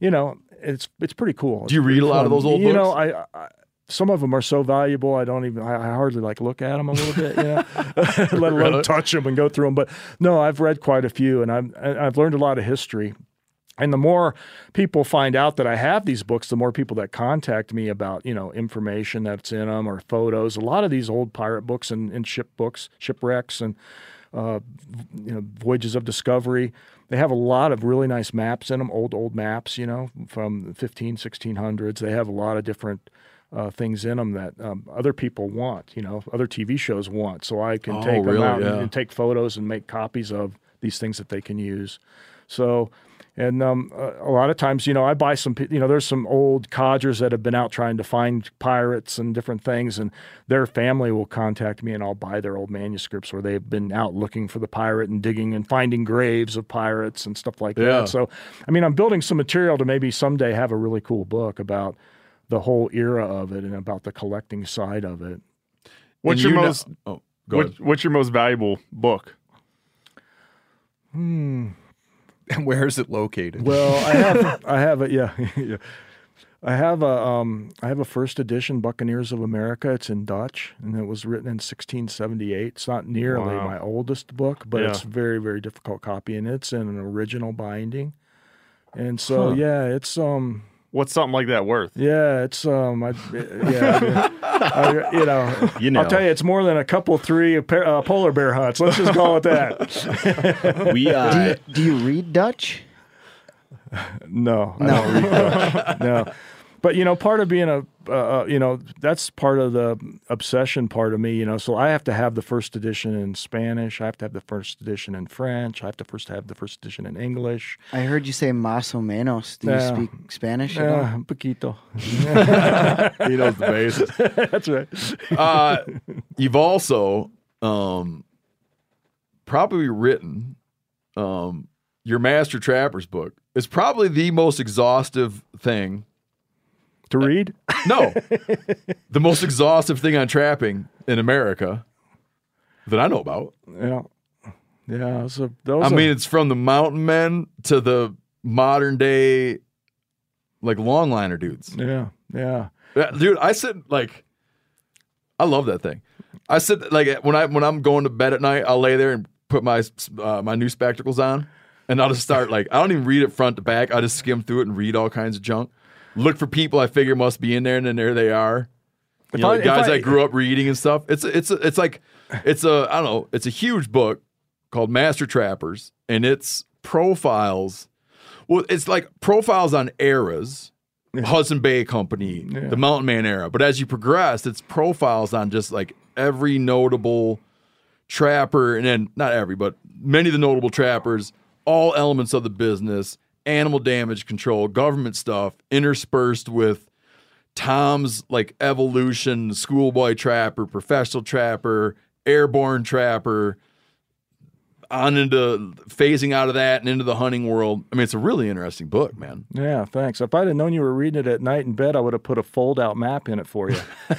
you know it's it's pretty cool Do you read a lot of those old you know? I, I some of them are so valuable i don't even i, I hardly like look at them a little bit you know [laughs] let alone Really? touch them and go through them but no i've read quite a few and i've i've learned a lot of history and the more people find out that I have these books, the more people that contact me about, you know, information that's in them or photos. A lot of these old pirate books and, and ship books, shipwrecks and, uh, you know, voyages of discovery, they have a lot of really nice maps in them, old, old maps, you know, from the 15, 1600s. They have a lot of different uh, things in them that um, other people want, you know, other TV shows want. So I can Oh, take them really? out and, and take photos and make copies of these things that they can use. So, and um, a, a lot of times, you know, I buy some, you know, there's some old codgers that have been out trying to find pirates and different things, and their family will contact me and I'll buy their old manuscripts where they've been out looking for the pirate and digging and finding graves of pirates and stuff like Yeah. that. So, I mean, I'm building some material to maybe someday have a really cool book about the whole era of it and about the collecting side of it. What's And your you know- most oh, go what, what's your most valuable book? Hmm. And [laughs] where is it located? Well, I have, [laughs] I have a yeah, [laughs] yeah. I have a, um, I have a first edition Buccaneers of America. It's in Dutch, and it was written in 1678. It's not nearly Wow. my oldest book, but Yeah. it's very, very difficult copy, and it's in an original binding. And so, Huh. yeah, it's um, What's something like that worth? yeah, it's um, I, yeah, I mean, I, you know, [laughs] You know. I'll tell you, it's more than a couple, three pair, uh, polar bear hunts. Let's just call it that. [laughs] We Do uh, you, do you read Dutch? No, I No. don't read Dutch. [laughs] no. But you know, part of being a, uh, uh, you know, that's part of the obsession part of me. You know, so I have to have the first edition in Spanish. I have to have the first edition in French. I have to first have the first edition in English. I heard you say más o menos. Do you Yeah. speak Spanish at Yeah, all? un poquito. [laughs] he knows the basics. [laughs] That's right. Uh, you've also um, probably written um, your Master Trappers book. It's probably the most exhaustive thing to read. No, [laughs] the most exhaustive thing on trapping in America that I know about. Yeah, yeah. So those. I are- mean, it's from the mountain men to the modern day, like longliner dudes. yeah, yeah. Yeah, dude, I sit like, I love that thing. I sit like when I when I'm going to bed at night, I'll lay there and put my uh, my new spectacles on, and I'll just start like I don't even read it front to back. I just skim through it and read all kinds of junk. Look for people I figure must be in there, and then there they are. You know, I- the guys I, I- grew up reading and stuff. It's it's it's like it's a I don't know. It's a huge book, called Master Trappers, and it's profiles. Well, it's like profiles on eras, Hudson Bay Company, the Mountain Man era. But as you progress, it's profiles on just like every notable trapper, and then not every, but many of the notable trappers, all elements of the business, animal damage control, government stuff, interspersed with Tom's like evolution, schoolboy trapper, professional trapper, airborne trapper, on into phasing out of that and into the hunting world. I mean, it's a really interesting book, man. Yeah, thanks. If I'd have known you were reading it at night in bed, I would have put a fold-out map in it for you. [laughs]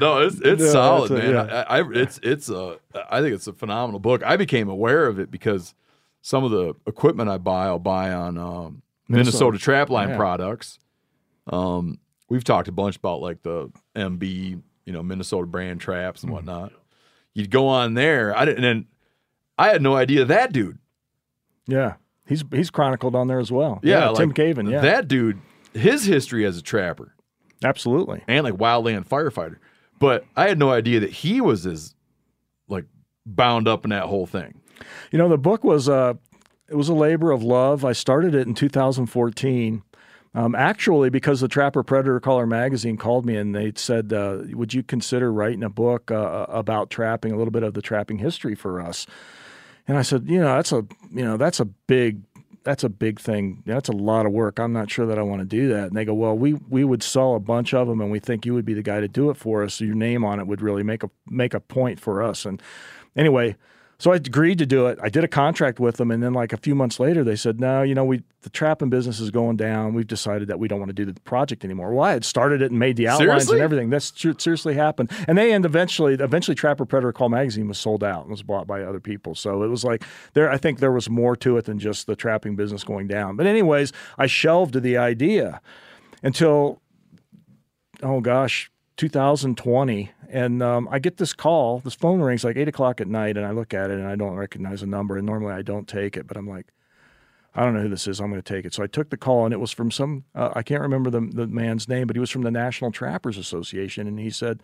no, it's it's No, solid, a- man. yeah. I, I it's it's a I think it's a phenomenal book. I became aware of it because some of the equipment I buy, I'll buy on um, Minnesota, Minnesota. Trapline Yeah. products. Um, we've talked a bunch about like the MB, you know, Minnesota brand traps Mm-hmm. and whatnot. You'd go on there. I didn't. And I had no idea that dude. yeah, he's he's chronicled on there as well. Yeah, Tim like, Caven. Yeah, that dude. His history as a trapper, absolutely, and like wildland firefighter. But I had no idea that he was as like bound up in that whole thing. You know, the book was a it was a labor of love. I started it in 2014. Um, actually, because the Trapper Predator Caller magazine called me and they said, uh, "Would you consider writing a book uh, about trapping, a little bit of the trapping history for us?" And I said, "You know, that's a you know that's a big that's a big thing. That's a lot of work. I'm not sure that I want to do that." And they go, "Well, we we would sell a bunch of them, and we think you would be the guy to do it for us. Your name on it would really make a make a point for us." And anyway, so I agreed to do it. I did a contract with them, and then like a few months later, they said, "No, you know, we the trapping business is going down. We've decided that we don't want to do the project anymore." Well, I had started it and made the outlines Seriously? and everything. That's seriously happened. And they end eventually, eventually, Trapper Predator Call magazine was sold out and was bought by other people. So it was like there. I think there was more to it than just the trapping business going down. But anyways, I shelved the idea until oh gosh, 2020. And um, I get this call. This phone rings like eight o'clock at night, and I look at it and I don't recognize the number. And normally I don't take it, but I'm like, I don't know who this is. I'm going to take it. So I took the call, and it was from some, uh, I can't remember the, the man's name, but he was from the National Trappers Association. And he said,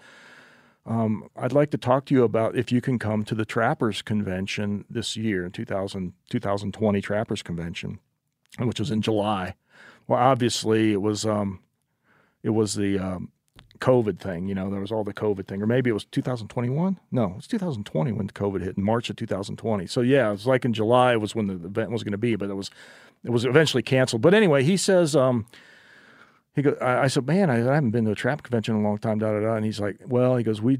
um, I'd like to talk to you about if you can come to the Trappers Convention this year, in 2000, 2020 Trappers Convention, which was in July. Well, obviously it was um, it was the um, COVID thing. You know, there was all the COVID thing, or maybe it was 2021. No, it was 2020 when COVID hit in March of 2020. So yeah, it was like in July was when the event was going to be, but it was it was eventually canceled. But anyway, he says. Um, he goes, I, I said, man, I, I haven't been to a trap convention in a long time, da da da. And he's like, well, he goes, we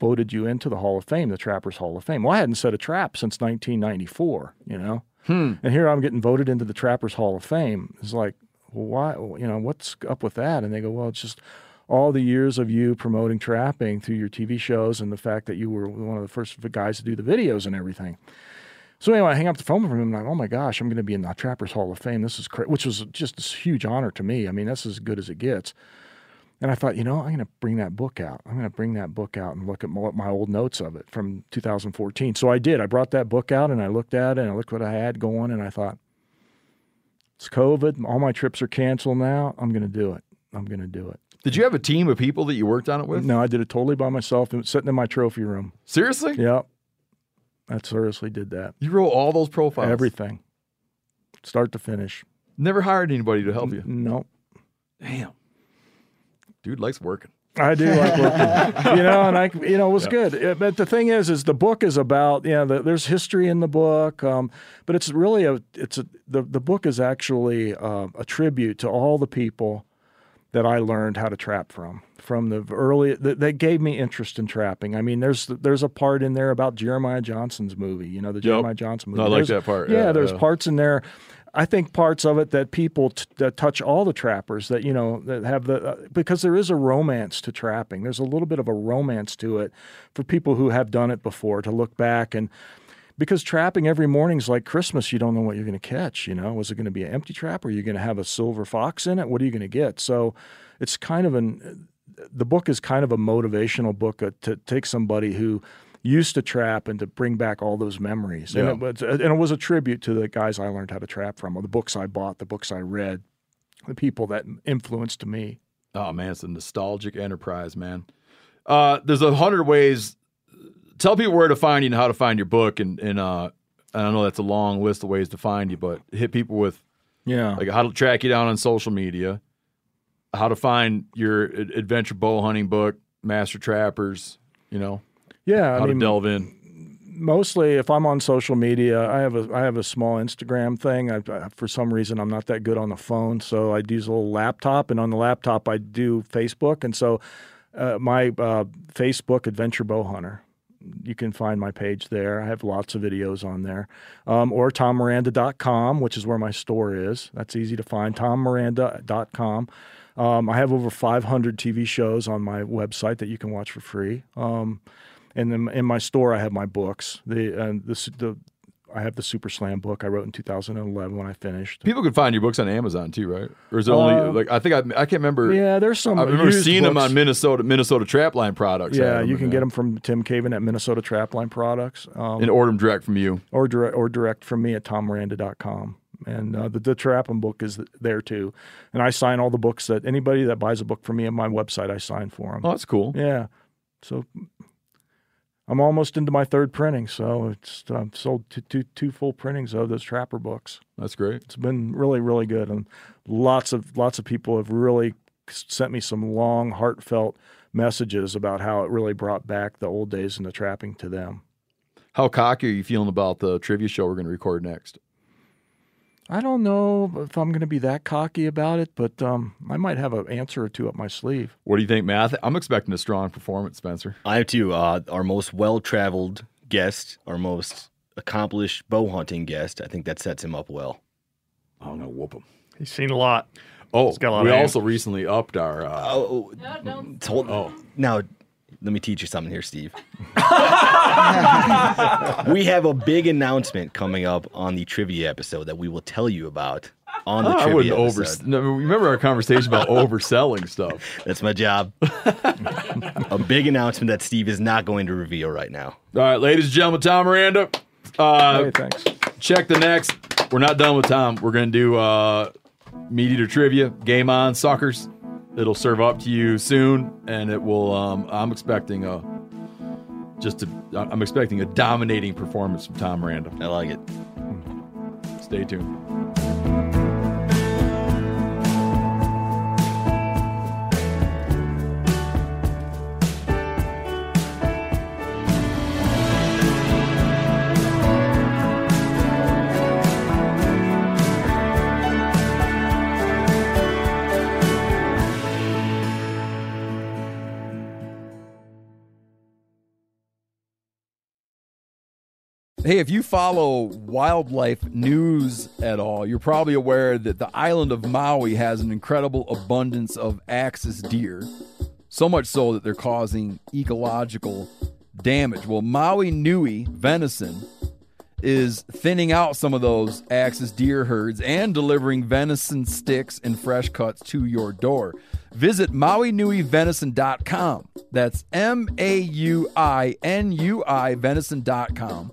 voted you into the Hall of Fame, the Trappers Hall of Fame. Well, I hadn't set a trap since 1994, you know. Hmm. And here I'm getting voted into the Trappers Hall of Fame. It's like, well, why? You know, what's up with that? And they go, well, it's just all the years of you promoting trapping through your TV shows and the fact that you were one of the first guys to do the videos and everything. So anyway, I hang up the phone from him. And I'm like, oh my gosh, I'm going to be in the Trappers Hall of Fame. This is cra-, which was just this huge honor to me. I mean, that's as good as it gets. And I thought, you know, I'm going to bring that book out. I'm going to bring that book out and look at my, my old notes of it from 2014. So I did. I brought that book out and I looked at it and I looked what I had going and I thought, it's COVID. All my trips are canceled now. I'm going to do it. I'm going to do it. Did you have a team of people that you worked on it with? No, I did it totally by myself. It was sitting in my trophy room. Seriously? Yep. I seriously did that. You wrote all those profiles? Everything. Start to finish. Never hired anybody to help you? No. Damn. Dude likes working. I do like working, [laughs] you know, and I, you know, it was Yeah. good. Uh, But the thing is, is the book is about, you know, the, there's history in the book, um, but it's really a, it's a, the the book is actually uh, a tribute to all the people that I learned how to trap from, from the early that, that gave me interest in trapping. I mean, there's there's a part in there about Jeremiah Johnson's movie, you know, the Jeremiah Johnson movie. I like There's- that part. Yeah, Yeah, there's yeah. parts in there. I think parts of it that people t- that touch all the trappers that you know that have the uh, because there is a romance to trapping. There's a little bit of a romance to it for people who have done it before to look back and because trapping every morning is like Christmas. You don't know what you're going to catch. You know, is it going to be an empty trap or are you going to have a silver fox in it? What are you going to get? So it's kind of an the book is kind of a motivational book uh, to take somebody who used to trap and to bring back all those memories. Yeah. And, it was, and it was a tribute to the guys I learned how to trap from, or the books I bought, the books I read, the people that influenced me. Oh man, it's a nostalgic enterprise, man. Uh, there's a hundred ways tell people where to find you and how to find your book. And, and uh, I don't know that's a long list of ways to find you, but hit people with Yeah. like how to track you down on social media, how to find your adventure bow hunting book, Master Trappers, you know, Yeah, how I mean, to delve in. mostly if I'm on social media, I have a I have a small Instagram thing. I, I, for some reason, I'm not that good on the phone, so I use a little laptop, and on the laptop I do Facebook, and so uh, my uh, Facebook Adventure Bow Hunter. You can find my page there. I have lots of videos on there. Um, or tommiranda.com, which is where my store is. That's easy to find. tommiranda.com. Um, I have over 500 TV shows on my website that you can watch for free. Um, and then in my store, I have my books. The and the, the I have the Super Slam book I wrote in 2011 when I finished. People can find your books on Amazon too, right? Or is it only Uh, like I think I, I can't remember. Yeah, there's some I remember used seeing them on Minnesota Minnesota Trapline products. Yeah, you can get them from Tim Caven at Minnesota Trapline Products. Um, and order them direct from you. or direct or direct from me at tommiranda.com. And uh, the, the Trappin book is there too. And I sign all the books that anybody that buys a book from me on my website, I sign for them. Oh, that's cool. Yeah. So I'm almost into my third printing. So it's I've sold two, two, two full printings of those Trapper books. That's great. It's been really, really good. And lots of lots of people have really sent me some long, heartfelt messages about how it really brought back the old days and the trapping to them. How cocky are you feeling about the trivia show we're going to record next? I don't know if I'm going to be that cocky about it, but um, I might have an answer or two up my sleeve. What do you think, Matt? I'm expecting a strong performance, Spencer. I have too. Uh, our most well traveled guest, our most accomplished bow hunting guest. I think that sets him up well. I'm gonna whoop him. He's seen a lot. Oh, He's got a lot we also recently upped our. Uh, Oh, told, oh. Now, let me teach you something here, Steve. [laughs] we have a big announcement coming up on the trivia episode that we will tell you about on the I trivia wouldn't over. episode. No, remember our conversation about [laughs] overselling stuff. That's my job. [laughs] a big announcement that Steve is not going to reveal right now. All right, ladies and gentlemen, Tom Miranda. Uh, Hey, thanks. Check the next. We're not done with Tom. We're going to do uh, MeatEater trivia. Game on, suckers. It'll serve up to you soon, and it will. Um, I'm expecting a just a. I'm expecting a dominating performance from Tom Miranda. I like it. Stay tuned. Hey, if you follow wildlife news at all, you're probably aware that the island of Maui has an incredible abundance of axis deer. So much so that they're causing ecological damage. Well, Maui Nui venison is thinning out some of those axis deer herds and delivering venison sticks and fresh cuts to your door. Visit MauiNuiVenison.com. That's M A U I N U I Venison.com.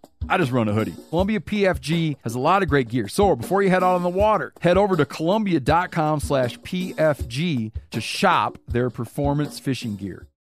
I just run a hoodie. Columbia PFG has a lot of great gear. So before you head out on the water, head over to Columbia.com slash PFG to shop their performance fishing gear.